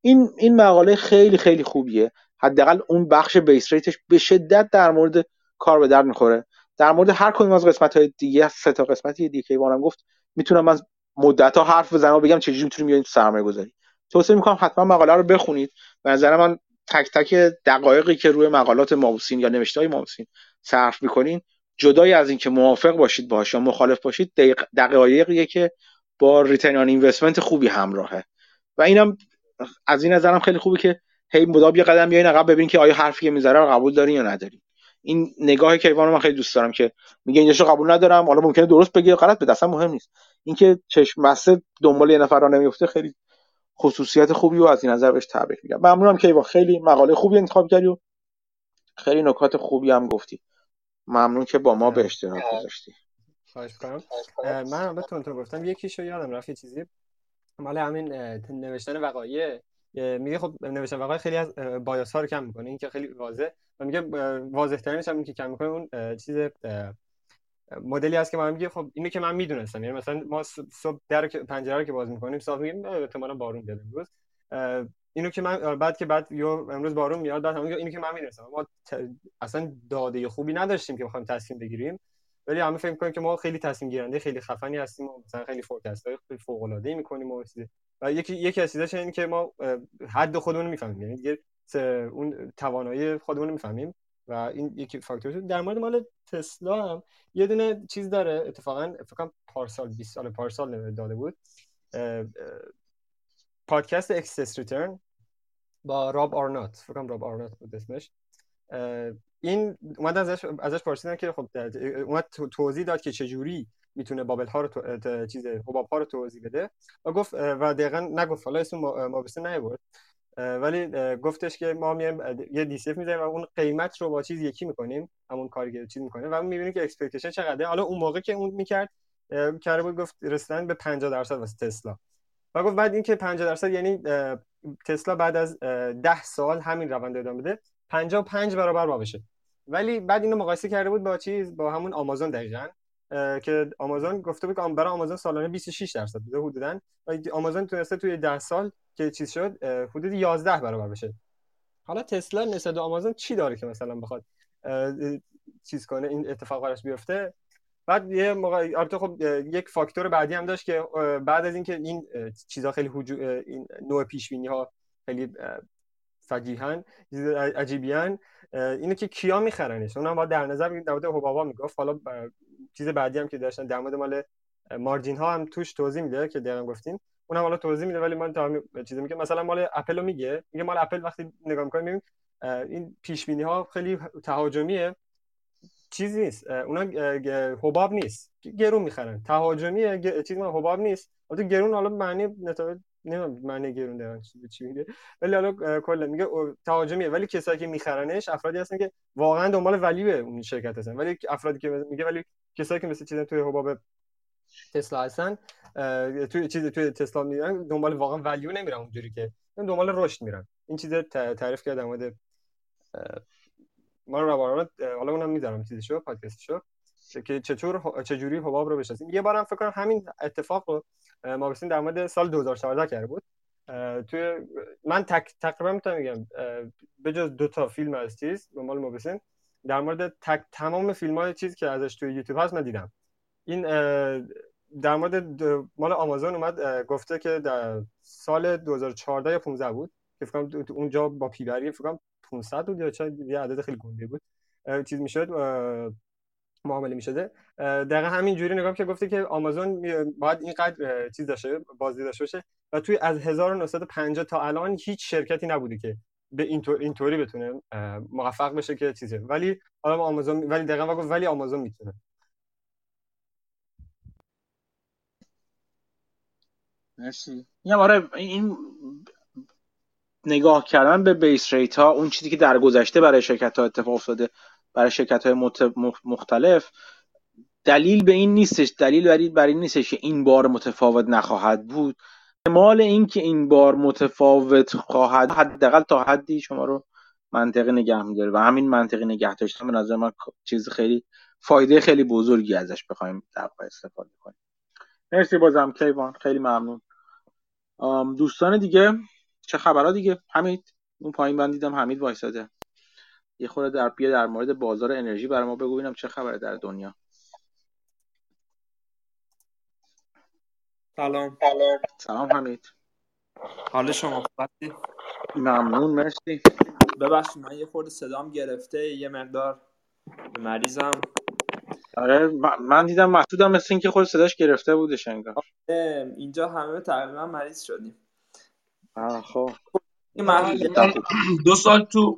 این این مقاله خیلی خیلی خوبیه. حداقل اون بخش base rate ش به شدت در مورد به درد می‌خوره. در مورد هر کدوم از قسمت های دیگه سه تا قسمتی دیگه که گفت می‌تونم من مدت ها حرف بزنم و بگم چجوری می‌تونیم بیاین سرمایه گذاری توصیه می‌کنم حتما مقاله رو بخونید. به نظر من تک تک دقایقی که روی مقالات مابوسین یا نوشته های مابوسین صرف می‌کنین جدای از اینکه موافق باشید باهاش یا مخالف باشید دقایقیه که با ریترن آن اینوستمنت خوبی همراهه. و اینم از این نظرم خیلی خوبه که هی مدام یه قدم بیاین عقب ببینین که آیا حرفی که می‌ذاره قبول دارین یا ندارین. این نگاه کیوان رو من خیلی دوست دارم که میگه اینجاشو قبول ندارم حالا ممکنه درست بگه غلط بده اصلا مهم نیست. اینکه چشم بسته دنبال یه نفر را نمیفته خیلی خصوصیت خوبی و از این نظر بهش تبریک میگم. ممنونم که با خیلی مقاله خوبی انتخاب کردی و خیلی نکات خوبی هم گفتی. ممنون که با ما به اشتراک گذاشتی. خواهش کنم. من به تون گفتم یکیشو یادم رفت یه چیزی. مال همین نوشتن وقایع. میگه خب نوشتن وقایع خیلی از بایاس ها رو کم می‌کنه این که خیلی واضح و میگه واضح ترینش هم که کم می‌کنه اون چیز مدلی هست که ما میگه خب اینو که من می‌دونستم. یعنی مثلا ما صبح در پنجره رو که باز می‌کنیم صاف میگیم احتمالاً بارون بیاد امروز. اینو که من بعد که بعد یو امروز بارون میاد بعد همون اینو که من می‌دونستم. ما اصلا داده خوبی نداشتیم که بخوایم تصمیم بگیریم. ولی همه فکر می‌کنیم که ما خیلی تصمیم گیرنده خیلی خفنی هستیم و مثلا خیلی فورکاست های خیلی فوق العاده ای می‌کنیم و و یکی یکی از چیزاش اینه که ما حد خودمون رو می‌فهمیم. یعنی دیگه اون توانایی خودمون رو می‌فهمیم. و این یکی فاکتور در مورد مال تسلا هم یه دونه چیز داره. اتفاقا فکر پارسال 20 سال پارسال داده بود. پادکست Excess Returns با Rob Arnott. فکر کنم Rob Arnott بود اسمش. این اومد ازش ازش پرسیدن که خب اومد توضیح داد که چجوری می‌تونه bubble ها رو تو... چیز حباب ها رو توضیح بده. و گفت و دقیقا نگفت. حالا اسم مابسته نیورد ولی گفتش که ما میایم یه دی سی می‌ذاریم و اون قیمت رو با چیز یکی می‌کنیم همون کارگر چیز می‌کنه. و می‌بینیم که اکسپکتیشن چقدره. حالا اون موقع که اون می‌کرد کرده بود گفت رسیدن به 50 درصد واسه تسلا. و گفت بعد اینکه 50 درصد یعنی تسلا بعد از 10 سال همین روند ادامه بده 55 برابر با بشه. ولی بعد اینو مقایسه کرده بود با چیز؟ با همون آمازون دقیقاً. که آمازون گفته بود که برای آمازون سالانه 26 درصد بوده حدودا. آمازون تونسته توی 10 سال که چیز شد حدود 11 برابر بشه. حالا تسلا نسبت به آمازون چی داره که مثلا بخواد چیز کنه این اتفاق براش بیفته؟ بعد یه موقع البته خب یک فاکتور بعدی هم داشت که بعد از اینکه این چیزا خیلی هجو... این نوع پیش بینی ها خیلی فجیحن عجیبیان اینو که کیا میخرنش؟ اونم با در نظر بگیرید در مورد حبابا می‌گفت. حالا چیز بعدی هم که داشتن در مورد مال مارجین ها هم توش توضیح میده که دقیقا گفتین. اونم حالا توضیح میده ولی من تا چیزی میگه مثلا مال اپل رو میگه. میگه مال اپل وقتی نگاه می‌کنیم این پیش بینی ها خیلی تهاجمیه. چیزی نیست. اونا حباب نیست. گرون می‌خرن. تهاجمیه چیز ما حباب نیست. البته گرون حالا معنی نتایج نمی‌دونم معنی گرون دارن چی میگه. ولی حالا کلا میگه تهاجمیه ولی کسایی که میخرنش افرادی هستن که واقعا دنبال ولیو اون شرکت هستن. ولی افرادی که میگه ولی کسایی که مثل چیزا توی حباب تسلا هستن توی چیز توی تسلا میرن دنبال واقعا ولیو نمیرن اونجوری که دنبال رشد میرن. این چیز تعریف کردم ما رو حالا اونم می‌ذارم چیزشو پادکستشو. که چطور چجوری حباب رو بشناسیم. یه بارم فکر کنم همین اتفاق رو ما بسیم در مورد سال 2014 کرده بود. توی من تک تقریبا می‌تونم به جز دو تا فیلم از چیز به مال موبسین در مورد تک تمام فیلم های چیز که ازش توی یوتیوب هست من دیدم. این در مورد مال آمازون اومد گفته که در سال 2014 یا 15 بود که فکر کنم اونجا با پیبری فکر کنم 500 بود یا چه یه عدد خیلی گنده بود چیز می‌شد معامله می‌شده. دقیقا همین جوری نگاه که گفته که آمازون باید اینقدر چیز داشته بازدید داشته باشه و توی از 1950 تا الان هیچ شرکتی نبوده که به اینطور اینطوری بتونه موفق بشه که چیزه. ولی حالا آمازون ولی دقیقا گفت ولی آمازون می‌تونه. مرسی. آره این نگاه کردن به بیس ریت ها اون چیزی که در گذشته برای شرکت ها اتفاق افتاده برای شرکت های مختلف دلیل به این نیستش. دلیل بر این نیستش که این بار متفاوت نخواهد بود. احتمال این که این بار متفاوت خواهد حداقل تا حدی شما رو منطقی نگه میداره. و همین منطقی نگه داشتن به نظر من چیز خیلی فایده خیلی بزرگی ازش بخوایم در استفاده کنیم. مرسی بازم کیوان. خیلی ممنون. دوستان دیگه چه خبرها دیگه؟ حمید اون پایین من دیدم حمید وایساده. یه خورده در بیا در مورد بازار انرژی برای ما بگو ببینم چه خبره در دنیا. سلام. سلام. حمید. حال شما خوبی ممنون مرسی. ببخشید من یه خورده صدام گرفته یه مقدار مریضم. آره من دیدم محسودم مثل اینکه خود صداش گرفته بودش انگار. اینجا همه تقریبا مریض شدیم. آه خب. دو سال تو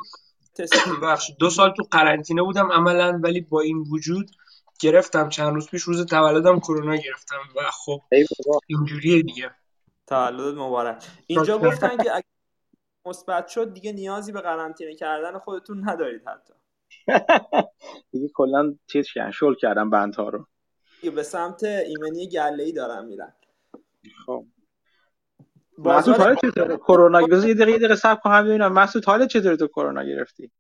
بخش دو سال تو قرنطینه بودم عملا ولی با این وجود گرفتم. چند روز پیش روز تولدم کرونا گرفتم و خب اینجوریه دیگه. تولد مبارک. اینجا گفتن که اگه مثبت شد دیگه نیازی به قرنطینه کردن خودتون ندارید حتی. دیگه کلا چیز کردن شل کردن بندها رو. به سمت ایمنی گله ای دارن میرن. خب. مسعود حالت چطوره کرونا بذار یه دقیقه دقیقه صبر کن هم ببینم مسعود حالت چطوره تو کرونا گرفتی؟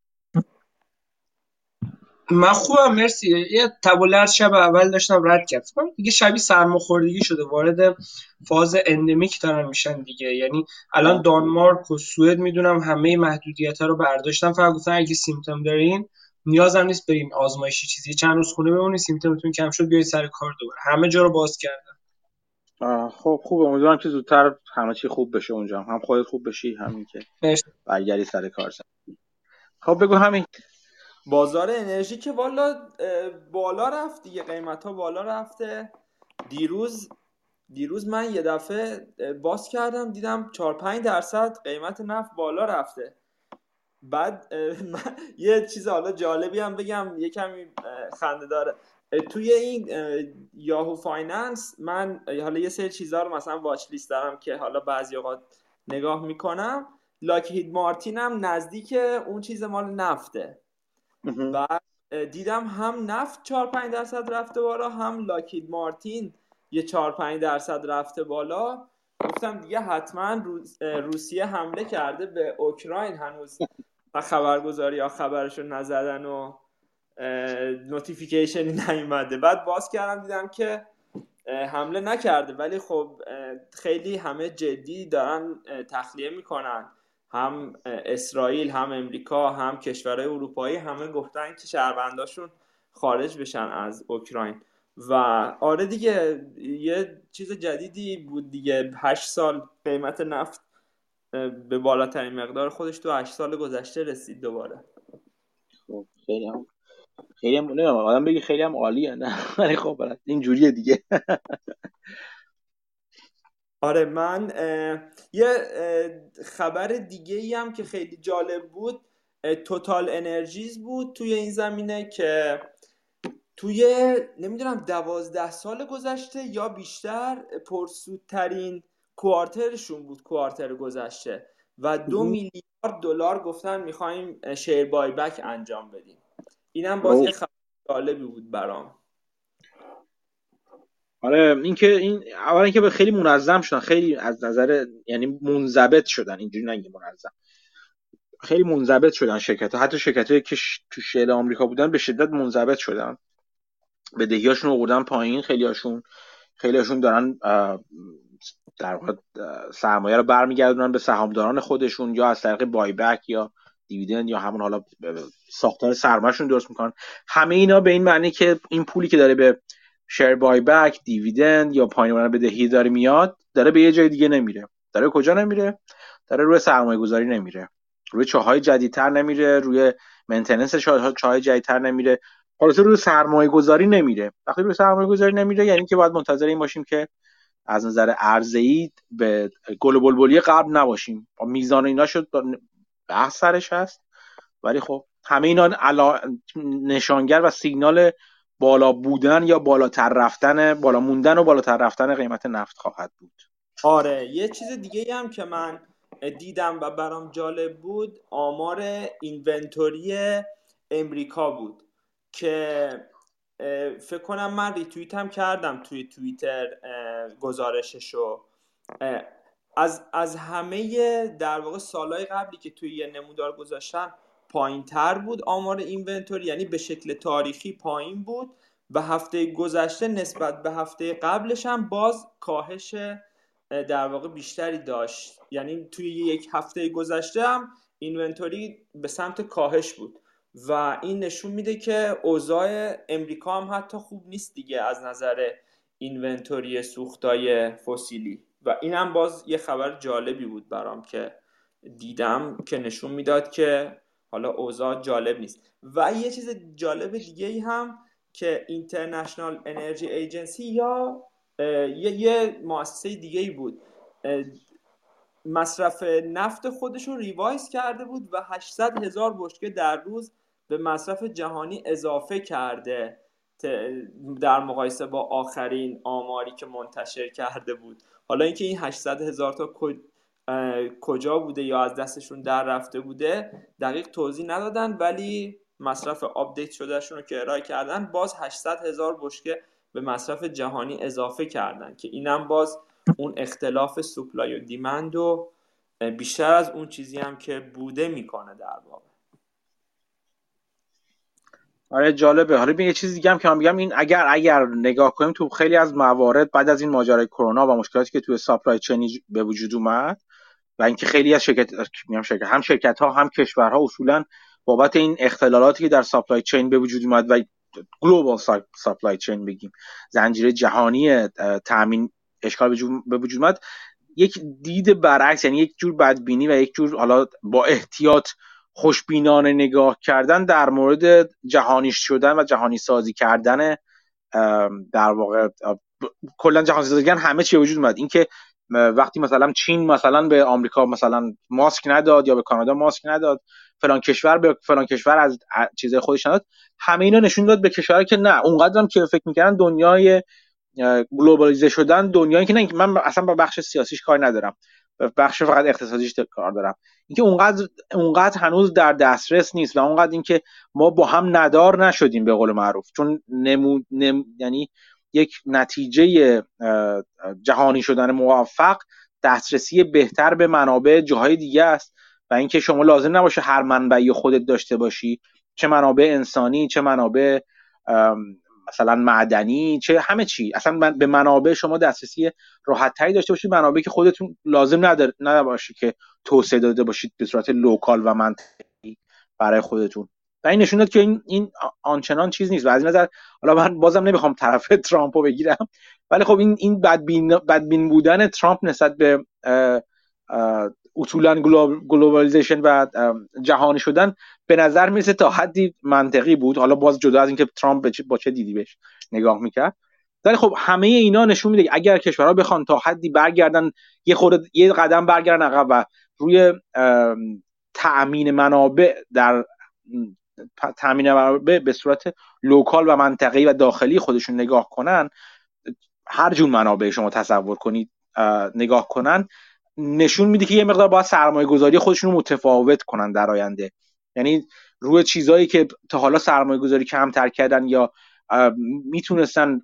من خوبم مرسی. یه تبولر شب اول داشتم رد کرد. دیگه شبی سرماخوردگی شده. وارد فاز اندمیک دارن میشن دیگه. یعنی الان دانمارک و سوئد می‌دونم همه محدودیت ها رو برداشتن. فقط گفتن اگه سیمتوم دارین نیازم نیست برین آزمایشی چیزی. چند روز خونه بمونید سیمتومتون کم شد بیاید سر کار دوباره. همه جا رو باز کردن. خب خوبه امیدوارم که زودتر همه چی خوب بشه اونجا. هم خودت خوب بشی همین که برگردی سر کار. سر. خب بگو همین. بازار انرژی که والا بالا رفت دیگه. قیمت ها بالا رفته. دیروز دیروز من یه دفعه باز کردم دیدم 4 5 درصد قیمت نفت بالا رفته. بعد یه چیز حالا جالبی هم بگم یه کمی خنده داره. توی این Yahoo Finance من حالا یه سری چیزها رو مثلا watch list دارم که حالا بعضی اوقات نگاه می‌کنم. Lockheed Martin هم نزدیک اون چیز مال نفته. بعد دیدم هم نفت 4 5 درصد رفته بالا هم Lockheed Martin یه 4 5 درصد رفته بالا. گفتم دیگه حتما روسیه حمله کرده به اوکراین هنوز. و خبرگزاری ها خبرشو نزدن و نوتیفیکیشنی نیومده. بعد باز کردم دیدم که حمله نکرده. ولی خب خیلی همه جدی دارن تخلیه می‌کنن. هم اسرائیل هم امریکا هم کشورهای اروپایی همه گفتن که شهرونداشون خارج بشن از اوکراین. و آره دیگه یه چیز جدیدی بود دیگه. هشت سال قیمت نفت به بالاترین مقدار خودش تو هشت سال گذشته رسید دوباره. خب خیلی هم خیلی هم نمی‌دونم آدم بگی خیلی هم عالیه نه. ولی خب این اینجوریه دیگه. آره من یه خبر دیگه ای هم که خیلی جالب بود توتال انرژیز بود توی این زمینه که توی نمی‌دونم دوازده سال گذشته یا بیشتر پرسودترین کوارترشون بود کوارتر گذشته. و دو میلیارد دلار گفتن می‌خوایم شیر بای بک انجام بدیم. اینم باز یه خبر جالبی بود برام. آره اینکه این اولا اینکه خیلی منظم شدن خیلی از نظر یعنی منضبط شدن اینجوری نگه منظم. خیلی منضبط شدن شرکت ها حتی شرکت هایی که تو شهر آمریکا بودن به شدت منضبط شدن. بدهیاشون رو آوردن پایین خیلی هاشون خیلی هاشون دارن در واقع سرمایه رو برمیگردونن به سهامداران خودشون یا از طریق بای بک یا دیویدند یا همون حالا ساختار سرمایه‌شون درست می‌کنن. همه اینا به این معنی که این پولی که داره به شیر بای بک دیویدند یا پایین بدهی داره میاد داره به یه جای دیگه نمیره. داره کجا نمیره؟ داره روی سرمایه گذاری نمیره. روی چاهای جدیدتر نمیره روی منتننس چاهای جدیدتر نمیره. حالا روی سرمایه گذاری نمیره. وقتی روی سرمایه گذاری نمیره یعنی که باید منتظر این باشیم که از نظر ارزی به گل بلبلی قبل نباشیم. با میزان اینا شد بحث سرش هست. ولی خب همه اینا علا... نشانگر و سیگنال بالا بودن یا بالاتر رفتن بالا موندن و بالاتر رفتن قیمت نفت خواهد بود. آره یه چیز دیگه هم که من دیدم و برام جالب بود آمار اینونتوری امریکا بود که فکر کنم من ریتویت هم کردم توی توییتر گزارششو. از, از همه در واقع سالهای قبلی که توی یه نمودار گذاشتن پایین تر بود آمار اینونتوری یعنی به شکل تاریخی پایین بود. و هفته گذشته نسبت به هفته قبلش هم باز کاهش در واقع بیشتری داشت. یعنی توی یک هفته گذشته هم اینونتوری به سمت کاهش بود. و این نشون میده که اوضاع امریکا هم حتی خوب نیست دیگه از نظر اینونتوری سوختای فسیلی. و این هم باز یه خبر جالبی بود برام که دیدم که نشون می‌داد که حالا اوضاع جالب نیست. و یه چیز جالب دیگه ای هم که اینترنشنال انرژی ایجنسی یا یه, یه مؤسسه دیگه ای بود مصرف نفت خودش رو revise کرده بود و 800 هزار بشکه در روز به مصرف جهانی اضافه کرده. در مقایسه با آخرین آماری که منتشر کرده بود. حالا اینکه این 800 هزار تا کجا بوده یا از دستشون در رفته بوده دقیق توضیح ندادن ولی مصرف update شده‌شون رو که ارائه کردن باز 800 هزار بشکه به مصرف جهانی اضافه کردن که اینم باز اون اختلاف supply و demand و بیشتر از اون چیزی هم که بوده می‌کنه در واقع. آره جالبه. حالا یه چیز دیگه هم که من بگم این اگر اگر نگاه کنیم تو خیلی از موارد بعد از این ماجرای کرونا و مشکلاتی که توی supply chain ی به وجود اومد و اینکه خیلی از شرکت میام شرکت هم شرکت ها هم کشورها اصولا بابت این اختلالاتی که در supply chain به وجود اومد و گلوبال ساپلای چین بگیم زنجیره جهانی تامین اشکال به وجود اومد یک دید برعکس یعنی یک جور بدبینی و یک جور حالا با احتیاط خوشبینانه نگاه کردن در مورد جهانی شدن و جهانی سازی کردن در واقع کلا جهانی سازی کردن همه چی وجود اومد. اینکه وقتی مثلا چین مثلا به آمریکا مثلا ماسک نداد یا به کانادا ماسک نداد فلان کشور به فلان کشور از چیزای خودش نداد همه اینا نشون داد به کشورها که نه. اونقدرم که فکر می‌کردن دنیای گلوبالیزه شدن دنیایی که نه. من اصلا با بخش سیاسیش کار ندارم. بخش فقط اقتصادیش کار دارم. اینکه اونقدر اونقدر هنوز در دسترس نیست و اونقدر اینکه ما با هم ندار نشدیم به قول معروف. چون نمو نم... یعنی یک نتیجه جهانی شدن موفق دسترسی بهتر به منابع جاهای دیگه است و اینکه شما لازم نباشه هر منبعی خودت داشته باشی. چه منابع انسانی چه منابع مثلا معدنی چه همه چی. اصلا به منابع شما دسترسی راحت تری داشته باشید منابعی که خودتون لازم نداره نباشه که توسعه داده باشید به صورت لوکال و منطقی برای خودتون. و این نشون داد که این, این آنچنان چیز نیست. و از این نظر حالا من بازم نمی‌خوام طرف ترامپو بگیرم. ولی خب این این بدبین بدبین بودن ترامپ نسبت به اصولا globalization و جهانی شدن به نظر می‌رسه تا حدی منطقی بود. حالا باز جدا از اینکه ترامپ با چه دیدی بهش نگاه می‌کرد. ولی خب همه اینا نشون میده اگر کشورها بخوان تا حدی برگردن یه خورده یه قدم برگردن عقب و روی تأمین منابع در تامین منابع به صورت لوکال و منطقه‌ای و داخلی خودشون نگاه کنن هر جور منابع شما تصور کنید نگاه کنن نشون میده که یه مقدار باید سرمایه گذاری خودشون رو متفاوت کنن در آینده. یعنی روی چیزهایی که تا حالا سرمایه گذاری کمتر کردن یا می‌تونستن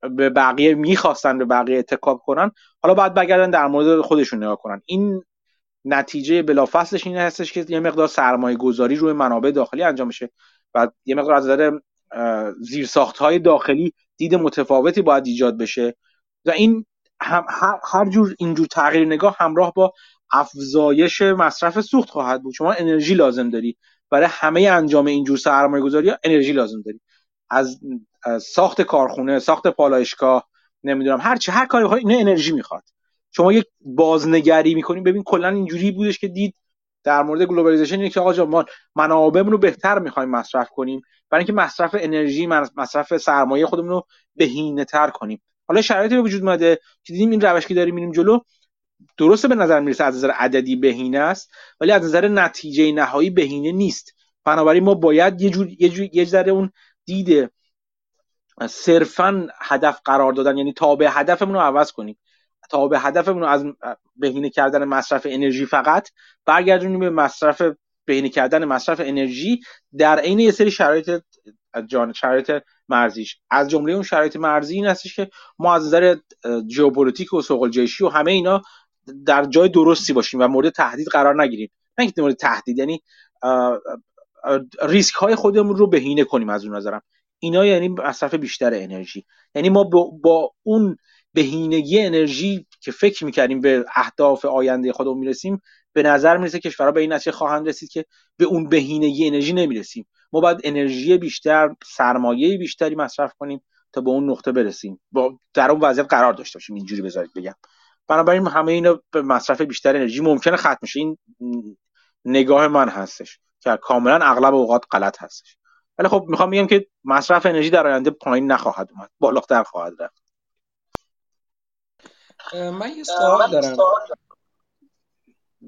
به بقیه می‌خواستن به بقیه اتکاب کنن حالا باید بگردن در مورد خودشون نگاه کنن. این نتیجه بلافاصلش این هستش که یه مقدار سرمایه گذاری روی منابع داخلی انجام میشه و یه مقدار از نظر زیرساخت های داخلی دید متفاوتی باید ایجاد بشه. و این هم هر جور اینجور تغییر نگاه همراه با افزایش مصرف سوخت خواهد بود. شما انرژی لازم داری. برای همه انجام اینجور سرمایه گذاری انرژی لازم داری. از ساخت کارخونه ساخت پالایشگاه نمی‌دونم هر چی هر کاری اینه انرژی می‌خواد. شما یک بازنگری می‌کنیم ببین کلا اینجوری بودش که دید در مورد globalization اینه که آقا ما منابعمون رو بهتر می‌خوایم مصرف کنیم. برای اینکه مصرف انرژی مصرف سرمایه خودمون رو بهینه تر کنیم. حالا شرایطی به وجود اومده که دیدیم این روش که داریم میریم جلو درسته به نظر می‌رسه از نظر عددی بهینه است ولی از نظر نتیجه نهایی بهینه نیست. بنابراین ما باید یه جور یه, جور، یه ذره اون دید صرفا هدف قرار دادن یعنی تابع هدفمون رو عوض کنیم. تابع هدفمون از بهینه کردن مصرف انرژی فقط برگردونیم به مصرف بهینه کردن مصرف انرژی در عین یه سری شرایط جان شرایط مرزیش. از جمله اون شرایط مرزی این هستش که ما از نظر ژئوپلیتیک و سوق‌الجیشی و همه اینا در جای درستی باشیم و مورد تهدید قرار نگیریم. نه اینکه مورد تهدید یعنی ریسک های خودمون رو بهینه کنیم از اون نظرم. اینا یعنی مصرف بیشتر انرژی. یعنی ما با, اون بهینگی انرژی که فکر می‌کردیم به اهداف آینده خودمون می‌رسیم به نظر می‌رسه کشورها به این نتیجه خواهند رسید که به اون بهینگی انرژی نمی‌رسیم. ما باید انرژی بیشتر سرمایه بیشتری مصرف کنیم تا به اون نقطه برسیم. با در اون وضعیت قرار داشته باشیم اینجوری بذارید بگم. بنابراین همه اینا به مصرف بیشتر انرژی ممکنه ختم میشه این نگاه من هستش که کاملا اغلب اوقات غلط هستش. ولی خب می‌خوام بگم که مصرف انرژی در آینده پایین نخواهد اومد. بالاتر خواهد رفت. من یه سوال دارم.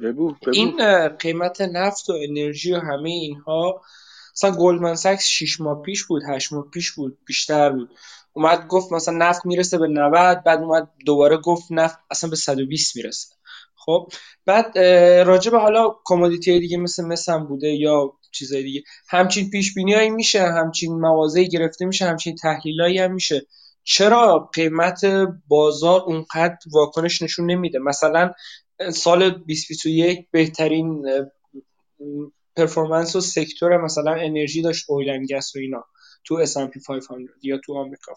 بگو, این قیمت نفت و انرژی و همه اینها مثلا گلدمن ساکس 6 ماه پیش بود 8 ماه پیش بود بیشتر بود. اومد گفت مثلا نفت می‌رسه به 90 بعد اومد دوباره گفت نفت اصلا به 120 می‌رسه. خب بعد راجع به حالا کمودیتی دیگه مثل مثل بوده یا چیزای دیگه. همچین پیش بینیایی میشه همچین موازی گرفته میشه همچین تحلیلایی هم میشه. چرا قیمت بازار اونقدر واکنش نشون نمیده؟ مثلا سال 2021 بهترین پرفورمنس و سکتور مثلا انرژی داشت اویل گس و اینا تو S&P 500 یا تو آمریکا.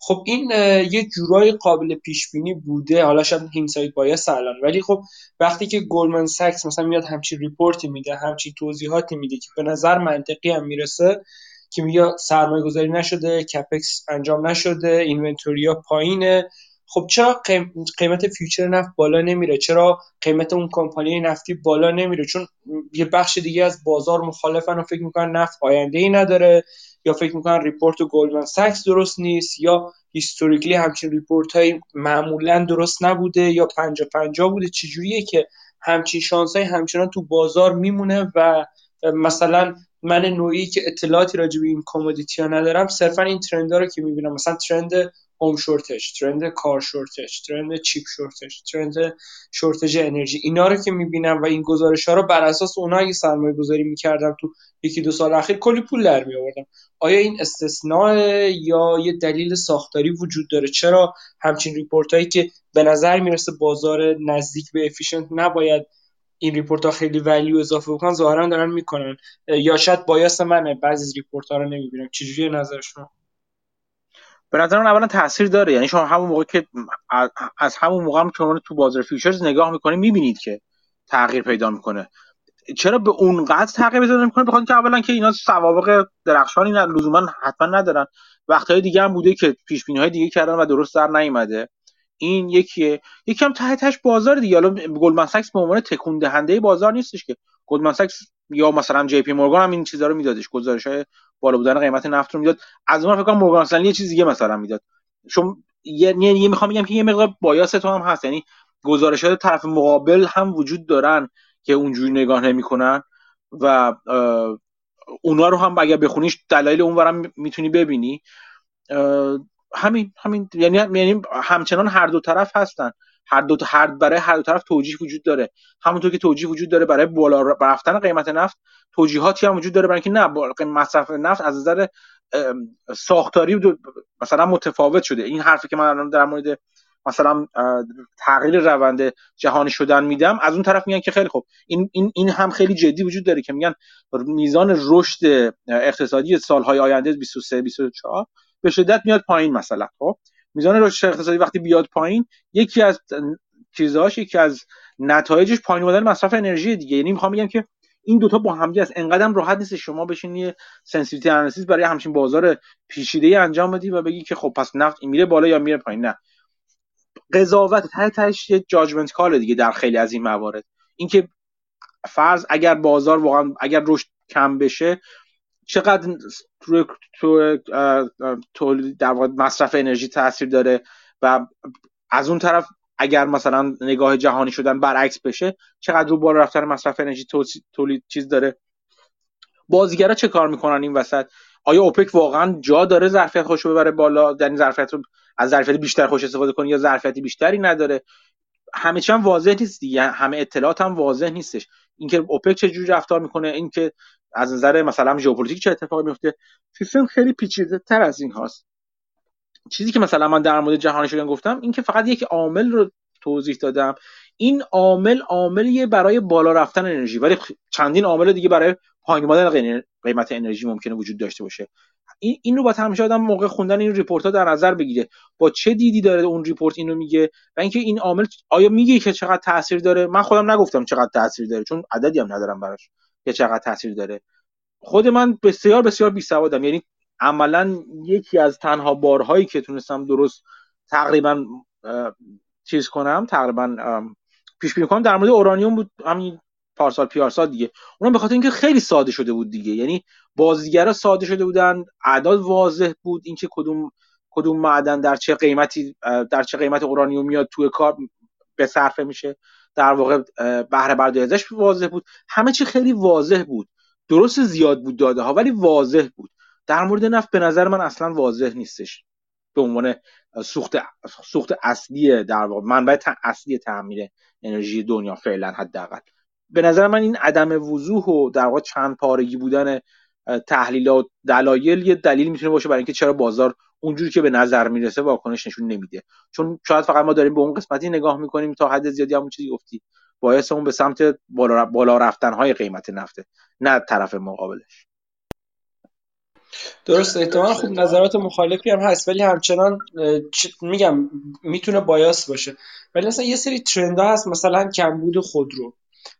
خب این یه جورای قابل پیش بینی بوده. حالا شاید هینسایت بایس الان. ولی خب وقتی که گلدمن ساکس مثلا میاد همچین report ی میده همچین توضیحاتی میده که به نظر منطقی هم می‌رسه که میگه سرمایه گذاری نشده capex انجام نشده inventory ا پایینه خب چرا قیمت future نفت بالا نمیره؟ چرا قیمت اون کمپانی نفتی بالا نمیره؟ چون یه بخش دیگه از بازار مخالفن و فکر می‌کنن نفت آینده ای نداره یا فکر می‌کنن report گلدمن ساکس درست نیست یا historically همچین report های معمولا درست نبوده یا پنجا پنجا بوده. چجوریه که همچین شانس های همچنان تو بازار میمونه و مثلا من نوعی که اطلاعاتی راجع به این commodity ها ندارم صرفا این trend رو که می‌بینم. مثلا trend home shortage trend car shortage trend chip shortage trend shortage انرژی اینا رو که می‌بینم و این گزارش ها رو بر اساس اونها اگه سرمایه گذاری می‌کردم تو یکی دو سال اخیر کلی پول در می آوردم آیا این استثناء یا یه دلیل ساختاری وجود داره؟ چرا همچین report هایی که به نظر می‌رسه بازار نزدیک به efficient نباید این report ها خیلی value اضافه بکنن ظاهرا دارن می‌کنن. یا شاید bias منه بعضی از report ها رو نمی‌بینم. چجوری نظر شما به نظر من اولا تاثیر داره. یعنی شما همون موقع که از همون موقع هم شما تو بازار futures نگاه می‌کنید می‌بینید که تغییر پیدا می‌کنه. چرا به اون قدر تغییر پیدا می‌کنه بخاطر که اولا که اینا سوابق درخشانی نه لزوما حتما ندارن. وقتهای دیگه هم بوده که پیش‌بینی های دیگه کردن و درست در نیومده. این یکیه. یکی هم ته تهش بازار دیگه. حالا گلدمن ساکس به عنوان تکون دهنده بازار نیستش که. گلدمن ساکس یا مثلا جی پی مورگان هم این چیزا رو میدادش. گزارش های بالا بودن قیمت نفت رو می‌داد. از اون فکر کنم مورگان یه چیز دیگه مثلا می‌داد. چون یه, یه می‌خوام بگم که یه مقدار bias تو هم هست. یعنی گزارش های طرف مقابل هم وجود دارن که اونجوری نگاه نمی‌کنن و اونا رو هم اگر بخونیش دلایل اونورم می‌تونی ببینی. همین همین یعنی یعنی همچنان هر دو طرف هستن. هر دو هر برای هر دو طرف توجیه وجود داره. همونطور که توجیه وجود داره برای بالا رفتن قیمت نفت توجیهاتی هم وجود داره برای اینکه نه مصرف نفت از نظر ساختاری مثلا متفاوت شده. این حرفی که من الان در مورد مثلا تغییر روند جهانی شدن میدم از اون طرف میگن که خیلی خوب. این این این هم خیلی جدی وجود داره که میگن میزان رشد اقتصادی سالهای آینده 23 24 به شدت میاد پایین مثلا خب؟ میزان رشد اقتصادی وقتی بیاد پایین یکی از چیزهاش یکی از نتایجش پایین اومدن مصرف انرژی دیگه. یعنی می‌خوام بگم که این دوتا با هم است. انقدرم راحت نیست شما بشین یه sensitivity analysis برای همچین بازار پیچیده انجام بدی و بگی که خب پس نفت میره بالا یا میره پایین. نه. قضاوت ته تهش یه judgment call دیگه در خیلی از این موارد. اینکه فرض اگر بازار واقعا اگر رشد کم بشه چقدر تو تو در واقع مصرف انرژی تاثیر داره و از اون طرف اگر مثلا نگاه جهانی شدن برعکس بشه چقدر رو بالا رفتن مصرف انرژی تولید چیز داره. بازیگرا چه کار می‌کنن این وسط؟ آیا اوپک واقعا جا داره ظرفیت خوش ببره بالا؟ این ظرفیت رو از ظرفیت بیشتر خوش استفاده کنه یا ظرفیت بیشتری نداره؟ همه چی هم واضح نیست دیگه. همه اطلاعات هم واضح نیستش. اینکه اوپک چه جوری رفتار می‌کنه اینکه از نظر مثلا ژئوپلیتیک چه اتفاقی میفته سیستم خیلی پیچیده تر از این هاست. چیزی که مثلا من در مورد جهانی شدن گفتم این که فقط یک عامل رو توضیح دادم. این عامل عاملیه برای بالا رفتن انرژی ولی چندین عامل دیگه برای پایین اومدن قیمت انرژی ممکنه وجود داشته باشه. این این رو با همیشه آدم موقع خوندن این report ها در نظر بگیره. با چه دیدی داره اون ریپورت اینو میگه؟ و اینکه این عامل آیا میگه که چقدر تاثیر داره؟ من خودم نگفتم چقدر تاثیر داره چون عددی هم ندارم براش که چقدر تاثیر داره. خود من بسیار بسیار بی سوادم یعنی عملا یکی از تنها بارهایی که تونستم درست تقریبا چیز کنم تقریبا پیش بینی کنم در مورد اورانیوم بود همین پارسال پیارسال دیگه. اونم به خاطر اینکه خیلی ساده شده بود دیگه. یعنی بازیگرا ساده شده بودن اعداد واضح بود اینکه کدوم کدوم معدن در چه قیمتی در چه قیمت اورانیوم میاد توی کار به صرفه میشه. در واقع بهره برداری ازش واضح بود. همه چی خیلی واضح بود. درست زیاد بود داده ها ولی واضح بود. در مورد نفت به نظر من اصلا واضح نیستش. به عنوان سوخت سوخت اصلی در واقع منبع اصلی تعمیر انرژی دنیا فعلا حداقل. به نظر من این عدم وضوح و در واقع چند پارگی بودن تحلیلات دلایل یه دلیل می‌تونه باشه برای اینکه چرا بازار اونجوری که به نظر می‌رسه واکنش نشون نمیده. چون شاید فقط ما داریم به اون قسمتی نگاه می‌کنیم تا حد زیادی همون چیزی گفتی. باعث اون به سمت بالا, بالا رفتن های قیمت نفته نه طرف مقابلش. درست احتمال خوب نظرات مخالفی هم هست ولی همچنان میگم می‌تونه بایاس باشه. ولی مثلا یه سری ترند هست مثلا کمبود خودرو.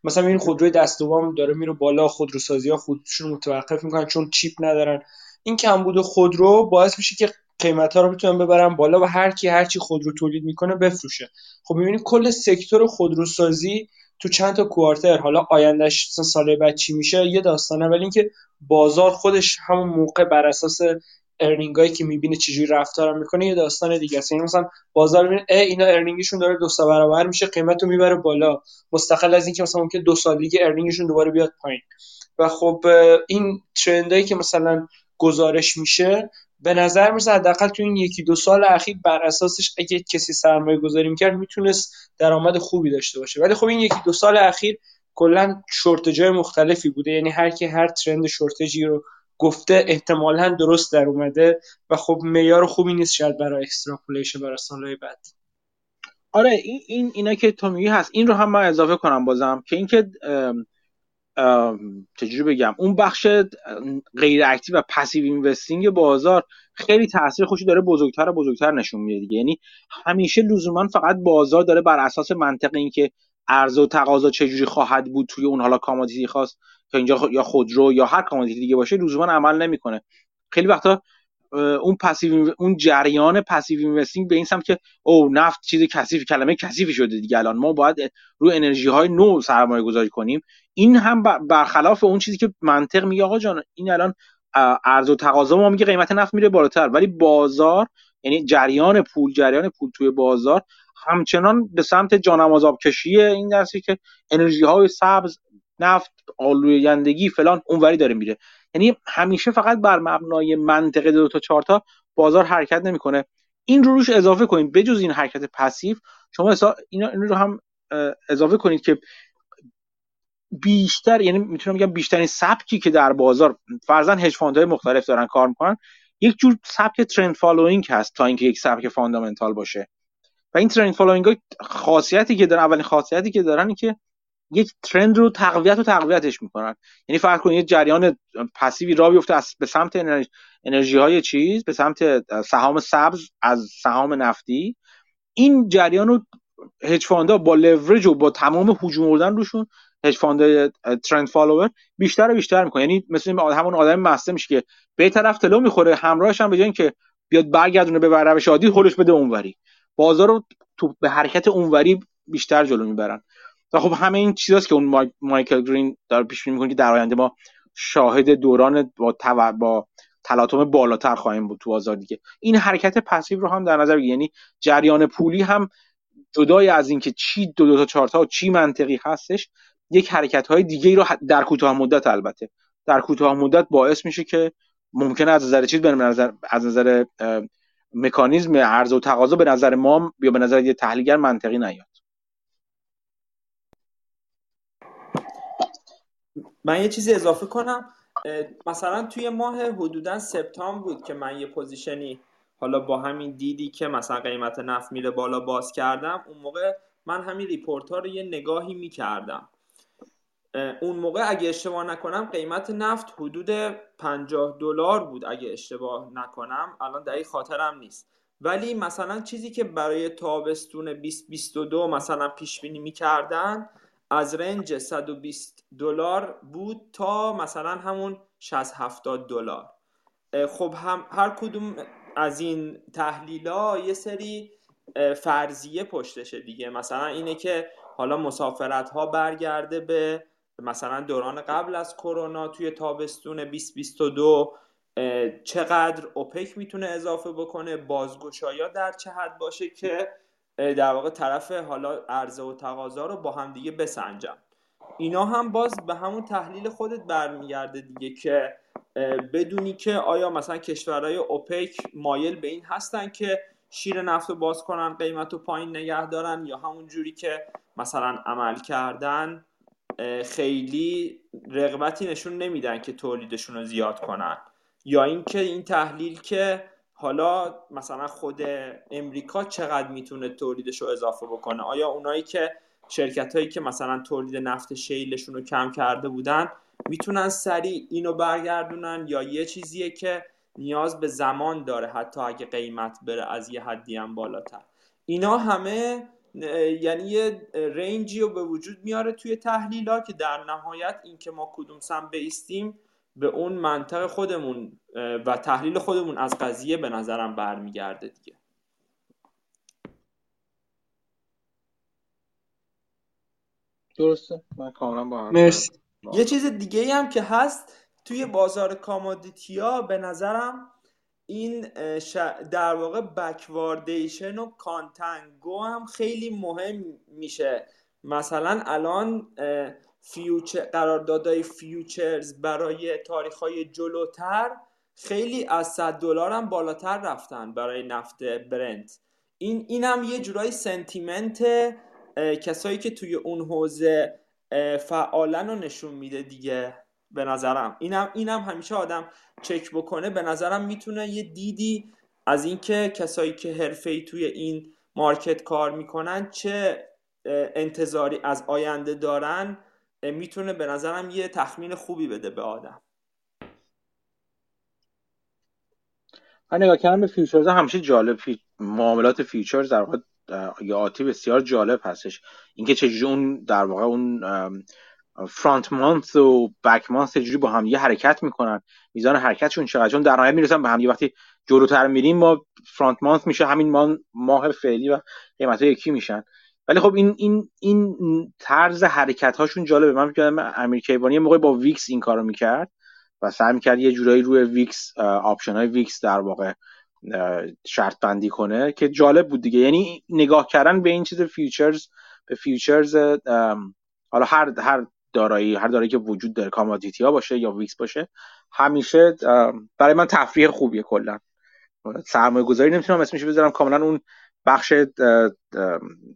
مثلا این خودروی دست دوم داره میره بالا خودروسازی ها خودشون متوقف می‌کنن چون چیپ ندارن. این کمبود خودرو باعث میشه که قیمت ها رو بتونن ببرن بالا و هر کی هر چی خودرو تولید می‌کنه بفروشه. خب می‌بینید کل سکتور خودروسازی تو چند تا کوارتر حالا آیندهش سال بعد چی میشه یه داستانه ولی اینکه بازار خودش همون موقع بر اساس ارنینگایی که می‌بینه چجوری رفتار می‌کنه یه داستان دیگه است. یعنی مثلا بازار می‌بینه ای اینا ارنینگشون داره دو برابر میشه قیمت رو می‌بره بالا. مستقل از اینکه مثلا ممکن دو سال دیگه earning شون دوباره بیاد پایین. و خب این trend ایی که مثلا گزارش میشه به نظر می‌رسه حداقل تو این یکی دو سال اخیر بر اساسش اگه کسی سرمایه گذاری می‌کرد می‌تونست درآمد خوبی داشته باشه. ولی خب این یکی دو سال اخیر کلا shortage ای مختلفی بوده. یعنی هر کی هر trend shortage ی رو گفته احتمالا درست در اومده و خب معیار خوبی نیست شاید برای extrapolation برای سالهای بعد. آره این این اینا که تو میگی هست. این رو هم من اضافه کنم بازم که اینکه چجوری بگم؟ اون بخش غیر active و passive investing بازار خیلی تاثیر خوشی داره بزرگتر و بزرگتر نشون میده دیگه. یعنی همیشه لزوما فقط بازار داره بر اساس منطق اینکه عرضه و تقاضا چجوری خواهد بود توی اون حالا commodity خاص که اینجا یا خودرو یا هر commodity دیگه باشه لزوما عمل نمی‌کنه. خیلی وقتا اون passive اون جریان passive investing به این سمت که او نفت چیز کثیف کلمه کثیفی شده دیگه الان. ما باید رو انرژی های نو سرمایه گذاری کنیم. این هم برخلاف اون چیزی که منطق میگه آقا جان این الان عرضه و تقاضا ما میگه قیمت نفت میره بالاتر. ولی بازار یعنی جریان پول جریان پول توی بازار همچنان به سمت جانماز آبکشی این درسی که انرژی های سبز نفت آلایندگی فلان اونوری داره میره. یعنی همیشه فقط بر مبنای منطق دو تا چهار تا بازار حرکت نمی‌کنه. این رو روش اضافه کنید. بجز این حرکت passive شما اینا این رو هم اضافه کنید که بیشتر یعنی می‌تونم بگم بیشترین سبکی که در بازار فرضاً هج های مختلف دارن کار می‌کنن یک جور سبک trend following هست تا اینکه یک سبک fundamental باشه. و این trend following خاصیتی که دارن اولین خاصیتی که دارن که یک trend رو تقویت و تقویتش می‌کنن. یعنی فرض کنید جریان passive ی راه بیفته از به سمت انرژی های چیز به سمت سهام سبز از سهام نفتی. این جریان رو هج با لورج و با تمام هجوم آوردن روشون hedge fund trend follower بیشتر و بیشتر می‌کنه. یعنی مثل همون آدم مسته میشه که به طرف تلو تلو می‌خوره همراهش هم به که بیاد برگردونه به روش عادی هولش بده اونوری. بازار رو تو به حرکت اونوری بیشتر جلو می‌برن. و خب همه این چیزاست که اون مایکل گرین داره پیش بینی می‌کنه که در آینده ما شاهد دوران با تو... با تلاطم بالاتر خواهیم بود تو بازار دیگه این حرکت پسیو رو هم در نظر بگیرید. یعنی جریان پولی هم جدای از اینکه چی دو دو تا چهار تا چی منطقی هستش یک حرکت های دیگه ای رو در کوتاه مدت البته. در کوتاه مدت باعث میشه که ممکنه از نظر چیز نظر از نظر مکانیزم عرضه و تقاضا به نظر ما یا به نظر یه تحلیلگر منطقی نیاد. من یه چیزی اضافه کنم. مثلا توی ماه حدودا سپتامبر بود که من یه position ی حالا با همین دیدی که مثلا قیمت نفت میره بالا باز کردم اون موقع من همین report ها رو یه نگاهی می‌کردم. اون موقع اگه اشتباه نکنم قیمت نفت حدود 50 دلار بود اگه اشتباه نکنم. الان دقیق خاطرم نیست. ولی مثلا چیزی که برای تابستون 2022 مثلا پیش بینی می‌کردن از رنج 120 دلار بود تا مثلا همون 60 70 دلار. خب هم هر کدوم از این تحلیل ها یه سری فرضیه پشتشه دیگه. مثلا اینه که حالا مسافرت ها برگرده به مثلا دوران قبل از کرونا توی تابستون 2022 چقدر اوپک می‌تونه اضافه بکنه؟ بازگشایا در چه حد باشه که در واقع طرف حالا عرضه و تقاضا رو با هم دیگه بسنجم. اینا هم باز به همون تحلیل خودت برمیگرده دیگه که بدونی که آیا مثلا کشورهای اوپک مایل به این هستن که شیر نفت رو باز کنن قیمت رو پایین نگه دارن یا همون جوری که مثلا عمل کردن خیلی رغبتی نشون نمیدن که تولیدشون رو زیاد کنن. یا اینکه این تحلیل که حالا مثلا خود امریکا چقدر می‌تونه تولیدش رو اضافه بکنه؟ آیا اونایی که شرکت هایی که مثلا تولید نفت شیلشون رو کم کرده بودن می‌تونن سریع اینو برگردونن یا یه چیزیه که نیاز به زمان داره حتی اگه قیمت بره از یه حدی هم بالاتر؟ اینا همه یعنی یه رنجی رو به وجود میاره توی تحلیل ها که در نهایت اینکه ما کدوم سم بیستیم به اون منطق خودمون و تحلیل خودمون از قضیه به نظرم برمیگرده دیگه. درسته. من کاملا با مرسی. یه چیز دیگه هم که هست توی بازار کامادیتی ها به نظرم این در واقع backwardation و contango هم خیلی مهم میشه. مثلا الان future قراردادهای futures برای تاریخ های جلوتر خیلی از 100 دلار هم بالاتر رفتن برای نفت برنت. این اینم یه جورای sentiment کسایی که توی اون حوزه فعالن رو نشون میده دیگه به نظرم. اینم اینم همیشه آدم چک بکنه. به نظرم می‌تونه یه دیدی از اینکه کسایی که حرفه‌ای توی این market کار می‌کنن چه انتظاری از آینده دارن. می‌تونه به نظرم یه تخمین خوبی بده به آدم. من نگاه کردم به futures همیشه جالب fu... معاملات futures در واقع یا آتی بسیار جالب هستش. اینکه چجوری اون در واقع اون front month و back month چجوری با هم یه حرکت می‌کنن. میزان حرکتشون چقدر؟ چون در نهایت می‌رسن به هم. یه وقتی جلوتر میریم ما front month میشه همین ماه فعلی و قیمت یکی میشن. ولی خب این این این طرز حرکت هاشون جالبه. من فکر امیر کیوانی یه موقع با VIX این کارو می‌کرد و سعی می‌کرد یه جورایی روی VIX option های VIX در واقع شرط بندی کنه که جالب بود دیگه. یعنی نگاه کردن به این چیز futures به futures حالا هر هر دارایی هر دارایی که وجود داره commodity ها باشه یا VIX باشه همیشه برای من تفریح خوبیه کلا. سرمایه گذاری نمی‌تونم اسمش بذارم کاملا اون بخش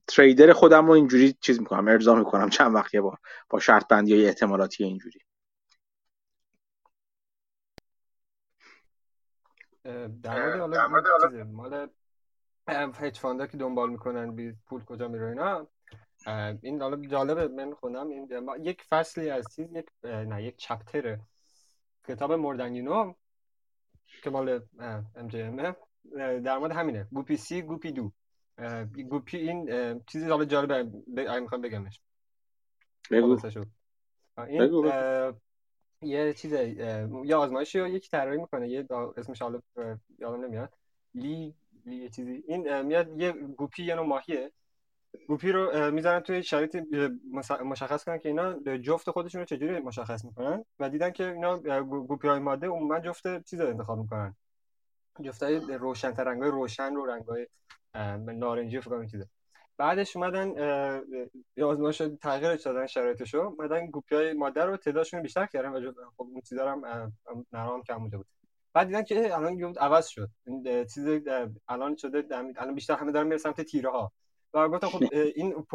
trader خودم رو اینجوری چیز می‌کنم ارضا می‌کنم چند وقتیه با با شرط بندی های احتمالاتی اینجوری. در مورد حالا مال هج فاندا که دنبال می‌کنن بی پول کجا میره اینا. این حالا جالبه من خونم این یک فصلی از چیز یک نه یک چپتر کتاب مردنینو که مال ام جی ام در مورد همینه. گوپی سی گوپی دو. گوپی این چیزی حالا جالبه اگه می‌خوام بگمش. بگو. این یه چیز یه آزمایشی رو یکی طراحی می‌کنه یه اسمش حالا یادم نمیاد. لی لی یه چیزی. این میاد یه گوپی یه نوع ماهیه. گوپی رو می‌ذارن توی شرایط مشخص کنن که اینا جفت خودشون رو چجوری مشخص می‌کنن؟ و دیدن که اینا گوپی های ماده عموما جفت چیز رو انتخاب می‌کنن. جفت های روشن رنگ های روشن رو رنگ های نارنجی فکر کنم چیزه. بعدش اومدن آزمایش تغییرش دادن شرایطشو. اومدن گوپی های ماده رو تعدادشون بیشتر کردن و خب اون چیزا هم نرام کم بوده بود. بعد دیدن که الان عوض شد. چیز الان شده الان بیشتر همه دارن میرن سمت تیره ها و گفتم خب این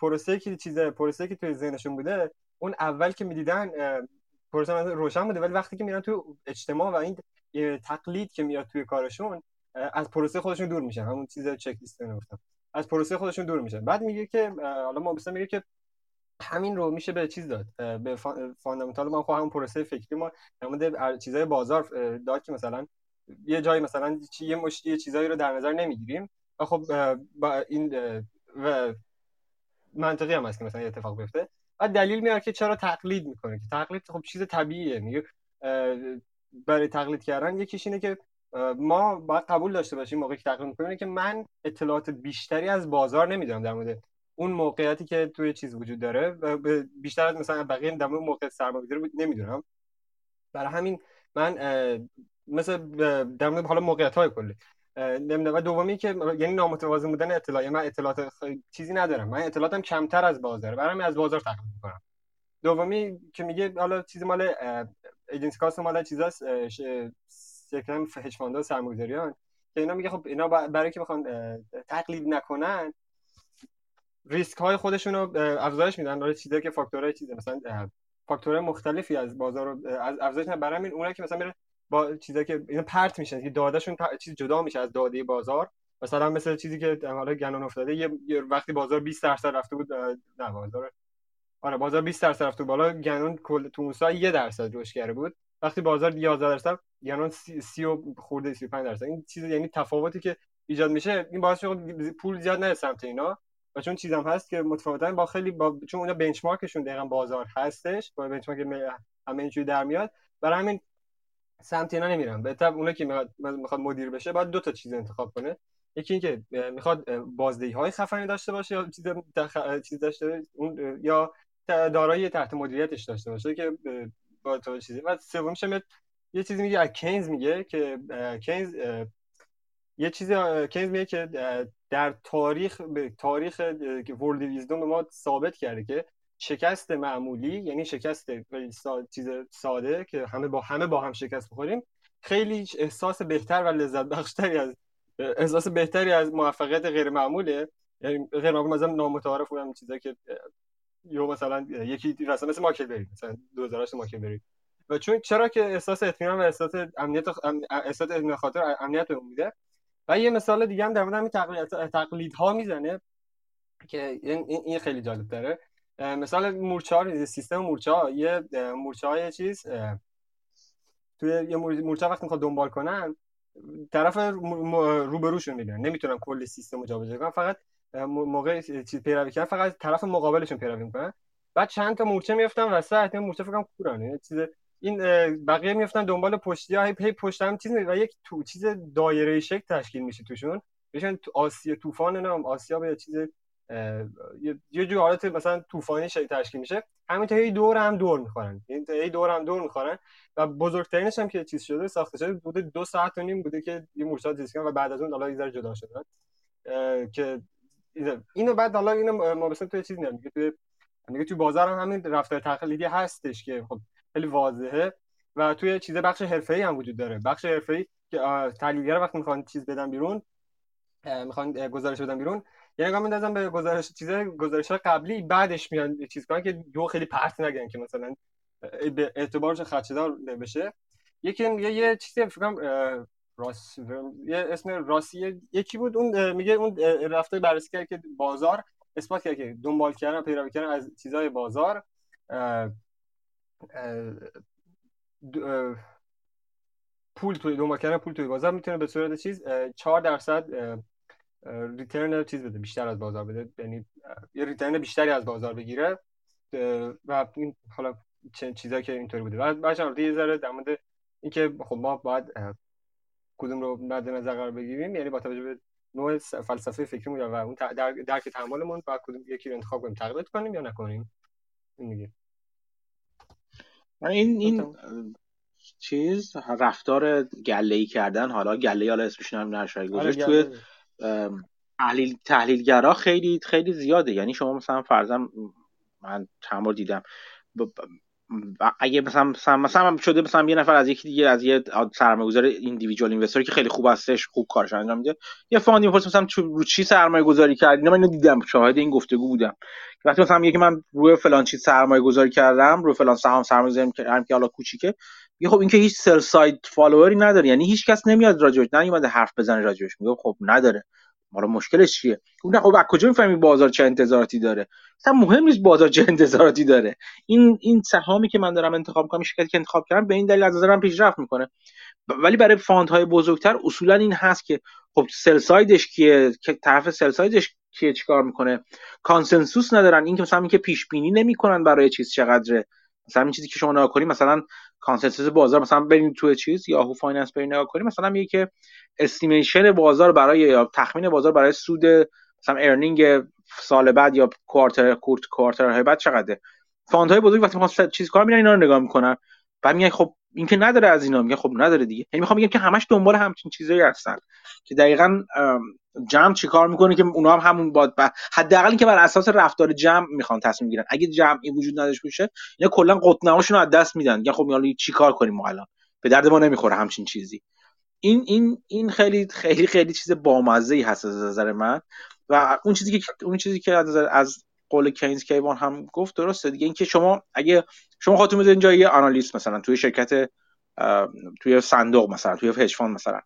پروسه که چیز پروسه که توی ذهنشون بوده اون اول که می‌دیدن پروسه روشن بوده ولی وقتی که میرن توی اجتماع و این تقلید که میاد توی کارشون از پروسه خودشون دور میشن. همون چیز چک لیست نگفتم از پروسه خودشون دور میشن. بعد میگه که حالا ما میگه که همین رو میشه به چیز داد؟ به فاندامنتال. ما همون پروسه فکری ما در چیزای بازار داد که مثلا یه جایی مثلا یه مشتی چیزایی رو در نظر نمی‌گیریم. خب با این و منطقی هم هست که مثلا اتفاق بیفته. و دلیل میاره که چرا تقلید می‌کنه که تقلید خب چیز طبیعیه. میگه برای تقلید کردن یکیش اینه که ما باید قبول داشته باشیم موقعی که تقلید می‌کنیم که من اطلاعات بیشتری از بازار نمی‌دونم در مورد اون موقعیتی که توی چیز وجود داره و بیشتر از مثلا بقیه در مورد موقع سرمایه‌گذاری نمی‌دونم. برای همین من مثل در مورد حالا موقعیت های کلی. نمی‌دونم. و دومی که یعنی نامتوازن بودن اطلاع یعنی من اطلاعات چیزی ندارم. من اطلاعاتم کمتر از بازار. برام از بازار تقلید می‌کنم. دومی که میگه حالا چیزی مال ایجنسی کاست مال چیزاست شرکت هج فاندها سرمایه‌گذاریان. که اینا میگه خب اینا برای که بخوان تقلید نکنن ریسک های خودشون رو افزایش میدن. حالا چیزایی که فاکتورهای چیزه. مثلا فاکتورهای مختلفی از بازار رو از افزایش برای همین اونایی که مثلا میره با چیزایی که اینا پرت میشن که دادهشون چیز جدا میشه از داده بازار. مثلا مثل چیزی که حالا گنون افتاده یه وقتی بازار 20 درصد رفته بود نه بازار آره بازار 20 درصد رفته بالا گنون کل تو اون یه درصد رشد کرده بود. وقتی بازار 11 درصد گنون 30 و خورده 35 درصد. این چیز یعنی تفاوتی که ایجاد میشه این باعث میشه پول زیاد نره سمت اینا. و چون چیزم هست که متفاوتا با خیلی با چون اونا بنچمارکشون دقیقا بازار هستش با بنچمارک همه اینجوری در میاد. برای همین سمت اینا نمیرم. به طب اونایی که می‌خواد می‌خواد مدیر بشه باید دو تا چیز انتخاب کنه. یکی اینکه می‌خواد بازدهی های خفنی داشته باشه یا چیز دخ... چیز داشته اون یا دارایی تحت مدیریتش داشته باشه که با تو چیزی. و سومیش یه چیزی میگه از کینز میگه که کینز یه چیزی کینز میگه که در تاریخ به تاریخ ورلد ویزدوم ما ثابت کرده که شکست معمولی یعنی شکست چیز ساده که همه با همه با هم شکست بخوریم خیلی احساس بهتر و لذت بخشتری از احساس بهتری از موفقیت غیر معموله. یعنی غیر معمول مثلا نامتعارف بودم چیزایی که یا مثلا یکی مثلا مثل ماکل برید مثلا 2008 ماکل برید و چون چرا که احساس اطمینان و احساس امنیت احساس اطمینان خاطر امنیت به میده. و یه مثال دیگه هم در مورد همین تقلید تقلیدها می‌زنه که این خیلی جالب داره مثلا مورچه ها سیستم مورچه ها یه مورچه های چیز توی یه مورچه وقتی می‌خواد دنبال کنن طرف روبروشون می‌بینن نمی‌تونن کل سیستم رو جابجا کنن فقط موقع چیز پیروی کردن فقط طرف مقابلشون پیروی می‌کنن. بعد چند تا مورچه میفتن وسط این مورچه فکر کنم کورن. یه چیز این بقیه میفتن دنبال پشتی ها هی پشت هم چیز و یک تو چیز دایره شکل تشکیل میشه توشون. تو آسیا طوفان نام آسیا به چیز یه جو حالت مثلا طوفانی شکل تشکیل میشه. همینطور هی دور هم دور می‌خورن. هی دور هم دور می‌خورن. و بزرگترینش هم که چیز شده ساخته شده بوده دو ساعت و نیم بوده که یه مورچات زیست و بعد از اون حالا یه جدا شدن که اینو بعد حالا اینو ما مثلا توی چیز میگه توی میگه توی بازار هم همین رفتار تقلیدی هستش که خب خیلی واضحه. و توی چیز بخش حرفه‌ای هم وجود داره. بخش حرفه‌ای که تحلیلگر وقتی می‌خوان چیز بدن بیرون می‌خوان گزارش بدن بیرون یه نگاه میندازن به گزارش چیز گزارش قبلی بعدش میان چیز کنن که دو خیلی پرت نگن که مثلا به اعتبارش خدشه‌دار بشه یکی یه, یه چیزی فکر کنم راس یه اسم راسی یکی بود اون میگه اون رفته بررسی کرد که بازار اثبات کرد که دنبال کردن پیروی کردن از چیزهای بازار. پول توی دنبال کردن پول توی بازار می‌تونه به صورت چیز 4 درصد ریترن چیز بده بیشتر از بازار بده. یعنی یه ریترن بیشتری از بازار بگیره. و این حالا چیزایی که اینطوری بوده. و بچه‌ها یه ذره در مورد اینکه خب ما باید کدوم رو مد نظر قرار بگیریم. یعنی با توجه به نوع فلسفه فکریمون و اون در درک تحملمون باید کدوم یکی رو انتخاب کنیم تقلید کنیم یا نکنیم؟ این میگه این این چیز رفتار گله ای کردن. حالا گله حالا اسمش هم نشه گذاشت. توی تحلیل تحلیلگرا خیلی خیلی زیاده. یعنی شما مثلا فرضاً من چند دیدم. اگه مثلا مثلا مثلا شده مثلا یه نفر از یکی دیگه از یه سرمایه‌گذار ایندیویدوال اینوستر که خیلی خوب هستش خوب کارش انجام میده یه فاندی می‌پرسه مثلا رو چی سرمایه گذاری کردی من اینو دیدم. شاهد این گفتگو بودم. وقتی مثلا که من روی فلان چیز سرمایه گذاری کردم روی فلان سهام سرمایه گذاری کردم که حالا کوچیکه میگه خب این که هیچ sell side follower ی نداره. یعنی هیچ کس نمیاد راجعش نمیاد حرف بزنه راجعش. میگه خب نداره. ما مشکلش چیه؟ اون خب از کجا می‌فهمی بازار چه انتظاراتی داره؟ مثلا مهم نیست بازار چه انتظاراتی داره. این این سهامی که من دارم انتخاب می‌کنم شرکتی که انتخاب کردم به این دلیل از نظرم پیشرفت می‌کنه. ولی برای fund های بزرگتر اصولا این هست که خب sell side ش کیه؟ که طرف sell side ش کیه؟ چیکار می‌کنه؟ consensus ندارن. این که مثلا اینکه پیش بینی نمی‌کنن برای چیز چقدره. مثلا این چیزی که شما نگاه مثلا consensus بازار مثلا بریم توی چیز Yahoo Finance بریم نگاه کنیم مثلا میگه که estimation بازار برای یا تخمین بازار برای سود مثلا earning سال بعد یا quarter quart quarter های بعد چقدره؟ fund های بزرگ وقتی می‌خوان چیز کار میرن اینا رو نگاه می‌کنن. بعد میگن خب این که نداره از اینا میگن خب نداره دیگه. یعنی می‌خوام بگم که همش دنبال همچین چیزایی هستن که دقیقا جمع چیکار می‌کنه که اونا هم همون باد حداقل اینکه بر اساس رفتار جمع می‌خوان تصمیم گیرن اگه جمعی وجود نداشته باشه اینا کلا قطب‌نماشون رو از دست میدن. یا خب حالا چیکار کنیم ما الان؟ به درد ما نمی‌خوره همچین چیزی. این این این خیلی خیلی خیلی چیز بامزه ای هست از نظر من. و اون چیزی که اون چیزی که از از قول کینز کیوان هم گفت درسته دیگه. اینکه شما اگه شما خودتون می‌ذارین جای analyst مثلا توی شرکت توی صندوق مثلا توی hedge fund مثلا.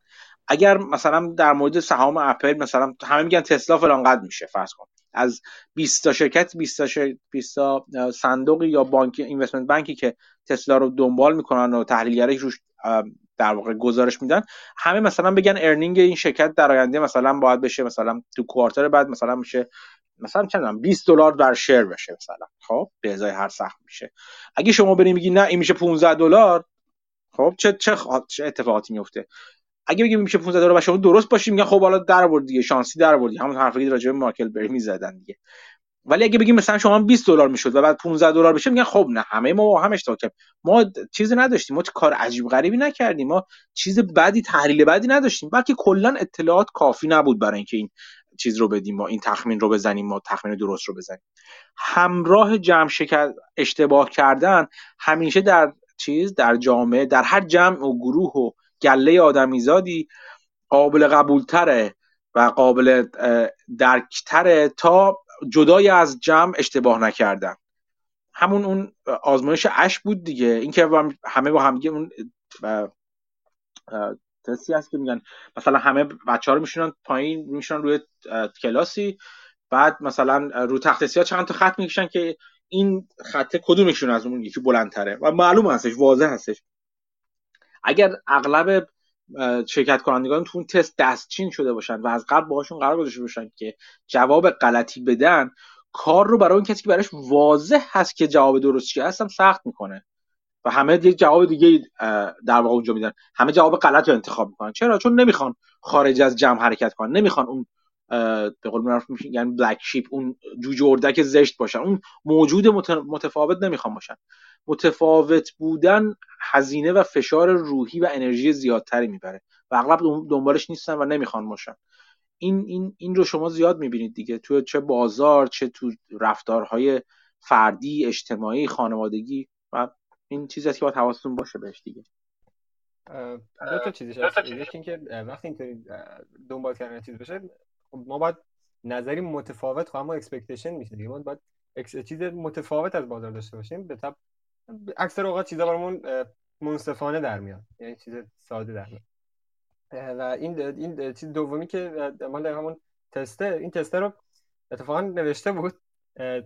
اگر مثلا در مورد سهام اپل مثلا همه میگن تسلا فلان قد میشه فرض کن. از 20 تا شرکت 20 تا, شر... 20 تا صندوقی یا بانک investment bank ی که تسلا رو دنبال می‌کنن و تحلیلگرای روش در واقع گزارش میدن همه مثلا بگن earning این شرکت در آینده مثلا باید بشه مثلا تو quarter بعد مثلا میشه مثلا چند 20 دلار در share بشه مثلا. خب به ازای هر سهم میشه. اگه شما بریم میگی نه این میشه 15 دلار. خب چه چه, چه اتفاقاتی میفته اگه بگیم میشه 15 دلار و شما درست باشیم میگن خب حالا در آورد دیگه شانسی در آوردی. همون حرفی که راجع به مارکل بری می‌زدن دیگه. ولی اگه بگیم مثلا شما 20 دلار می‌شد و بعد 15 دلار بشه میگن خب نه همه ما هم اشتباه ما چیزی نداشتیم. ما کار عجیب غریبی نکردیم. ما چیز بدی تحلیل بدی نداشتیم. بلکه کلا اطلاعات کافی نبود برای اینکه این چیز رو بدیم ما این تخمین رو بزنیم ما تخمین درست رو بزنیم. همراه جمع شکل اشتباه کردن همیشه در چیز در جامعه در هر جمع و گروه و گله آدمیزادی قابل قبولتره و قابل درکتره تا جدای از جمع اشتباه نکردن. همون اون آزمایش اش بود دیگه. اینکه همه با همگی اون تستی هست که میگن مثلا همه بچه ها رو میشونن پایین میشونن روی کلاسی بعد مثلا رو تخت سیاه چند تا خط می‌کشن که این خط کدومشون از اون یکی بلندتره؟ و معلوم هستش واضح هستش. اگر اغلب شرکت کنندگان تو اون تست دستچین شده باشن و از قبل باهاشون قرار گذاشته باشن که جواب غلطی بدن کار رو برای اون کسی که براش واضح هست که جواب درست چیه هستم سخت می‌کنه. و همه یک جواب دیگه در واقع اونجا میدن. همه جواب غلط رو انتخاب می‌کنن. چرا؟ چون نمی‌خوان خارج از جمع حرکت کنن. نمی‌خوان اون به قول معروف یعنی بلک شیپ اون جوجه اردک زشت باشن. اون موجود متفاوت نمی‌خوان باشن. متفاوت بودن هزینه و فشار روحی و انرژی زیادتری می‌بره. و اغلب دنبالش نیستن و نمی‌خوان باشن. این این این رو شما زیاد می‌بینید دیگه. تو چه بازار چه تو رفتارهای فردی اجتماعی خانوادگی و این چیزی است که باید حواستون باشه بهش دیگه. دو تا چیزش هست. یکی اینکه وقتی اینطوری دنبال کردن چیز بشه خب ما باید نظری متفاوت خواهم ما اکسپکتیشن میشه دیگه. ما باید چیز متفاوت از بازار داشته باشیم به طب اکثر اوقات چیزا برامون منصفانه در میاد. یعنی چیز ساده در میاد. و این این چیز دومی که مال همون تسته این تسته رو اتفاقا نوشته بود.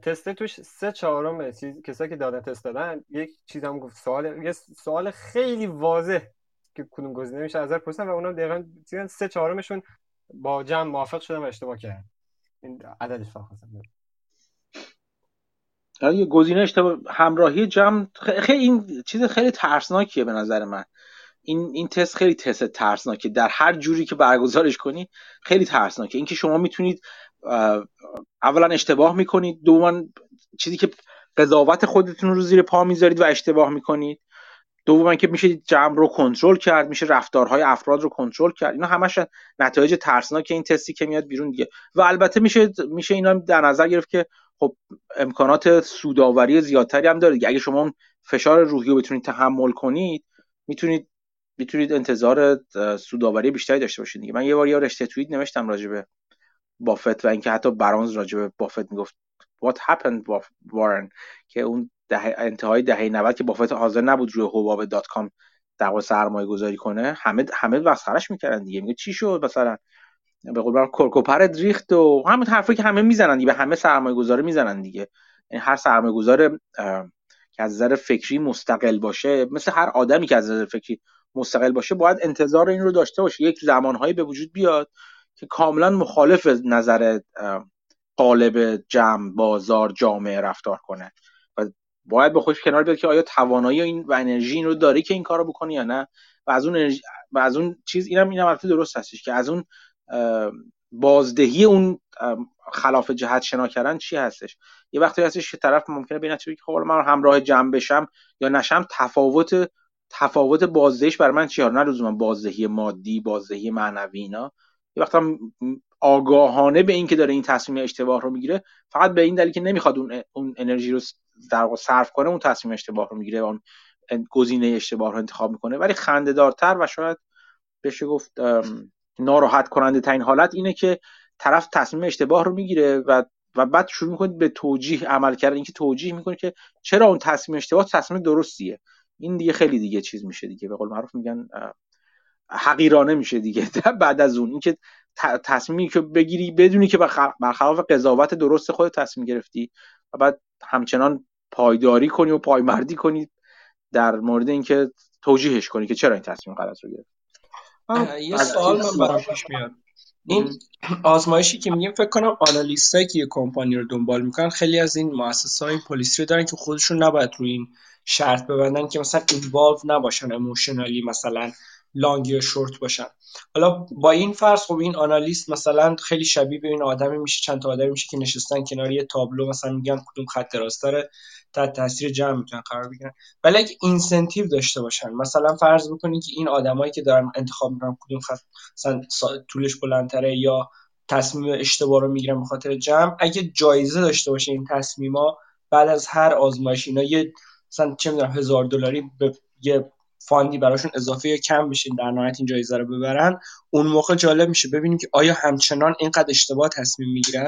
تسته توش سه چهارم کسایی که دادن تست دادن یک چیز هم گفت سوال یه سوال خیلی واضح که کدوم گزینه میشه از پرسیدن و اونا دقیقاً سه چهارمشون با جمع موافق شدن و اشتباه کردن. این عددش فقط یه گزینه اشتباه همراهی جمع خیلی این چیز خیلی ترسناکیه به نظر من. این این تست خیلی تست ترسناکه در هر جوری که برگزارش کنی خیلی ترسناکه اینکه شما می‌تونید اولا اشتباه می‌کنید. دوما چیزی که قضاوت خودتون رو زیر پا می‌ذارید و اشتباه می‌کنید. دوما که میشه جمع رو کنترل کرد میشه رفتارهای افراد رو کنترل کرد. اینا همش نتایج ترسناک این تستی که میاد بیرون دیگه. و البته میشه میشه اینا در نظر گرفت که خب امکانات سوداوری زیادتری هم داره اگه شما فشار روحی رو بتونید تحمل کنید می‌تونید می‌تونید انتظار سوداوری بیشتری داشته باشید دیگه. من یه بار یه رشته توییت نوشتم راجع به بافت و اینکه حتی برانز راجع به بافت می‌گفت what happened Warren که اون ده انتهای دهه 90 که Buffett حاضر نبود روی حباب dot com در سرمایه گذاری کنه همه همه مسخرش می‌کردن دیگه. میگه چی شد مثلا؟ به قول کرکوپرت ریخت و همین حرفی که همه می‌زنن به همه سرمایه گذاری می‌زنن دیگه. یعنی هر سرمایه گذار که از نظر فکری مستقل باشه مثل هر آدمی که از نظر فکری مستقل باشه باید انتظار این رو داشته باشه. یک زمانهایی به وجود بیاد که کاملا مخالف نظر قالب جمع بازار جامعه رفتار کنه. و باید به خودش کنار بیاد که آیا توانایی این و انرژی این رو داری که این کارو بکنی یا نه. و از اون انرژی و از اون چیز اینم اینم البته درست هستش که از اون بازدهی اون خلاف جهت شنا کردن چی هستش؟ یه وقتی هستش که طرف ممکنه ببینه که خب من همراه جمع بشم یا نشم تفاوت تفاوت بازدهیش بر من چیه نه لزوما بازدهی مادی بازدهی معنوی اینا. یه وقت آگاهانه به این که داره این تصمیم اشتباه رو می‌گیره فقط به این دلیل که نمی‌خواد اون, اون انرژی رو در صرف کنه اون تصمیم اشتباه رو می‌گیره اون گزینه اشتباه رو انتخاب می‌کنه. ولی خندهدارتر و شاید بشه گفت ناراحت کننده ترین حالت اینه که طرف تصمیم اشتباه رو می‌گیره و و بعد شروع می‌کنید به توجیه عمل کردن اینکه توجیه می‌کنه که چرا اون تصمیم اشتباه تصمیم درستیه. این دیگه خیلی دیگه چیز میشه دیگه. به قول معروف میگن حقیرانه میشه دیگه. بعد از اون اینکه تصمیمی که بگیری بدونی که برخلاف قضاوت درست خود تصمیم گرفتی و بعد همچنان پایداری کنی و پایمردی کنی در مورد اینکه توجیهش کنی که چرا این تصمیم غلط رو گرفتی. یه سوال من برام پیش میاد. این آزمایشی که میگیم فکر کنم آنالیستایی که یه کمپانی رو دنبال می‌کنن خیلی از این مؤسسه های پلیسی رو دارن که خودشون نباید روی این شرط ببندن که مثلا اینوالو نباشن اموشنالی مثلا لانگ یا شورت باشن. حالا با این فرض خب این آنالیست مثلا خیلی شبیه به این آدمی میشه چند تا آدمی میشه که نشستن کنار یه تابلو مثلا میگن کدوم خط راست داره تحت تاثیر جمع می‌تونن قرار بگیرن. ولی اگه اینسنتیو داشته باشن مثلا فرض بکنید که این آدمایی که دارن انتخاب می‌کنن کدوم خط مثلا طولش بلندتره یا تصمیم اشتباه رو می‌گیرن به خاطر جمع اگه جایزه داشته باشه این تصمیما بعد از هر آزمایش اینا یه مثلا چه می‌دونم هزار دلاری به یه فاندی براشون اضافه کم بشین در نهایت این جایزه رو ببرن. اون موقع جالب میشه ببینیم که آیا همچنان اینقدر اشتباه تصمیم می‌گیرن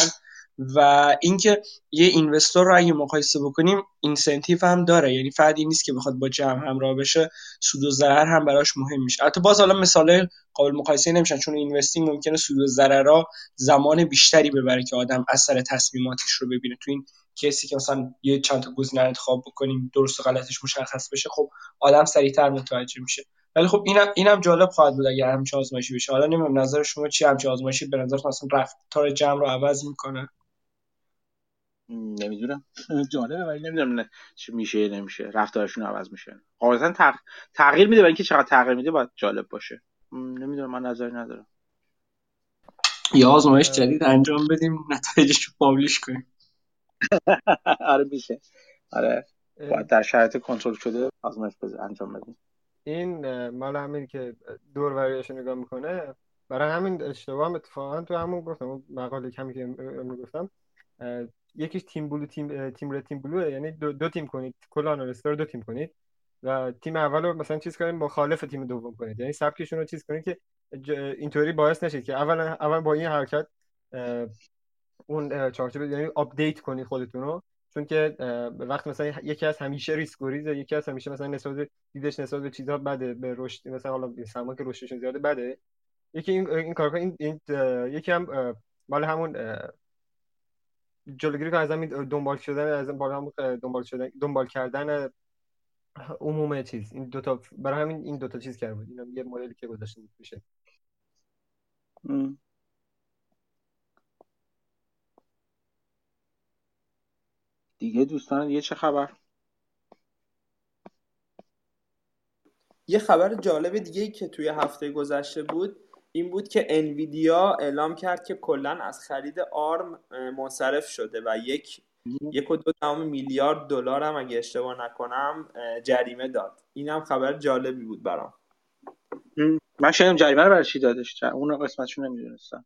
و اینکه یه investor رو اگه مقایسه بکنیم incentive هم داره. یعنی فردی نیست که بخواد با جمع همراه بشه سود و ضرر هم براش مهم میشه حتی باز حالا مثال قابل مقایسه نمیشن چون investing ممکنه سود و ضررها زمان بیشتری ببره که آدم اثر تصمیماتش رو ببینه. تو این کسی که مثلا یه چند تا گزینه انتخاب بکنیم درست و غلطش مشخص بشه خب آدم سریعتر متوجه میشه. ولی خب اینم اینم جالب خواهد بود اگر همچین آزمایشی بشه. حالا نمی‌دونم نظر شما چی؟ همچین آزمایشی به نظر مثلا رفتار جمع رو عوض می‌کنه؟ نمی‌دونم. جالبه ولی نمی‌دونم چی میشه نمیشه. رفتارشون عوض میشه. قاعدتا تغ... تغییر میده ولی اینکه چقدر تغییر میده باید جالب باشه. نمی‌دونم من نظری ندارم. یا آزمایش جدید انجام بدیم نتایجش رو پابلیش کنیم. آره میشه. آره. باید در شرایط کنترل شده آزمایش انجام بدیم. این مال همین که دور وریش نگاه می‌کنه. برای همین اشتباه هم اتفاقا تو همون گفتم مقاله کمی که امروز گفتم یکیش تیم بلو تیم تیم ر تیم بلوه یعنی دو, دو تیم کنید. کل آنالیستا رو دو تیم کنید. و تیم اول رو مثلا چیز کنید مخالف تیم دوم کنید. یعنی سبکشون رو چیز کنید که اینطوری باعث نشید که اول اول با این حرکت اون چارچوب یعنی آپدیت کنید خودتون رو. چون که وقتی مثلا یکی از همیشه ریسک گریزه یکی از همیشه مثلا نسبت دیدش نسبت به چیزها بده به رشد مثلا حالا سرمایه که رشدشون زیاده بده. یکی این این کار این, این یکی هم مال همون جلوگیری که از همین دنبال شدن از همون دنبال شدن دنبال کردن عموم چیز. این دو تا برای همین این دو تا چیز کرده بود اینم یه مدلی که گذاشته میشه. دیگه دوستان یه چه خبر؟ یه خبر جالب دیگه ای که توی هفته گذشته بود این بود که انویدیا اعلام کرد که کلا از خرید آرم منصرف شده و یک یک و دو دهم میلیارد دلار هم اگه اشتباه نکنم جریمه داد. اینم خبر جالبی بود برام. من شنیدم جریمه رو برای چی دادش؟ اون قسمتشو نمی‌دونستم.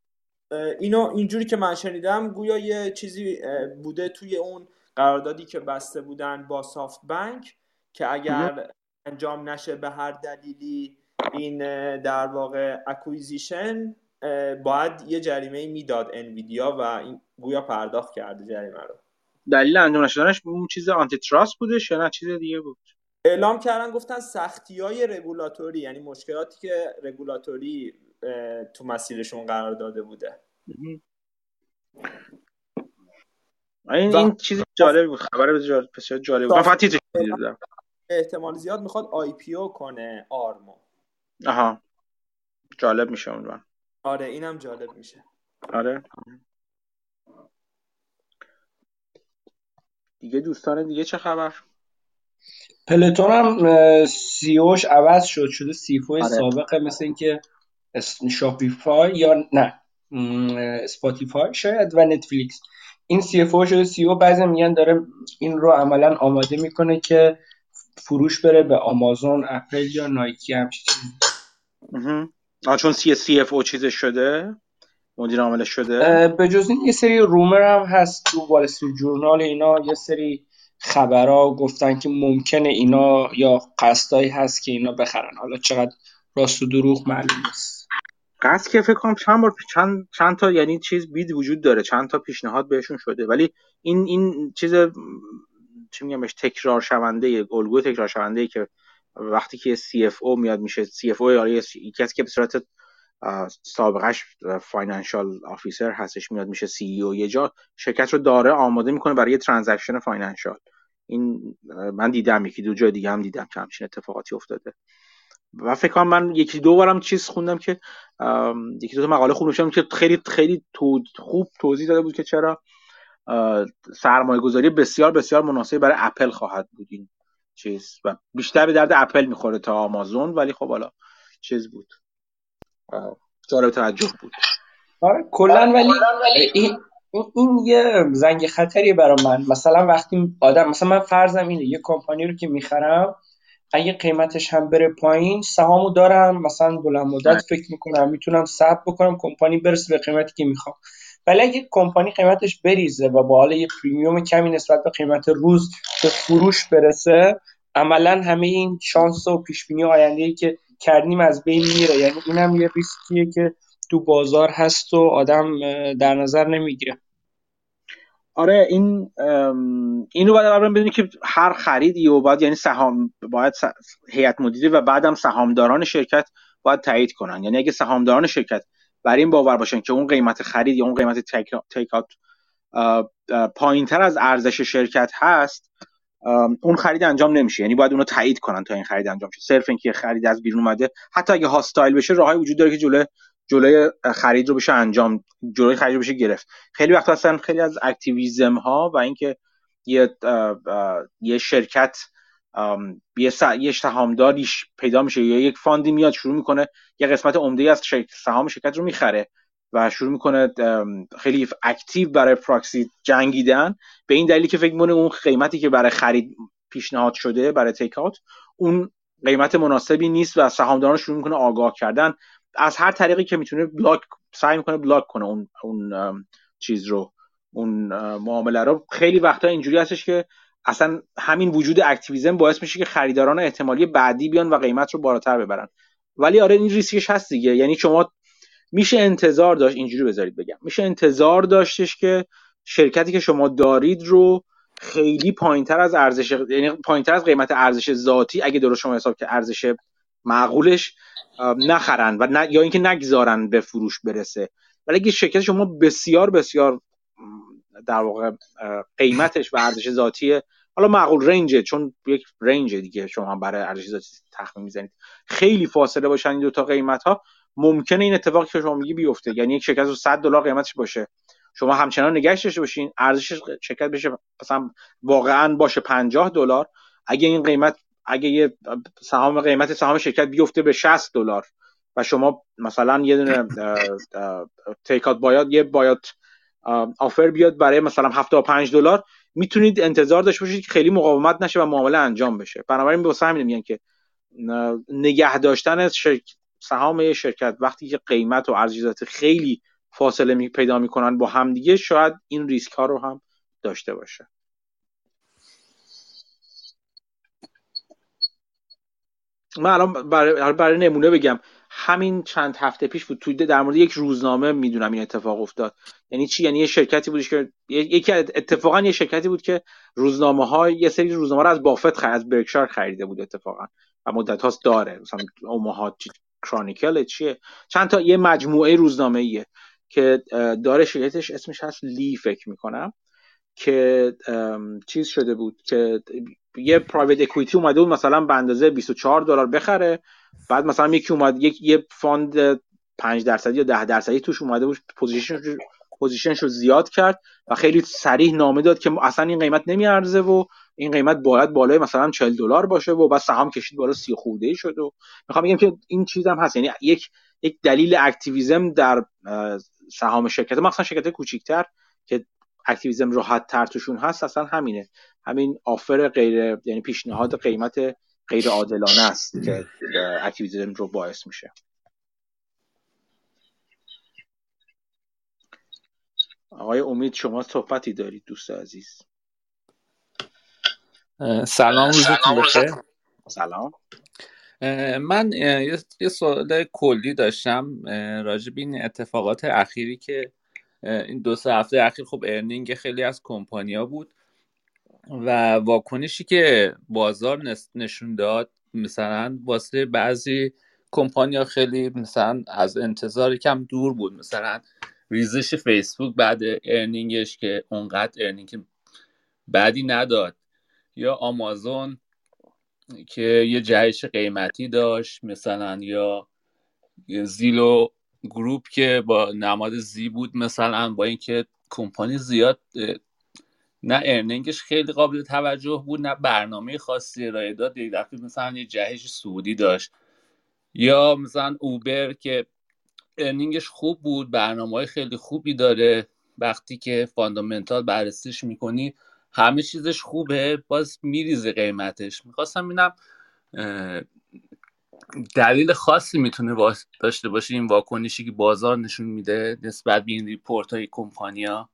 اینو اینجوری که من شنیدم گویا یه چیزی بوده توی اون قراردادی که بسته بودن با سافت بانک که اگر انجام نشه به هر دلیلی این در واقع acquisition باید یه جریمه می‌داد انویدیا و این گویا پرداخت کرده جریمه رو. دلیل انجام نشدنش اون چیز antitrust بودش یا نه؟ چیز دیگه بود؟ اعلام کردن گفتن سختی های رگولاتوری یعنی مشکلاتی که رگولاتوری تو مسیرشون قرار داده بوده. این, این چیز جالب بود خبر بسیار جالب بود. فقط احتمال زیاد می‌خواد IPO کنه ARM و. آها. جالب میشه اون آره اینم جالب میشه. آره. دیگه دوستان دیگه چه خبر؟ پلتون هم CEO ش عوض شد شده CFO آره. سابقه مثل اینکه Shopify یا نه Spotify شاید و نتفلیکس این CFO شده CEO بعضی میگن داره این رو عملا آماده می‌کنه که فروش بره به آمازون اپل یا نایکی هم آه چون سی سی اف او چیزش شده مدیر عامل شده. به جز این یه سری رومر هم هست تو وال جورنال اینا یه سری خبرها گفتن که ممکنه اینا یا قصدایی هست که اینا بخرن. حالا چقدر راست و دروغ معلوم نیست. قصد که فکر کنم چند بار چند چند تا یعنی چیز بید وجود داره. چند تا پیشنهاد بهشون شده. ولی این این چیز چی میگم بهش تکرار شونده الگوی تکرار شونده ای که وقتی که CFO میاد میشه. CFO از که به صورت سابقش financial officer هستش میاد میشه CEO یه جا شرکت رو داره آماده می‌کنه برای یه transaction financial این من دیدم یکی دو جای دیگه هم دیدم که همچین اتفاقاتی افتاده. و فکر کنم من یکی دو بارم چیز خوندم که یکی دو تا مقاله خوندم که خیلی خیلی خوب توضیح داده بود که چرا سرمایه گذاری بسیار بسیار مناسبی برای اپل خواهد بود این چیز. و بیشتر به درد اپل می‌خوره تا آمازون ولی خب حالا چیز بود. جالب توجه بود. آره کلا ولی این این یه زنگ خطری برای من. مثلا وقتی آدم مثلا من فرضم اینه یه کمپانی رو که می‌خرم اگه قیمتش هم بره پایین سهامو دارم. مثلا بلند مدت فکر می‌کنم می‌تونم ثبت بکنم کمپانی برسه به قیمتی که می‌خوام. ولی اگه کمپانی قیمتش بریزه و با حالا یه پریمیوم کمی نسبت به قیمت روز به فروش برسه عملا همه این شانس و پیش بینی آینده ای که کردیم از بین میره. یعنی اینم یه ریسکیه که تو بازار هست و آدم در نظر نمی‌گیره. آره این اینو باید اول بدونی که هر خریدی و باید یعنی سهام باید هیئت مدیره و بعدم سهامداران شرکت باید تایید کنن. یعنی اگه سهامداران شرکت بر این باور باشن که اون قیمت خرید یا اون قیمت take پایین تر از ارزش شرکت هست اون خرید انجام نمیشه. یعنی باید اونو تایید کنن تا این خرید انجام شه. صرف اینکه خرید از بیرون اومده حتی اگه hostile بشه راهی وجود داره که جلوی جلوی خرید رو بشه انجام جلوی خرید رو بشه گرفت. خیلی وقت هستن خیلی از activism ها و اینکه یه یه شرکت یه, یه سهامداریش پیدا میشه یا یک فاندی میاد شروع می‌کنه یه قسمت عمده از سهام شرکت رو می‌خره و شروع می‌کنه خیلی active برای پراکسی جنگیدن. به این دلیلی که فکر می‌کنه اون قیمتی که برای خرید پیشنهاد شده برای take out اون قیمت مناسبی نیست و سهامداران شروع می‌کنه آگاه کردن. از هر طریقی که می‌تونه block سعی می‌کنه block کنه اون اون چیز رو اون معامله رو. خیلی وقتا اینجوری هستش که اصلا همین وجود activism باعث میشه که خریداران احتمالی بعدی بیان و قیمت رو بالاتر ببرن. ولی آره این ریسکش هست دیگه. یعنی شما میشه انتظار داشت اینجوری بذارید بگم. میشه انتظار داشتش که شرکتی که شما دارید رو خیلی پایینتر از ارزش یعنی پایینتر از قیمت ارزش ذاتی اگه درست شما حساب که ارزش معقولش نخرن و نه یا اینکه نگذارن به فروش برسه. ولی اگه شرکت شما بسیار بسیار در واقع قیمتش و ارزش ذاتی حالا معقول رنجه چون یک رنج دیگه شما برای ارزش ذاتی تخمین می‌زنید. خیلی فاصله باشن این دو تا قیمت ها ممکنه این اتفاقی که شما میگی بیفته. یعنی یک شرکت رو 100 دلار قیمتش باشه. شما همچنان نگهش داشته باشین. ارزش شرکت بشه مثلا واقعا باشه 50 دلار. اگه این قیمت اگه یه سهام قیمت سهام شرکت بیفته به 60 دلار و شما مثلا یه دونه تیکات باید یه باید آفر بیاد برای مثلا 75 دلار می‌تونید انتظار داشته باشید که خیلی مقاومت نشه و معامله انجام بشه. بنابراین واسه همین میگن که نگه داشتن سهام یه شرکت وقتی که قیمت و ارزش خیلی فاصله می پیدا می‌کنن با همدیگه شاید این ریسک ها رو هم داشته باشه. من الان برای, برای نمونه بگم. همین چند هفته پیش بود. توی در مورد یک روزنامه می‌دونم این اتفاق افتاد. یعنی چی؟ یعنی یه شرکتی بودش که یکی اتفاقا یه شرکتی بود که روزنامه ها یه سری روزنامه رو از بافت خرید از برکشار خریده بود اتفاقا. و مدت هاست داره. مثلا اوماها کرانیکل چیه؟ چند تا یه مجموعه روزنامه ایه که داره شرکتش اسمش هست لی فکر می‌کنم که چیز شده بود که یه private equity اومده بود مثلا به اندازه 24 دلار بخره. بعد مثلا یکی اومد یک یه fund 5 درصدی یا 10 درصدی توش اومده بود position position ش رو زیاد کرد و خیلی سریع نامه داد که اصلا این قیمت نمیارزه و این قیمت باید بالای مثلا 40 دلار باشه و بعد سهام کشید بالا 30 خورده شد و می‌خوام بگم که این چیز هم هست. یعنی یک یک دلیل activism در سهام شرکت مثلا شرکت کوچیکتر که activism راحت تر توشون هست اصلا همینه. همین offer غیر یعنی پیشنهاد قیمت غیر عادلانه است که activism رو باعث میشه. آقای امید شما صحبتی دارید دوست عزیز؟ سلام روزتون بخیر. سلام. من یه سوال کلی داشتم. راجب این اتفاقات اخیری که این دو سه هفته اخیر خب earning خیلی از کمپانیا بود. و واکنشی که بازار نشون داد مثلا واسه بعضی کمپانیا خیلی مثلا از انتظار کم دور بود. مثلا ریزش فیسبوک بعد earning ش که اونقدر earning بعدی نداد. یا آمازون که یه جهش قیمتی داشت مثلا یا زیلو گروپ که با نماد زی بود مثلا با اینکه کمپانی زیاد نه ارنینگش خیلی قابل توجه بود نه برنامه خاصی ارائه داد. دفعه مثلا یه جهش سعودی داشت. یا مثلا اوبر که ارنینگش خوب بود برنامه های خیلی خوبی داره. وقتی که fundamental بررسیش می‌کنی همه چیزش خوبه باز میریزه قیمتش. می‌خواستم ببینم دلیل خاصی می‌تونه داشته باشه این واکنشی که بازار نشون میده نسبت به این report های کمپانیا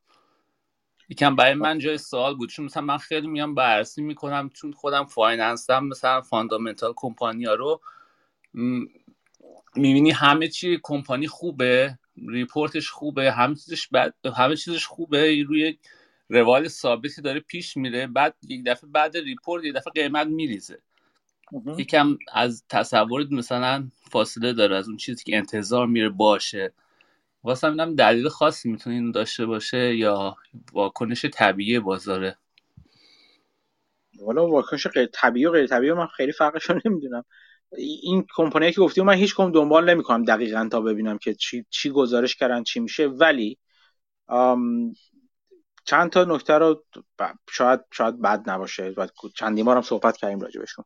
یکم برای من جای سوال بود. چون مثلا من خیلی میام بررسی می‌کنم چون خودم finance م مثلا fundamental کمپانیا رو می‌بینی همه چی کمپانی خوبه report ش خوبه همه چیزش همه چیزش خوبه روی روال ثابتی داره پیش میره بعد یک دفعه بعد report یک دفعه قیمت میریزه. یکم از تصور مثلا فاصله داره از اون چیزی که انتظار میره باشه. واسه اینم دلیل خاصی می‌تونه این داشته باشه یا واکنش طبیعی بازاره؟ والا واکنش غیر طبیعی و غیر طبیعی من خیلی فرقش رو نمی‌دونم. این کمپانی که گفتیم من هیچ کم دنبال نمی‌کنم دقیقا تا ببینم که چی, چی گزارش کردن چی میشه. ولی چند تا نکته رو شاید شاید بد نباشه. و چندی ما هم صحبت کردیم راجع بهشون.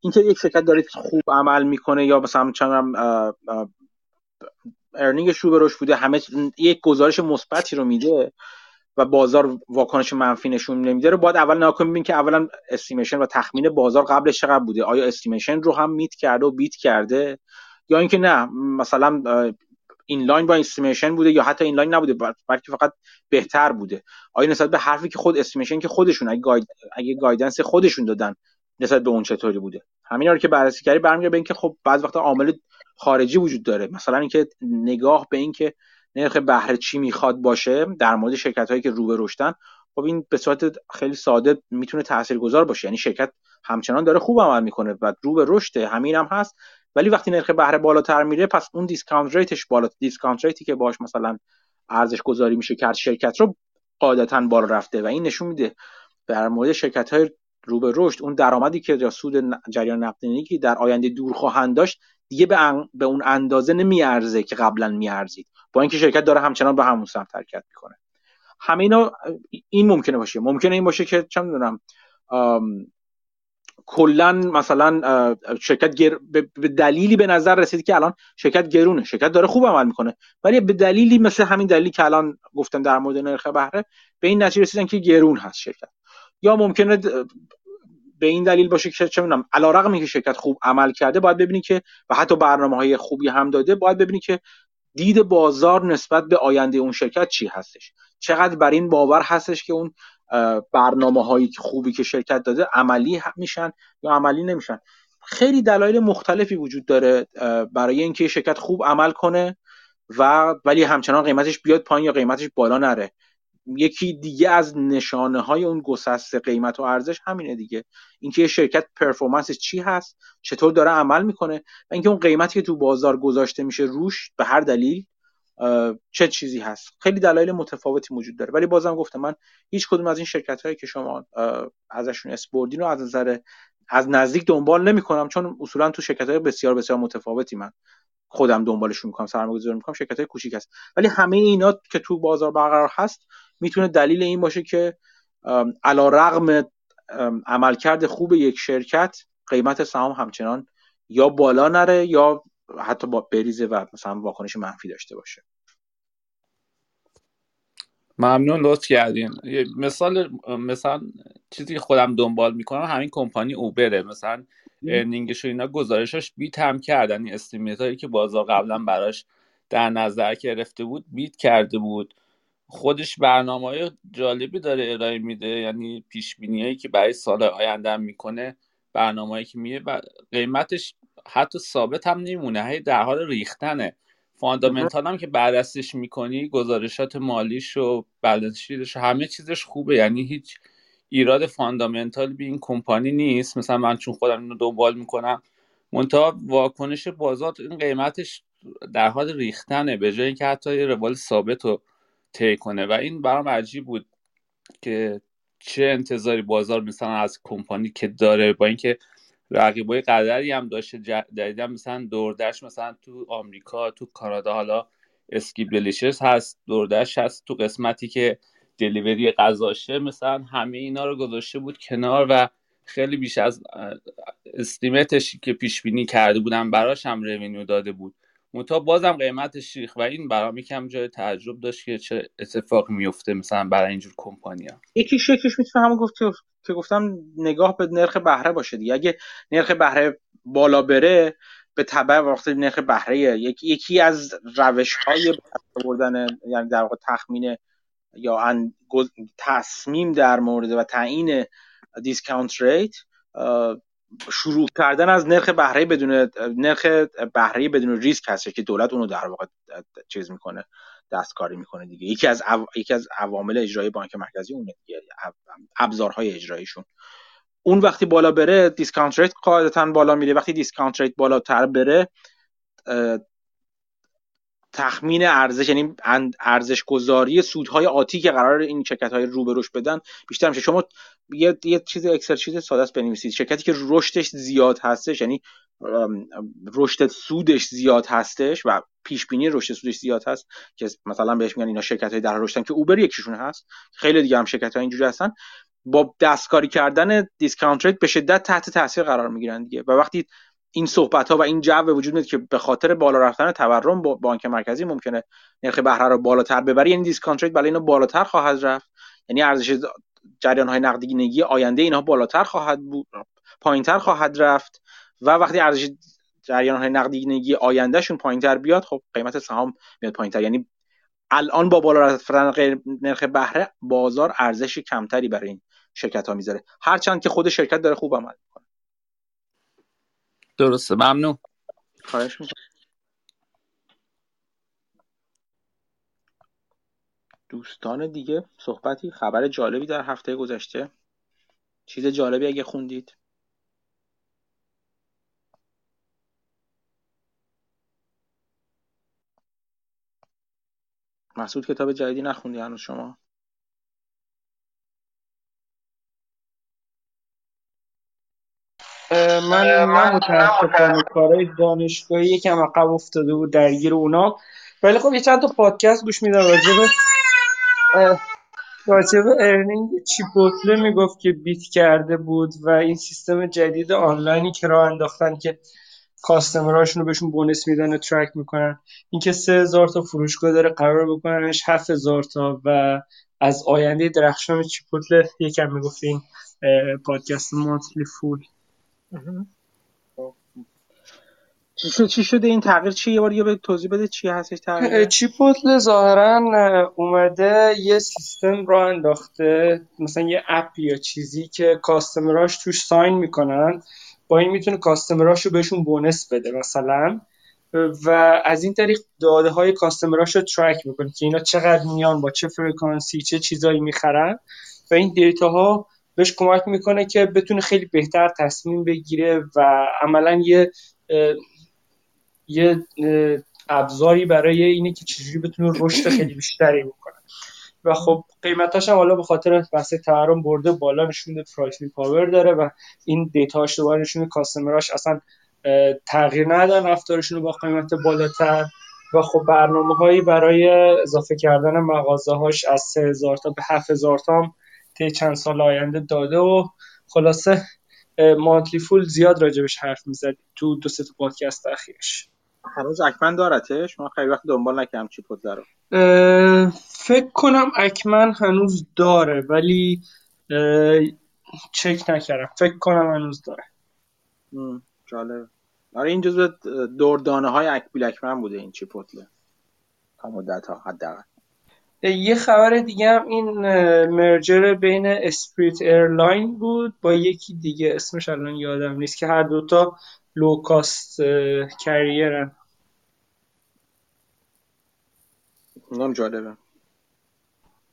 اینکه یک شرکت داره خوب عمل می‌کنه یا مثلا چند earning ش رو به رشد بوده همه یک گزارش مثبتی رو میده و بازار واکنش منفی نشون نمیده رو باید اول نگاه کنیم که اولا estimation و تخمین بازار قبلش چقدر بوده. آیا estimation رو هم meet کرده و beat کرده؟ یا اینکه نه مثلا in line با estimation بوده یا حتی in line نبوده بلکه فقط بهتر بوده. آیا نسبت به حرفی که خود estimation که خودشون اگه, guide، اگه guidance خودشون دادن نسبت به اون چطوری بوده؟ همینا رو که بررسی کردی برمیگرده به اینکه خب بعض وقتا عامل خارجی وجود داره. مثلا اینکه نگاه به اینکه نرخ بهره چی می‌خواد باشه در مورد شرکت هایی که رو به رشدن خب این به صورت خیلی ساده می‌تونه تاثیرگذار باشه. یعنی شرکت همچنان داره خوب عمل می‌کنه و رو به رشد همین هم هست. ولی وقتی نرخ بهره بالاتر میره پس اون discount rate ش بالا discount rate ی که باش مثلا ارزش گذاری میشه کرد شرکت رو قاعدتا بالا رفته و این نشون میده. در مورد شرکت های رو به رشد اون درآمدی که یا سود جریان نقدینگی که در آینده دور خواهند داشت دیگه به, به اون اندازه نمیارزه که قبلا میارزید. با اینکه شرکت داره همچنان به همون سمت حرکت می‌کنه. همه اینا این ممکنه باشه. ممکنه این باشه که چه می‌دونم کلا مثلا شرکت گر... به دلیلی به نظر رسید که الان شرکت گرونه. شرکت داره خوب عمل می‌کنه. ولی به دلیلی مثل همین دلیلی که الان گفتم در مورد نرخ بهره به این نتیجه رسیدن که گرون هست شرکت. یا ممکنه به این دلیل باشه که چه می‌دونم علیرغم اینکه شرکت خوب عمل کرده باید ببینی که و حتی برنامه های خوبی هم داده باید ببینی که دید بازار نسبت به آینده اون شرکت چی هستش. چقدر بر این باور هستش که اون برنامه هایی خوبی که شرکت داده عملی میشن یا عملی نمیشن. خیلی دلایل مختلفی وجود داره برای اینکه شرکت خوب عمل کنه و ولی همچنان قیمتش بیاد پایین یا قیمتش بالا نره. یکی دیگه از نشانه های اون گسست قیمت و ارزش همینه دیگه. اینکه یه شرکت پرفورمنسش چی هست؟ چطور داره عمل می‌کنه؟ و اینکه اون قیمتی که تو بازار گذاشته میشه روش به هر دلیل چه چیزی هست؟ خیلی دلایل متفاوتی وجود داره. ولی بازم گفتم من هیچ کدوم از این شرکت هایی که شما ازشون اسپوردین رو از نظر از نزدیک دنبال نمی کنم چون اصولا تو شرکت های بسیار بسیار متفاوتی من خودم دنبالشون می‌کنم سرمایه‌گذاری می‌کنم شرکت های کوچیک هست. ولی همه اینا که تو بازار برقرار هست می‌تونه دلیل این باشه که علا رغم عملکرد خوب یک شرکت قیمت سهام همچنان یا بالا نره یا حتی با بریزه و مثلا واکنش منفی داشته باشه. ممنون لطف کردین. مثال مثلا چیزی که خودم دنبال می‌کنم همین کمپانی اوبره. مثلا ارنینگش و اینا گزارشاش بیت هم کردن. این استیمیت هایی که بازار قبلا براش در نظر گرفته بود بیت کرده بود. خودش برنامه های جالبی داره ارائه میده یعنی پیش هایی که برای سال آینده می‌کنه برنامه هایی که میه و قیمتش حتی ثابت هم نمیمونه هی در حال ریختنه. fundamental هم که بررسیش می‌کنی گزارشات مالیش و بلنس همه چیزش خوبه. یعنی هیچ ایراد fundamental به این کمپانی نیست. مثلا من چون خودم اینو دنبال می‌کنم منتها واکنش بازار این قیمتش در حال ریختنه به جای اینکه حتی یه روال ثابت رو طی کنه. و این برام عجیب بود که چه انتظاری بازار مثلا از کمپانی که داره با اینکه رقیبای قدری هم داشته دیدم مثلا دوردش مثلا تو آمریکا تو کانادا حالا اسکیپ دلیشس هست دوردش هست تو قسمتی که دلیوری غذاشه مثلا همه اینا رو گذاشته بود کنار و خیلی بیش از استیمتش که پیش بینی کرده بودن براش هم رونیو داده بود. منتها بازم قیمتش ریخ و این برام یکم جای تعجب داشت که چه اتفاق میفته مثلا برای اینجور کمپانیا یکی شکلش می‌تونه همون گفت که گفتم نگاه به نرخ بهره باشه دیگه. اگه نرخ بهره بالا بره به تبع وقتی نرخ بهره یکی, یکی از روش های بردن یعنی در واقع تخمین یا تصمیم در مورد و تعیین discount rate شروع کردن از نرخ بهره بدون نرخ بهره بدون ریسک هست که دولت اونو در واقع چیز می‌کنه دستکاری می‌کنه دیگه. یکی از یکی از عوامل اجرایی بانک مرکزی اونه دیگه ابزارهای اجراییشون. اون وقتی بالا بره discount rate قاعدتا بالا میره. وقتی discount rate بالاتر بره تخمین ارزش یعنی ارزش گذاری سودهای آتی که قرار این شرکت های رو به رشد بدن بیشتر میشه. شما یه, یه چیز اکسل چیز ساده است بنویسید. شرکتی که رشدش زیاد هستش یعنی رشد سودش زیاد هستش و پیش بینی رشد سودش زیاد هست که مثلا بهش میگن اینا شرکت های در رشدن که اوبر یکیشون هست. خیلی دیگه هم شرکت های اینجوری هستن. با دستکاری کردن discount rate به شدت تحت تاثیر قرار می‌گیرن دیگه. و وقتی این صحبت ها و این جو وجود میاد که به خاطر بالا رفتن تورم با بانک مرکزی ممکنه نرخ بهره رو بالاتر ببره. یعنی discount rate برای اینا بالاتر خواهد رفت. یعنی ارزش جریان های نقدینگی آینده اینها بالاتر خواهد بود پایینتر خواهد رفت و وقتی ارزش جریان های نقدینگی آیندهشون پایینتر بیاد خب قیمت سهام میاد پایینتر. یعنی الان با بالا رفتن نرخ بهره بازار ارزش کمتری برای این شرکت ها می‌ذاره. هرچند که خود شرکت داره خوب عمل درسته. ممنون. خواهش می‌کنم. دوستان دیگه صحبتی خبر جالبی در هفته گذشته. چیز جالبی اگه خوندید؟ مسعود کتاب جدیدی نخوندی هنوز شما؟ من نه متاسفانه کارهای دانشگاهی یکم عقب افتاده بود درگیر اونا. ولی خب یه چند تا پادکست گوش میدم. راجبه راجبه earning Chipotle می‌گفت که beat کرده بود و این سیستم جدید آنلاینی که راه انداختن که customer اشون رو بهشون bonus میدن و track می‌کنن. اینکه سه هزار تا فروشگاه داره قرار بکننش هفت هزار تا و از آینده درخشان Chipotle یکم می‌گفت این پادکست مانتلی فول. چی شد چی شده این تغییر؟ چیه یه بار یه توضیح بده چی هستش تغییر؟ چیپوتل ظاهرا اومده یه سیستم را انداخته مثلا یه اپ یا چیزی که کاستمراش توش ساین می‌کنن با این می‌تونه کاستمراش رو بهشون بونس بده مثلا. و از این طریق داده های کاستمراش رو ترک می‌کنه که اینا چقدر میان با چه فرکانسی چه چیزایی می‌خرن. و این data ها بهش کمک می‌کنه که بتونه خیلی بهتر تصمیم بگیره و عملا یه یه ابزاری برای اینه که چجوری بتونه رشد خیلی بیشتری بکنه. و خب قیمتاش هم حالا به خاطر بحث تورم برده بالا نشون pricing power داره و این data ش دوباره نشون customer اش اصلا تغییر ندارن رفتارشون با قیمت بالاتر. و خب برنامه هایی برای اضافه کردن مغازه هاش از 3000 تا به 7000 تا طی چند سال آینده داده و خلاصه مانتلی فول زیاد راجبش حرف می‌زد تو دو سه تا پادکست اخیرش. هنوز اکمن دارتش؟ من خیلی وقت دنبال نکردم چی پود رو فکر کنم اکمن هنوز داره ولی چک نکردم. فکر کنم هنوز داره. جالب آره این جزو دردانه های بیل اکمن بوده این Chipotle تا مدت ها حداقل. یه خبر دیگه هم این merger بین Spirit Airline بود با یکی دیگه اسمش الان یادم نیست که هر دوتا low-cost carrier ن اونم جالبه.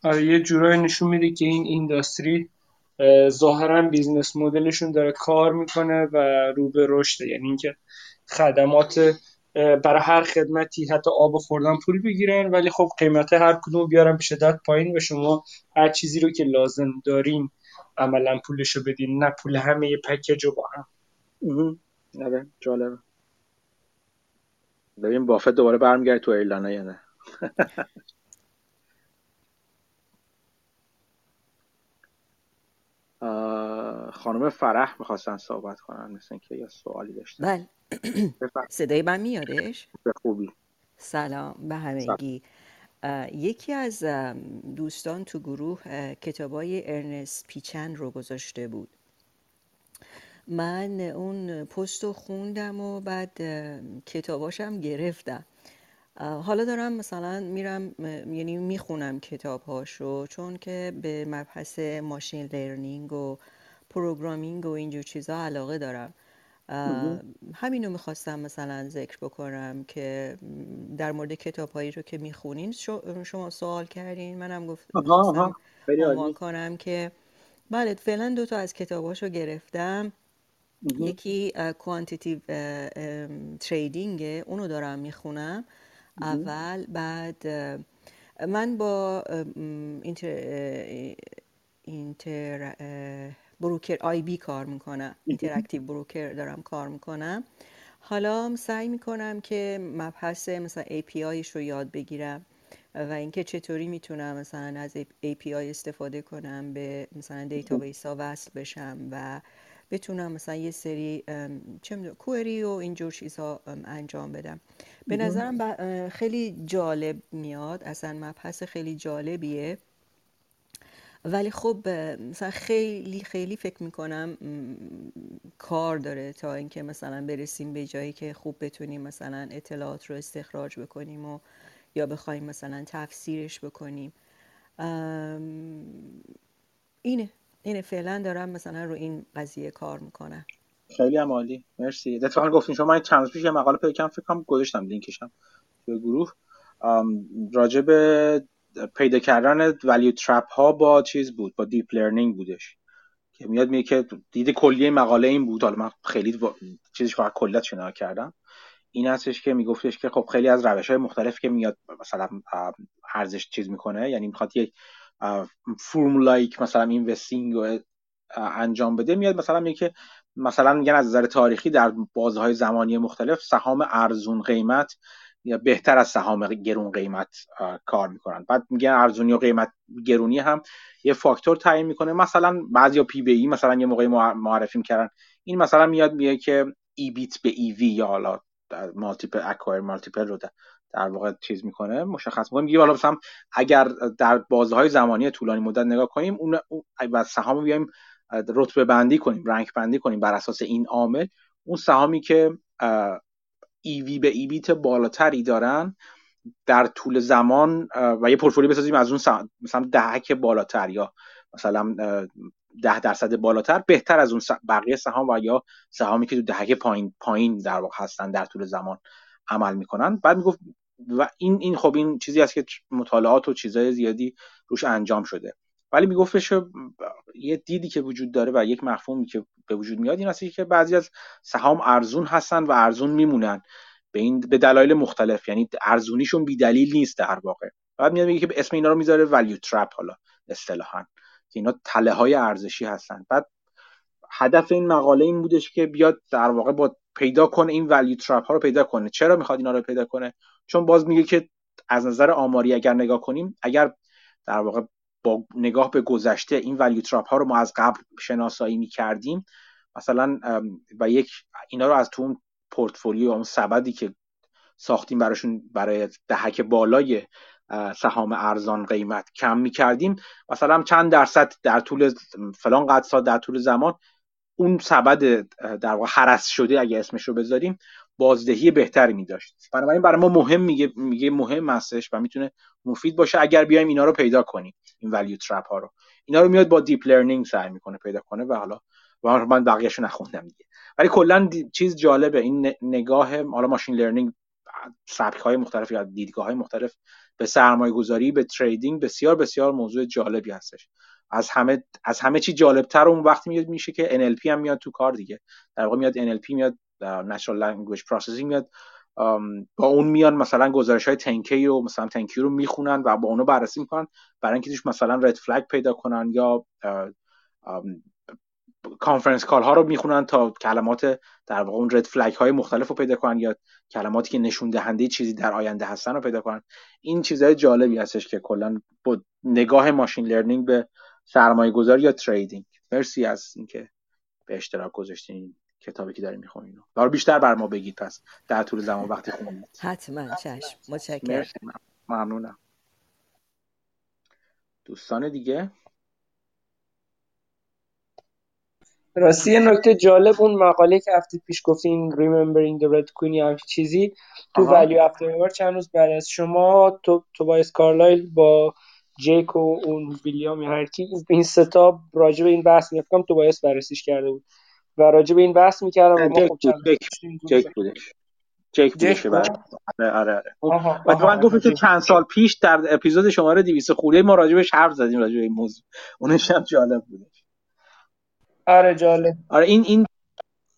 آره یه جورایی نشون میده که این industry ظاهرا business model شون داره کار می‌کنه و رو به رشده یعنی اینکه خدمات برای هر خدمتی حتی آب خوردن پول بگیرن ولی خب قیمت هر کدوم بیارن به شدت پایین و شما هر چیزی رو که لازم دارین عملا پولشو بدین نه پول همه یه پکیج رو با هم. آره جالبه. ببین بافت دوباره برمیگرده تو ایرلانا یا نه خانم فرح می‌خواستن صحبت کنن مثل اینکه یه سوالی داشتن. بله. صدای من میادش به خوبی. سلام به همگی. یکی از دوستان تو گروه کتابای ارنست پیچن رو گذاشته بود. من اون پست رو خوندم و بعد کتاباشم گرفتم. حالا دارم مثلا میرم یعنی می‌خونم کتاب هاشو چون که به مبحث ماشین لرنینگ و programming و اینجور چیزا علاقه دارم. همینو می‌خواستم مثلا ذکر بکنم که در مورد کتاب هایی رو که می‌خونین شما سوال کردین منم گفتم عنوان کنم که بله فعلا دو تا از کتاباشو گرفتم. یکی Quantitative Trading اونو دارم می‌خونم. اول بعد من با Inter, Inter Broker IB کار می‌کنم Interactive Broker دارم کار می‌کنم. حالا سعی می‌کنم که مبحث مثلا API ش رو یاد بگیرم و اینکه چطوری می‌تونم مثلا از API استفاده کنم به مثلا database ها وصل بشم و بتونم مثلا یه سری چه query و اینجور چیزها انجام بدم. به نظرم خیلی جالب میاد. اصلا مبحث خیلی جالبیه. ولی خب مثلا خیلی خیلی فکر می‌کنم کار داره تا اینکه مثلا برسیم به جایی که خوب بتونیم مثلا اطلاعات رو استخراج بکنیم و یا بخوایم مثلا تفسیرش بکنیم. اینه اینه. فعلا دارم مثلا رو این قضیه کار می‌کنم. خیلی هم عالی. مرسی. اتفاقا گفتین شما من چند پیش یه مقاله پیدا کردم فکر کنم گذاشتم لینکشم توی گروه. راجع به پیدا کردن value trap ها با چیز بود با deep learning بودش. که میاد میگه که دید کلی مقاله این بود. حالا من خیلی چیزش فقط کلیتش نگاه کردم. این هستش که میگفتش که خب خیلی از روش های مختلف که میاد مثلا ارزش چیز می‌کنه. یعنی می‌خواد یک formulaic مثلا investing رو انجام بده. میاد مثلا میگه که مثلا میگن از نظر تاریخی در بازهای زمانی مختلف سهام ارزون قیمت بهتر از سهام گرون قیمت کار می‌کنن. بعد میگن ارزونی و قیمت گرونی هم یه فاکتور تعیین می‌کنه. مثلا بعضی P/B ای مثلا یه موقعی معرفی می‌کردن. این مثلا میاد میگه که EBIT به EV یا حالا multiple acquirer multiple رو در واقع چیز می‌کنه مشخص می‌کنه. میگه حالا مثلا اگر در بازهای زمانی طولانی مدت نگاه کنیم اون و سهام بیایم رتبه بندی کنیم رنگ بندی کنیم بر اساس این عامل اون سهامی که ایوی به ایبیت بالاتری دارن در طول زمان و یه پورتفولیو بسازیم از اون مثلا دهک بالاتر یا مثلا ده درصد بالاتر بهتر از اون بقیه سهام و یا سهامی که تو دهک پایین پایین در واقع هستن در طول زمان عمل می‌کنن. بعد می‌گفت و این این خب این چیزی است که مطالعات و چیزهای زیادی روش انجام شده. ولی میگفتش یه دیدی که وجود داره و یک مفهومی که به وجود میاد این هستی که بعضی از سهام ارزون هستن و ارزون میمونن. به این به دلایل مختلف. یعنی ارزونیشون بی دلیل نیست در واقع. بعد میاد میگه که اسم اینا رو می‌ذاره ولیو ترپ حالا اصطلاحا که اینا تله های ارزشی هستن. بعد هدف این مقاله این بودش که بیاد در واقع با پیدا کنه این ولیو ترپ ها رو پیدا کنه. چرا می‌خواد اینا رو پیدا کنه؟ چون باز میگه که از نظر آماری اگر نگاه کنیم اگر در واقع با نگاه به گذشته این ولیو تراپ ها رو ما از قبل شناسایی می کردیم مثلا و یک اینا رو از تو اون پورتفولیو اون سبدی که ساختیم براشون برای دهک بالای سهام ارزان قیمت کم می کردیم مثلا چند درصد در طول فلان قد سال در طول زمان اون سبد در واقع هرس شده اگه اسمش رو بذاریم بازدهی بهتری می داشت بنابراین برای ما مهم میگه میگه مهم هستش و می‌تونه مفید باشه اگر بیایم اینا رو پیدا کنیم. این value trap ها رو. اینا رو میاد با deep learning سعی می‌کنه پیدا کنه و حالا و من بقیه‌شو نخوندم دیگه. ولی کلا چیز جالبه این نگاه حالا machine learning سبک های مختلف یا دیدگاه های مختلف به سرمایه گذاری به trading بسیار بسیار موضوع جالبی هستش. از همه از همه چی جالبتر اون وقتی میاد میشه که NLP هم میاد تو کار دیگه. در واقع میاد NLP میاد Natural Language Processing میاد. با اون میان مثلا گزارش های تنکی رو مثلا تنکی رو می‌خونن و با اونو بررسی می‌کنن برای اینکه توش مثلا red flag پیدا کنن یا conference call ها رو می‌خونن تا کلمات در واقع اون red flag های مختلف رو پیدا کنن یا کلماتی که نشون دهنده چیزی در آینده هستن رو پیدا کنن. این چیزهای جالبی هستش که کلا با نگاه ماشین لرنینگ به سرمایه گذاری یا تریدینگ مرسی از اینکه به اشتراک گذاشتین. کتابی که داریم می‌خونین دار بیشتر بر ما بگید پس. در طول زمان وقتی خوندید حتما چشم. متشکرم. ممنونم. دوستان دیگه؟ راستی یه نکته جالب اون مقاله که هفته پیش گفتین Remembering the Red Queen یا چیزی تو Value After چند روز بعد از شما تو توبایس کارلایل با جیک و اون ویلیام یا هر کی این ستا راجع به این بحث میفکم تو باید بررسیش کرده بود. و راجع به این بحث می‌کردم و ما خب جیک بودش. جیک بودش آره آره آره. من گفت که چند سال پیش در اپیزود شماره 200 خورده ما راجع بهش حرف زدیم راجع به این موضوع. اونش هم جالب بودش. آره جالب. آره این این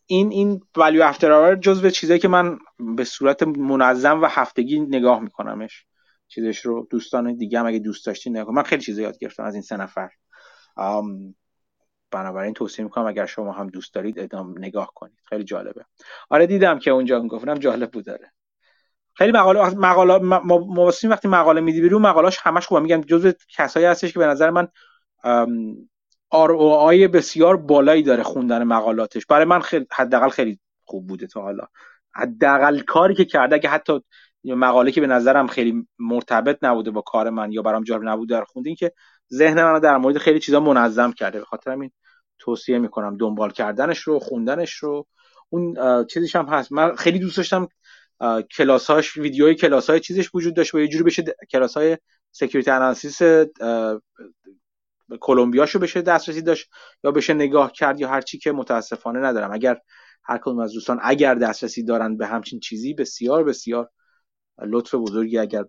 این این ولیو افتر اور جزو چیزایی که من به صورت منظم و هفتگی نگاه میکنمش. چیزش رو دوستان دیگه هم اگه دوست داشتین نگاه من خیلی چیزا یاد گرفتم از این سه نفر. بنابراین توصیه می‌کنم اگر شما هم دوست دارید ادام نگاه کنید. خیلی جالبه. آره دیدم که اونجا گفتم جالب بود داره خیلی مقاله مقاله مواسیم وقتی مقاله میدی بیرون مقالهش همش خوبه. میگم جزو کسایی هستش که به نظر من ROI بسیار بالایی داره خوندن مقالاتش. برای من خیلی حداقل خیلی خوب بوده تا حالا. حداقل کاری که کرده که حتی مقاله که به نظرم خیلی مرتبط نبوده با کار من یا برام جالب نبوده در خوندین که ذهن من در مورد خیلی چیزا منظم کرده. به خاطر همین توصیه می‌کنم دنبال کردنش رو خوندنش رو. اون چیزش هم هست. من خیلی دوست داشتم کلاساش ویدیوهای کلاسای چیزش وجود داشت. و یه جوری بشه کلاسای سکیوریتی انالیسیس کلمبیاشو بشه دسترسی داشت یا بشه نگاه کرد یا هر چی که متاسفانه ندارم. اگر هر کدوم از دوستان اگر دسترسی دارن به همچین چیزی بسیار بسیار لطف بزرگی اگر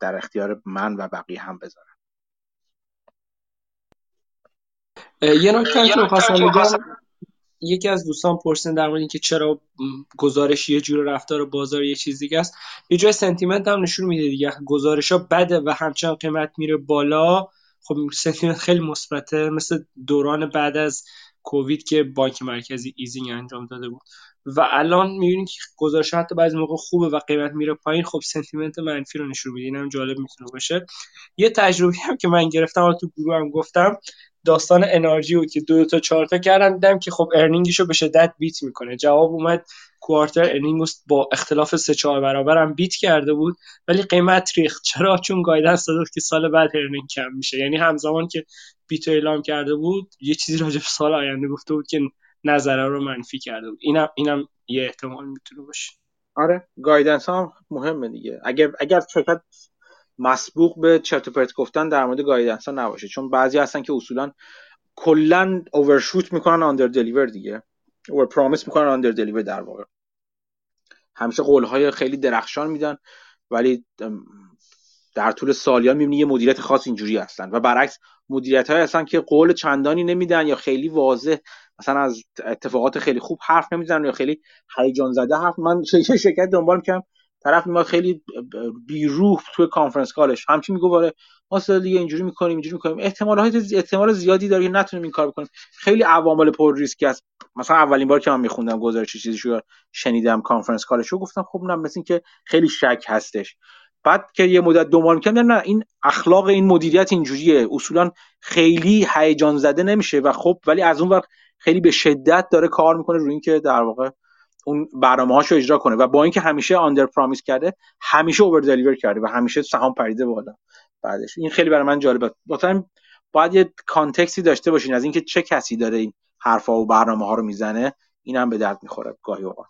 در اختیار من و بقیه هم بذارن. یه نکته که می‌خواستم بگم یکی از دوستان پرسیدن در مورد اینکه چرا گزارش یه جور رفتار بازار یه چیز دیگه است. یه جای sentiment هم نشون میده دیگه. گزارش ها بده و همچنان قیمت میره بالا. خب sentiment خیلی مثبته. مثل دوران بعد از کووید که بانک مرکزی easing انجام داده بود. و الان می‌بینید که گزارش حتی بعضی موقع خوبه و قیمت میره پایین. خب sentiment منفی رو نشون میده. اینم جالب می‌تونه باشه. یه تجربه هم که من گرفتم تو گروه هم گفتم داستان انرژی بود که دو تا چهار تا کردم دیدم که خب earning ش رو به شدت beat می‌کنه. جواب اومد quarter earning با اختلاف سه چهار برابر beat کرده بود ولی قیمت ریخت. چرا؟ چون guidance داده که سال بعد earning کم میشه. یعنی همزمان که beat اعلام کرده بود یه چیزی راجع به سال آینده گفته بود که نظره رو منفی کرده بود. اینم اینم یه احتمال می‌تونه باشه. آره guidance هم مهمه دیگه. اگر اگر شرکت مسبوق به چرت و پرت گفتن در مورد guidance ها نباشه. چون بعضی هستن که اصولا کلا overshoot می‌کنن under deliver دیگه. اور پرامیس می‌کنن آندر دلیور در واقع. همیشه قول های خیلی درخشان میدن ولی در طول سالیان می‌بینی یه مدیریت خاص اینجوری هستن. و برعکس مدیریت های هستن که قول چندانی نمیدن یا خیلی واضح مثلا از اتفاقات خیلی خوب حرف نمی‌زنن یا خیلی هیجان زده حرف. من شرکت دنبال می‌کنم طرف میاد خیلی بیروح توی کانفرنس کالش. همچین میگه آره ما دیگه اینجوری می‌کنیم اینجوری می‌کنیم. احتمال احتمال زیادی داره که نتونیم این کار بکنیم. خیلی عوامل پر ریسک است. مثلا اولین بار که من میخوندم گزارش چیزی شو شنیدم conference call ش رو گفتم خب نه مثل که خیلی شک هستش. بعد که یه مدت دنبال می‌کنم نه این اخلاق این مدیریت اینجوریه. اصولا خیلی هیجان زده نمیشه و خب ولی از اون وقت خیلی به شدت داره کار می‌کنه روی اینکه در واقع اون برنامه هاشو اجرا کنه و با اینکه همیشه under promise کرده همیشه over deliver کرده و همیشه سهام پریده بالا بعدش. این خیلی برای من جالبه. مثلا باید یه کانتکسی داشته باشین از اینکه چه کسی داره این حرفا و برنامه ها رو می‌زنه. اینم به درد می‌خوره گاهی اوقات.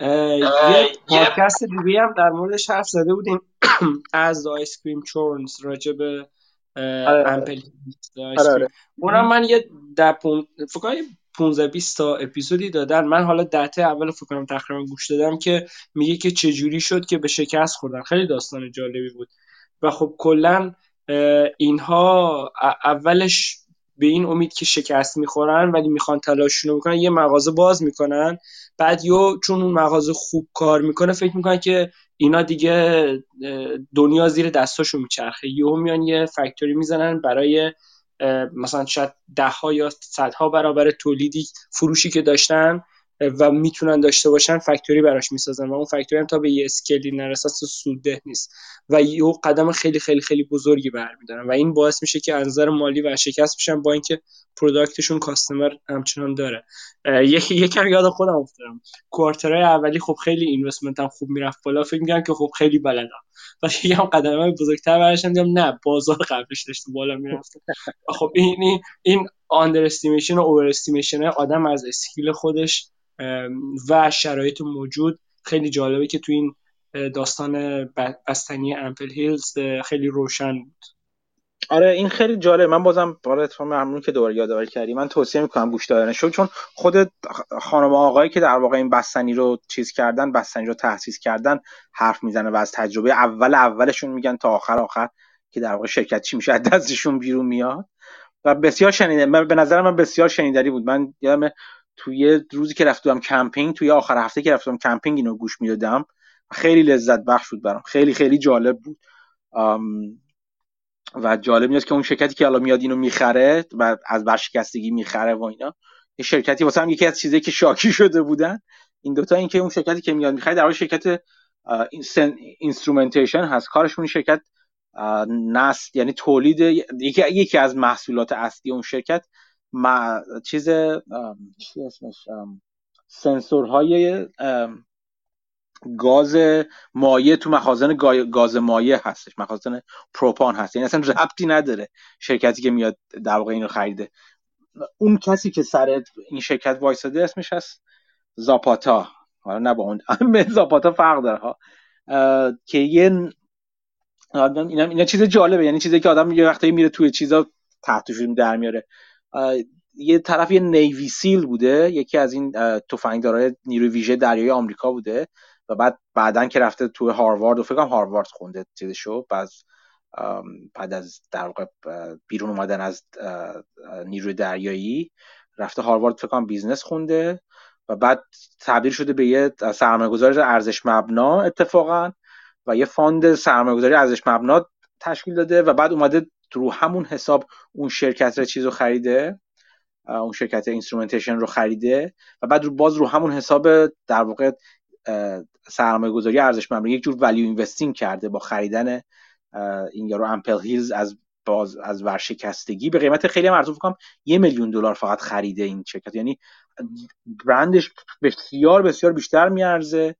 یه پادکست دیگه هم در موردش حرف زده بودیم. از آیس کریم چورنز راجع به امپل اونم من یه در پون... فکر 15 20 تا اپیزودی دادن. من حالا دته اول فکر کنم تقریبا گوش دادم که میگه که چه جوری شد که به شکست خوردن. خیلی داستان جالبی بود. و خب کلا اینها اولش به این امید که شکست می‌خورن ولی می‌خوان تلاششون رو بکنن یه مغازه باز می‌کنن. بعد یو چون اون مغازه خوب کار می‌کنه فکر می‌کنن که اینا دیگه دنیا زیر دستاشون میچرخه. یهو میان یه فکتوری می‌زنن برای مثلا شاید ده ها یا صدها برابر تولیدی فروشی که داشتن. و می‌تونن داشته باشن فکتوری براش می‌سازن و اون فکتوری هم تا به یه اسکلی نرسه سودده نیست. و یه قدم خیلی خیلی خیلی بزرگی برمیدارن و این باعث میشه که از نظر مالی و شکست بشن با اینکه پروداکتشون کاستمر همچنان داره. یکی یکم یاد خودم افتادم. کوارترهای اولی خب خیلی اینوستمنت هم خوب می‌رفت بالا. فکر میگم که خب خیلی بلدم. و یکم قدم بزرگتر برشن دیدم نه بازار قبلش داشته بالا می‌رفت خب این این underestimation و overestimation آدم از skill خودش و شرایط موجود خیلی جالبه که تو این داستان بستنی Ample Hills خیلی روشن بود. آره این خیلی جالب من بازم برای اتفاق ممنون که دوباره یادآوری کردی من توصیه می‌کنم گوش دادنش. چون خود خانم آقایی که در واقع این بستنی رو چیز کردن بستنی رو تاسیس کردن حرف می‌زنه و از تجربه اول اولشون میگن تا آخر آخر که در واقع شرکت چی میشه دستشون بیرون میاد. و بسیار شنیده من به نظر من بسیار شنیداری بود. من یادم توی روزی که رفتم کمپینگ توی آخر هفته که رفتم کمپینگ اینو گوش می‌دادم خیلی لذت بخش بود برام. خیلی خیلی جالب بود. و جالب نیست که اون شرکتی که حالا میاد اینو می‌خره و از ورشکستگی می‌خره و اینا یه شرکتی واسه هم یکی از چیزایی که شاکی شده بودن. این دوتا این که اون شرکتی که میاد می‌خره در واقع شرکت instrumentation هست. کارشون شرکت نسل یعنی تولید یکی یکی از محصولات اصلی اون شرکت ما چیز چی اسمش سنسورهای گاز مایع تو مخازن گاز مایع هستش مخازن پروپان هست. یعنی اصلا ربطی نداره شرکتی که میاد در واقع اینو خریده. اون کسی که سر این شرکت وایساده اسمش هست زاپاتا. حالا نه با اون زاپاتا فرق داره ها. که یه اینا, اینا چیز جالبه. یعنی چیزی که آدم یه وقتی میره توی چیزا تحت در میاره. یه طرف یه نیوی سیل بوده یکی از این تفنگدارای نیروی ویژه دریای آمریکا بوده و بعد بعدا که رفته توی هاروارد و فکرم هاروارد خونده چیزشو بعد بعد از در واقع بیرون اومدن از نیروی دریایی رفته هاروارد فکرم business خونده و بعد تبدیل شده به یه سرمایه‌گذار ارزش مبنا اتفاقا و یه fund سرمایه‌گذاری ارزش مبنا تشکیل داده و بعد اومده رو همون حساب اون شرکت رو چیز رو خریده اون شرکت instrumentation رو خریده و بعد رو باز رو همون حساب در واقع سرمایه گذاری ارزش مبنی یک جور value investing کرده با خریدن این یارو امپل هیلز از باز از ورشکستگی. به قیمت خیلی ارزون کنم یه میلیون دلار فقط خریده این شرکت. یعنی برندش بسیار بسیار بیشتر میارزه.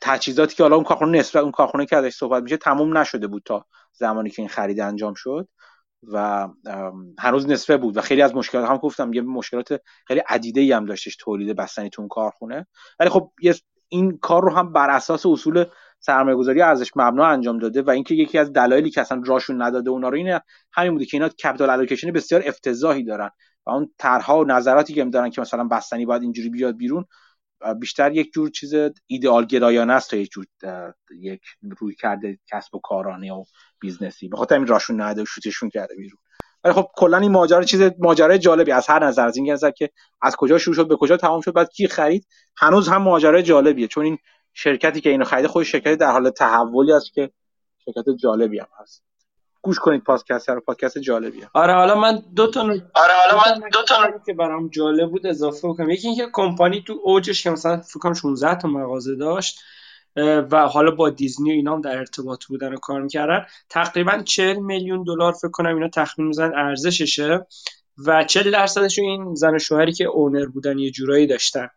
تجهیزاتی که حالا اون کارخونه نسبت اون کارخونه که ازش صحبت میشه تموم نشده بود تا زمانی که این خرید انجام شد و هنوز نصفه بود و خیلی از مشکلات هم گفتم یه مشکلات خیلی عدیده ای هم داشتش تولید بستنی تو اون کارخونه. ولی خب این کار رو هم بر اساس اصول سرمایه گذاری ارزش مبنا انجام داده و اینکه یکی از دلایلی که اصلا راشون نداده اونا رو اینه همین بوده که اینا capital allocation بسیار افتضاحی دارن و اون طرحها و نظراتی که دارن که مثلا بستنی باید اینجوری بیاد بیرون بیشتر یک جور چیز ایدئال گرایانه است تا یک جور یک روی کرده کسب و کارانه و business ی. به خاطر این راشون نده و شوتشون کرده بیرون. ولی خب کلا این ماجرا چیز ماجرای جالبی از هر نظر از این نظر که از کجا شروع شد به کجا تمام شد بعد کی خرید هنوز هم ماجرای جالبیه. چون این شرکتی که اینو خرید خود شرکتی در حال تحولی است که شرکت جالبی هم هست. گوش کنید پادکست رو پادکست جالبیه. آره حالا من دو تا آره حالا من دو تا که برام جالب بود اضافه کنم یکی اینکه کمپانی تو اوجش که مثلا فکر کنم 16 تا مغازه داشت و حالا با دیزنی و اینا هم در ارتباط بودن و کار می‌کردن تقریبا 40 میلیون دلار فکر کنم اینا تخمین می‌زنن ارزششه و 40 درصدش این زن و شوهری که اونر بودن یه جورایی داشتن.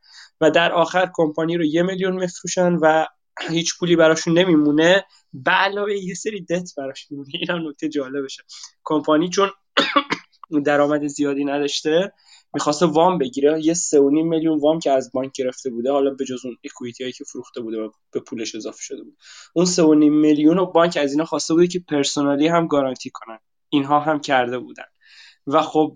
و در آخر کمپانی رو یه میلیون میفروشن و هیچ پولی براشون نمیمونه. به علاوه یه سری دت براش میمونه. این نکته جالبشه. کمپانی چون درآمد زیادی نداشته می‌خواسته وام بگیره. یه سه میلیون وام که از بانک گرفته بوده حالا به جز اون اکویتی هایی که فروخته بوده و به پولش اضافه شده بود اون سه میلیون رو بانک از اینا خواسته بوده که پرسونالی هم گارانتی کنن. اینها هم کرده بودن. و خب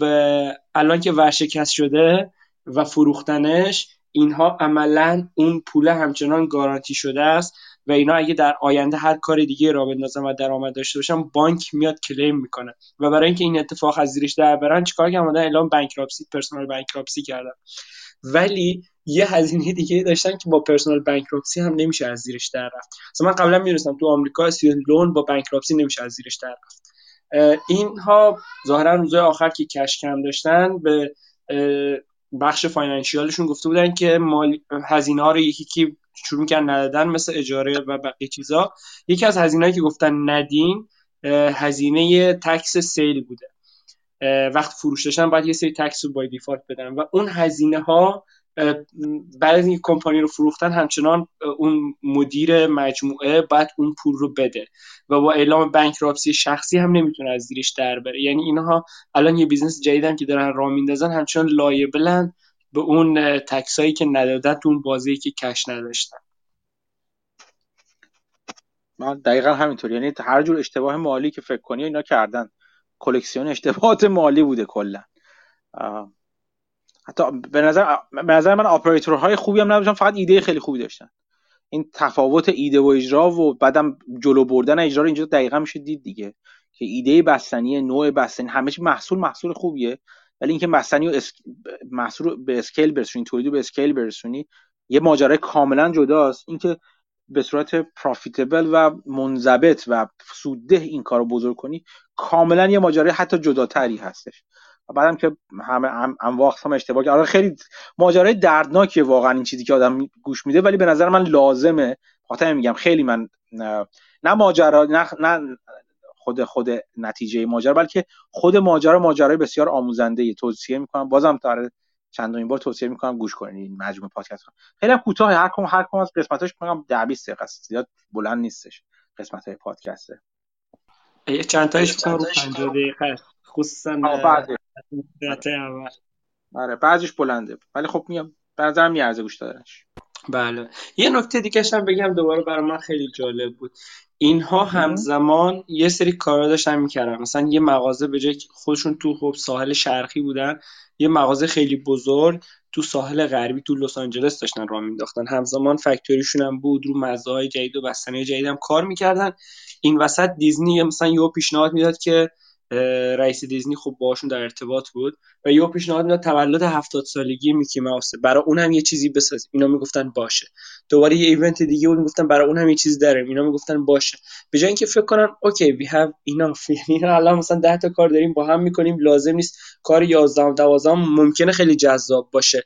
الان که ورشکست شده و فروختنش اینها عملا اون پول همچنان گارانتی شده است و اینا اگه در آینده هر کار دیگه را بندازن و درآمد داشته باشن بانک میاد کلیم می‌کنه. و برای اینکه این اتفاق از زیرش در برن چیکار کردن؟ اعلام بانکراپسی پرسونال بانکراپسی کردن. ولی یه هزینه دیگه داشتن که با پرسونال بانکراپسی هم نمیشه از زیرش در رفت. مثلا من قبلا می‌دونستم تو آمریکا استودنت لون با بانکراپسی نمیشه از زیرش در رفت. اینها ظاهرا روزهای آخر که کش کم داشتن به بخش فاینانشیالشون گفته بودن که مال هزینه ها رو یکی که شروع کردن ندادن مثل اجاره و بقیه چیزا. یکی از هزینه‌ای که گفتن ندین هزینه تکس سیل بوده. وقت فروش داشتن باید یه سری تکس رو با دیفالت بدن. و اون هزینه ها بعد اینکه کمپانی رو فروختن همچنان اون مدیر مجموعه بعد اون پول رو بده و با اعلام bankruptcy شخصی هم نمی‌تونه از زیرش در بره. یعنی اینها الان یه business جدیدن که دارن راه میندازن همچنان liable ن به اون tax ایی که ندادن تو اون بازی که cash نداشتن. من دقیقا همینطور یعنی هر جور اشتباه مالی که فکر کنی اینا کردن. کلکسیون اشتباهات مالی بوده کلا. حتی به نظر به نظر من اپراتورهای خوبی هم نداشتن فقط ایده خیلی خوبی داشتن. این تفاوت ایده و اجرا و بعدم جلو بردن اجرا رو اینجا دقیقا میشه دید دیگه. که ایده بستنی نوع بستنی همه چی محصول محصول خوبیه ولی اینکه بستنی و محصول به scale برسونی تولید به scale برسونی یه ماجرای کاملا جداست. اینکه به صورت profitable و منضبط و سودده این کار رو بزرگ کنی کاملا یه ماجرای حتی جداتری هستش. بعدم که همه هم هم اشتباه آره خیلی ماجرای دردناکیه واقعا این چیزی که آدم گوش میده ولی به نظر من لازمه. خاطر میگم خیلی من نه ماجرا نه, نه خود خود نتیجه ماجرا بلکه خود ماجرا ماجرای بسیار آموزنده ای توصیه می‌کنم. بازم تا چندمین بار توصیه می‌کنم گوش کنید این مجموعه پادکست خیلی کوتاه هر کم هر کم از قسمتاش میگم 10 20 دقیقه است. زیاد بلند نیستش قسمت های پادکسته. یه چند تایش فکر رو 50 دقیقه. خصوصا اول. آره بعضیش بلنده. ولی خب میام به نظرم میارزه گوش دادنش بله. یه نکته دیگه هم بگم دوباره برای من خیلی جالب بود. اینها همزمان یه سری کارا داشتن می‌کردن. مثلا یه مغازه به جای خودشون تو خب ساحل شرقی بودن یه مغازه خیلی بزرگ تو ساحل غربی تو لس آنجلس داشتن راه مینداختن همزمان فکتوریشون هم بود رو مزاهای جدید و بستنی جدید هم کار می‌کردن. این وسط دیزنی مثلا یه پیشنهاد می‌داد که رئیس دیزنی خب باشون در ارتباط بود و یه پیشنهاد می‌داد تولد هفتاد سالگی میکی ماوس. برای اون هم یه چیزی بساز اینا می‌گفتن باشه. دوباره یه event دیگه بود می‌گفتن برای اون هم یه چیزی داریم. اینا می‌گفتن باشه. به جای اینکه فکر کنن okay we have enough یعنی الان مثلا 10 تا کار داریم با هم می‌کنیم. لازم نیست کار 11 12 ممکنه خیلی جذاب باشه.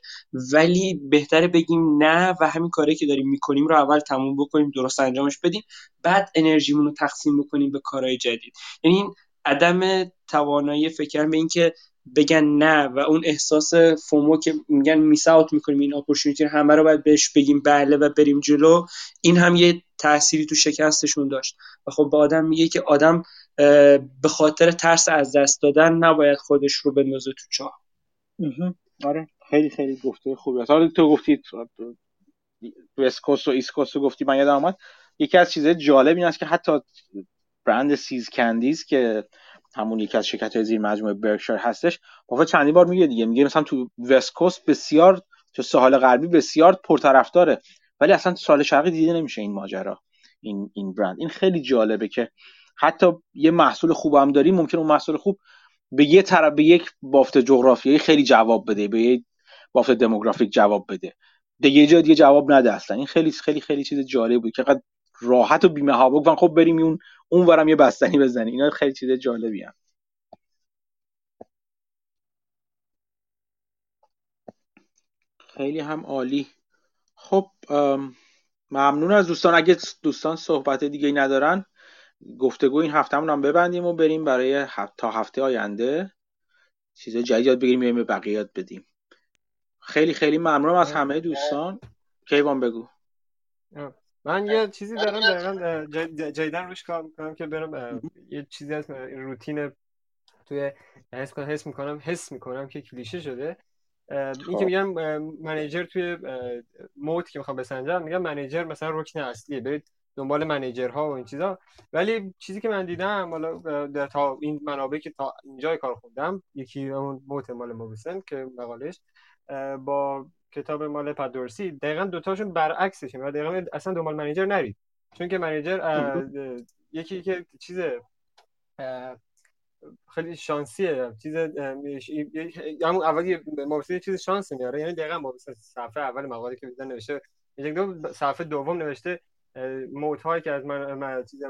ولی بهتره بگیم نه و همین کاری که داریم می‌کنیم رو اول تموم بکنیم درست انجامش بدیم. بعد انرژیمون رو تقسیم بکنیم به کارهای جدید. یعنی عدم توانایی فکر به اینکه بگن نه و اون احساس فومو که میگن میس اوت می‌کنیم این اپورتونتی همه رو باید بهش بگیم بله و بریم جلو این هم یه تأثیری تو شکستشون داشت. و خب به آدم میگه که آدم به خاطر ترس از دست دادن نباید خودش رو بندازه تو چاه. آره. خیلی خیلی گفته خوبی حالا تو گفتی وست و ایست رو گفتی من یادم آمد یکی از چیزهای جالب این است که حتی برند سیز کندیز که همون یکی از شرکت های زیر مجموعه برکشایر هستش بافت چندی بار میگه دیگه میگه مثلا تو وست بسیار تو ساحل غربی بسیار پرطرفداره ولی اصلا تو ساحل شرقی دیده نمیشه این ماجرا این این برند. این خیلی جالبه که حتی یه محصول خوب هم داری ممکن اون محصول خوب به یه طرف به یک بافت جغرافیایی خیلی جواب بده به یک بافت دموگرافیک جواب بده. دیگه یه جا دیگه جواب نده اصلا. این خیلی خیلی خیلی چیز جالب بود که راحت و بیمه ها بگن خب بریم اون اون ورم یه بستنی بزنیم اینا خیلی چیز جالبی هم. خیلی هم عالی. خب ممنون از دوستان. اگه دوستان صحبت دیگه ای ندارن گفتگو این هفته هم ببندیم و بریم برای تا هفته آینده چیز جدید یاد بگیریم یا به بقیه بدیم. خیلی خیلی ممنونم از همه دوستان. کیوان بگو. من یه چیزی دارم دقیقا جدیدن روش کار می‌کنم که برم یه چیزی از روتین توی حس کنم حس می‌کنم حس می‌کنم که کلیشه شده این که خب. میگم منیجر توی موت که می‌خوام بسنجم میگم منیجر مثلا رکن اصلیه برید دنبال منیجرها و این چیزا ولی چیزی که من دیدم حالا تا این منابعی که تا اینجای کار خوندم یکی اون موت مال موبیسن که مقالش با کتاب مال پدورسی دقیقا دوتاشون برعکسشه و دقیقا اصلا دنبال منیجر نرید چون که منیجر یکی که چیز خیلی شانسیه چیز همون اولی مبسوط چیز شانس میاره یعنی دقیقا مبسوط صفحه اول مقاله که میزن نوشته یک دو صفحه دوم نوشته موت هایی که از من, چیز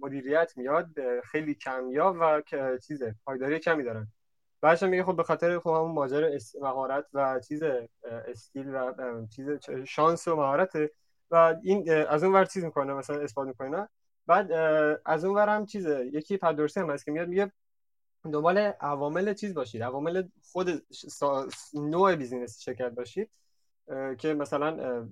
مدیریت میاد خیلی کمیاب و چیز پایداری کمی دارن. بعدش میگه خب به خاطر خب همون ماجر مهارت و چیز استیل و چیز شانس و مهارت. و این از اون ور چیز می‌کنه مثلا اثبات می‌کنه. بعد از اون ور هم چیزه یکی پدرسی هم هست که میاد میگه دنبال عوامل چیز باشید. عوامل خود نوع بیزینس شرکت باشید. که مثلا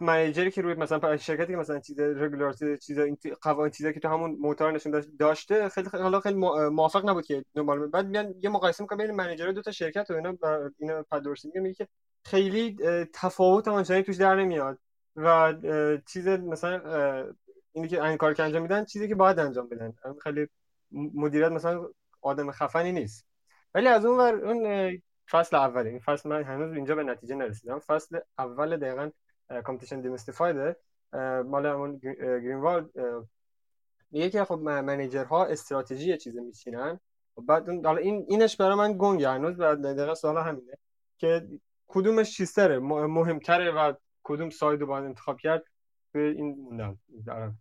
منیجری که روی مثلا شرکتی که مثلا چیز رگولار چیز این قوانین چیزی که تو همون موتور نشون داشته خیلی حالا خیلی موافق نبود که دنبال بعد میان یه مقایسه می‌کنن بین منیجر دو تا شرکت و اینا اینا پدورسی میگه که خیلی تفاوت آنچنانی توش در نمیاد و چیز مثلا اینی که این کار که انجام میدن چیزی که باید انجام بدن. خیلی مدیریت مثلا آدم خفنی نیست. ولی از اون ور اون فصل اوله این فصل من هنوز اینجا به نتیجه نرسیدم. فصل اول دقیقا Competition Demystified مال گرینوالد میگه که خب manager ها استراتژی چیز میچینن. و بعد حالا این اینش برای من گنگه. هنوز بعد دقیقا سوال همینه که کدومش چیزتره مهمتره و کدوم side رو باید انتخاب کرد؟ به این موندم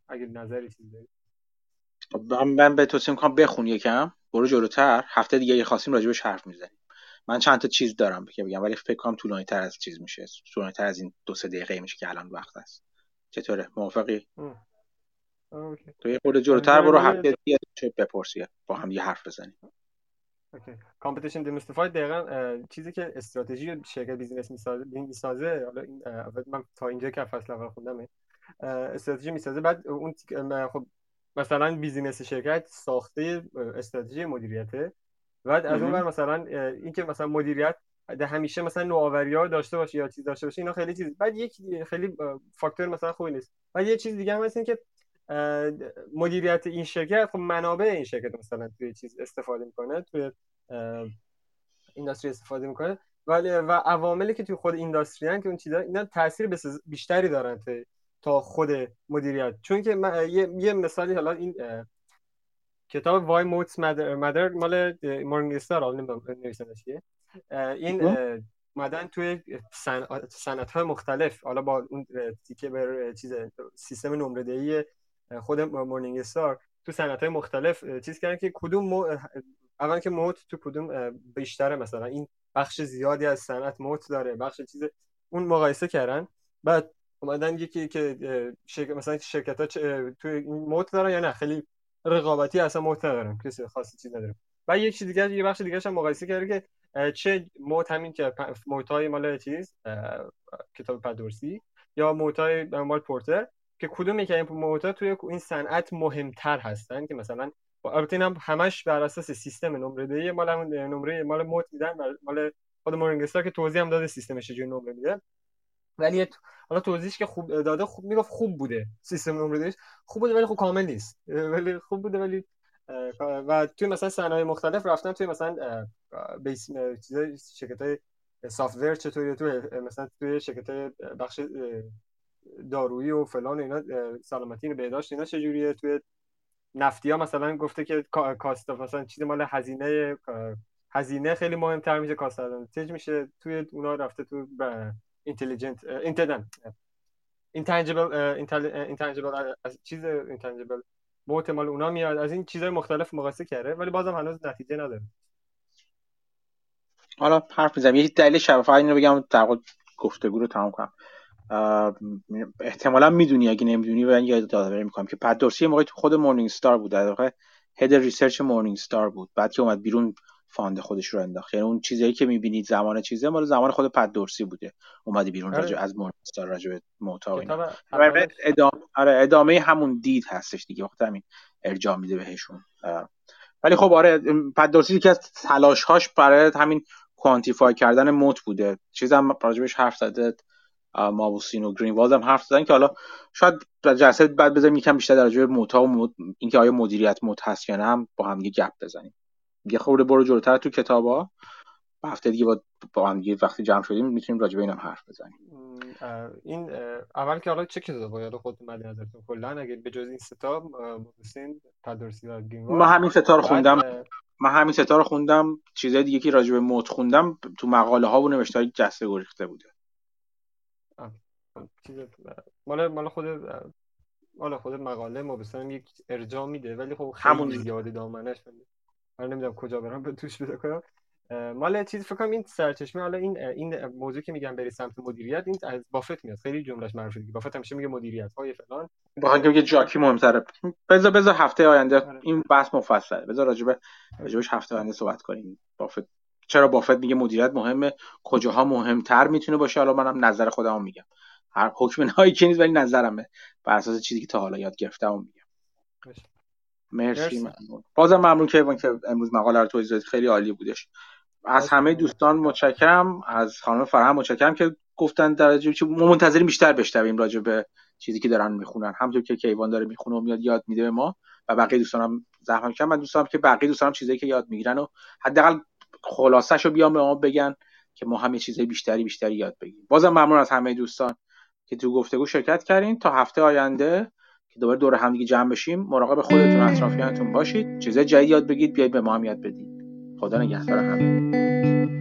اگه نظری چیزی داری. خب، من به توصیه می‌کنم بخون یکم. برو جلوتر. هفته دیگه یه خواستیم راجبش حرف می‌زنیم. من چند تا چیز دارم که بگم ولی فکر کنم طولانی تر از چیز میشه. طولانی تر از این دو سه دقیقه میشه که الان وقت است چطوره؟ موافقی؟ تو یه خورده جلوتر برو هفته دیگه بپرسی با هم یه حرف بزنیم. Okay. Competition Demystified دقیقا چیزی که استراتژی شرکت business می‌سازه می‌سازه حالا این من تا اینجا که فصل اول خوندم استراتژی می‌سازه بعد اون خب مثلا بیزینس شرکت ساخته استراتژی مدیریته. بعد از اون بر مثلا اینکه مثلا مدیریت همیشه مثلا نوآوری ها داشته باشه یا چیز داشته باشه اینا خیلی چیز. بعد یک خیلی فاکتور مثلا خوبی نیست. بعد یه چیز دیگه هم هست که مدیریت این شرکت خب منابع این شرکت مثلا توی چیز استفاده می‌کنه توی اینداستری استفاده می‌کنه. ولی و عواملی که توی خود اینداستری که اون چیزا اینا تاثیر بیشتری دارن تا خود مدیریت. چون که یه،, یه مثالی حالا این کتاب وای موتس مدر مال مورنینگ استار حالا نمی‌دونم این مدن توی صنعت های مختلف. حالا با اون تیکه بر چیز سیستم نمره دهی خود مورنینگ استار تو صنعت های مختلف چیز کردن که کدوم مو... اول که موت تو کدوم بیشتره مثلا. این بخش زیادی از صنعت موت داره بخش چیز اون مقایسه کردن. بعد اومدن یکی که شرکت مثلا شرکت ها تو این موت دارن یا نه؟ خیلی رقابتی اصلا ندارن کسی خاصی چیز نداره و یک چیز دیگه یه بخش دیگه هم مقایسه کرده که چه موت همین که موت های مال چیز کتاب پدورسی یا موت های مال پورتر که کدوم یک این موتا توی این صنعت مهمتر هستن که مثلا البته هم همش بر اساس سیستم نمره دهی مال نمره مال موت میدن مال خود مورینگستار که توضیح هم داده سیستمش چجوری نمره میده. ولی حالا توضیحش که خوب داده خوب می‌گفت خوب بوده. سیستم نمره خوب بوده ولی خوب کامل نیست. ولی خوب بوده ولی و توی مثلا صنایع مختلف رفتن توی مثلا بیس چیزای شرکت های سافتور چطوری توی مثلا توی شرکت بخش دارویی و فلان اینا سلامتی بهداشت اینا چجوریه؟ توی نفتی ها مثلا گفته که کاست مثلا چیز مال هزینه هزینه خیلی مهمتر میشه کاست میشه؟ توی اونا رفته تو اینتلیجنت اینتدن اینتنجبل اینتنجبل چیز اینتنجبل موت مال اونا میاد. از این چیزهای مختلف مقایسه کرده ولی بازم هنوز نتیجه نداره. حالا حرف می‌زنم. یه دلیل شفاف اینو بگم در گفتگو رو تمام کنم. احتمالا می‌دونی اگه نمی‌دونی و یادآوری می‌کنم که. پت دورسی موقعی تو خود Morningstar بود. در واقع head research Morningstar بود. بعد که اومد بیرون fund خودش رو انداخت. یعنی اون چیزایی که می‌بینید زمان چیزه مال زمان خود پت دورسی بوده. اومده بیرون آره. راجع از Morningstar راجع به moat ا و اینا. ادامه آره ادامه همون دید هستش دیگه. واسه همین ارجاع میده بهشون. ولی خب آره پت دورسی که از تلاشهاش برای همین کوانتیفای کردن موت بوده. چیزم راجبش حرف زده مابوسین و گرین هم حرف زدن که حالا شاید جلسه بعد بذاریم یکم بیشتر در راجع موتا و مد... اینکه آیا مدیریت موت هست یا نه هم با هم یه گپ بزنیم. یه خورده برو جلوتر تو کتابا. هفته دیگه با, با هم دیگه وقتی جمع شدیم می‌تونیم راجع به اینم حرف بزنیم. این اول که حالا چه کتاب باید خود مد نظرتون. کلا اگه به جز این ستا مابوسین تدرسی و ما همین ستا رو خوندم. من همین ستا رو خوندم. چیزای دیگه که راجع به موت خوندم تو مقاله ها و نوشته های جسته گریخته بوده. چیز مال مال خود مال خود مقاله ما یک ارجاع میده ولی خب خیلی همون زیاده دامنش من نمی‌دونم کجا برم به توش پیدا کنم. مال چیز فکر کنم این سرچشمه حالا این این موضوع که میگم بری سمت مدیریت این از بافت میاد. خیلی جملهش معروف دیگه. بافت همیشه میگه مدیریت. های فلان. با اینکه میگه جاکی مهمتره. بذار بذار هفته آینده آره. این بحث مفصله. بذار راجبه راجبش هفته آینده صحبت کنیم. بافت چرا بافت میگه مدیریت مهمه؟ کجاها مهمتر می‌تونه باشه؟ حالا منم نظر خودم میگم. هر حکم نهایی که نیست ولی نظرمه. بر اساس چیزی که تا حالا یاد گرفتم میگم. مرسی ممنون. بازم ممنون که که امروز مقاله رو توضیح خیلی عالی بودش. از همه دوستان متشکرم. از خانم فرهم متشکرم که گفتن درجه چه منتظریم بیشتر بشنویم راجع به چیزی که دارن می‌خونن. همونطور که کیوان داره می‌خونه و میاد یاد میده به ما و بقیه دوستانم زحمت کردن من دوستانم که بقیه دوستانم چیزایی که یاد می‌گیرن و حداقل خلاصش رو بیان به ما بگن که ما هم چیزای بیشتری بیشتری یاد بگیریم. بازم ممنون از همه دوستان که تو گفتگو شرکت کردین. تا هفته آینده که دوباره دور هم دیگه جمع بشیم مراقب خودتون و اطرافیانتون باشید. چیزای جدید یاد بگید بیاید به ما هم یاد بدید. خدا نگهدار همه.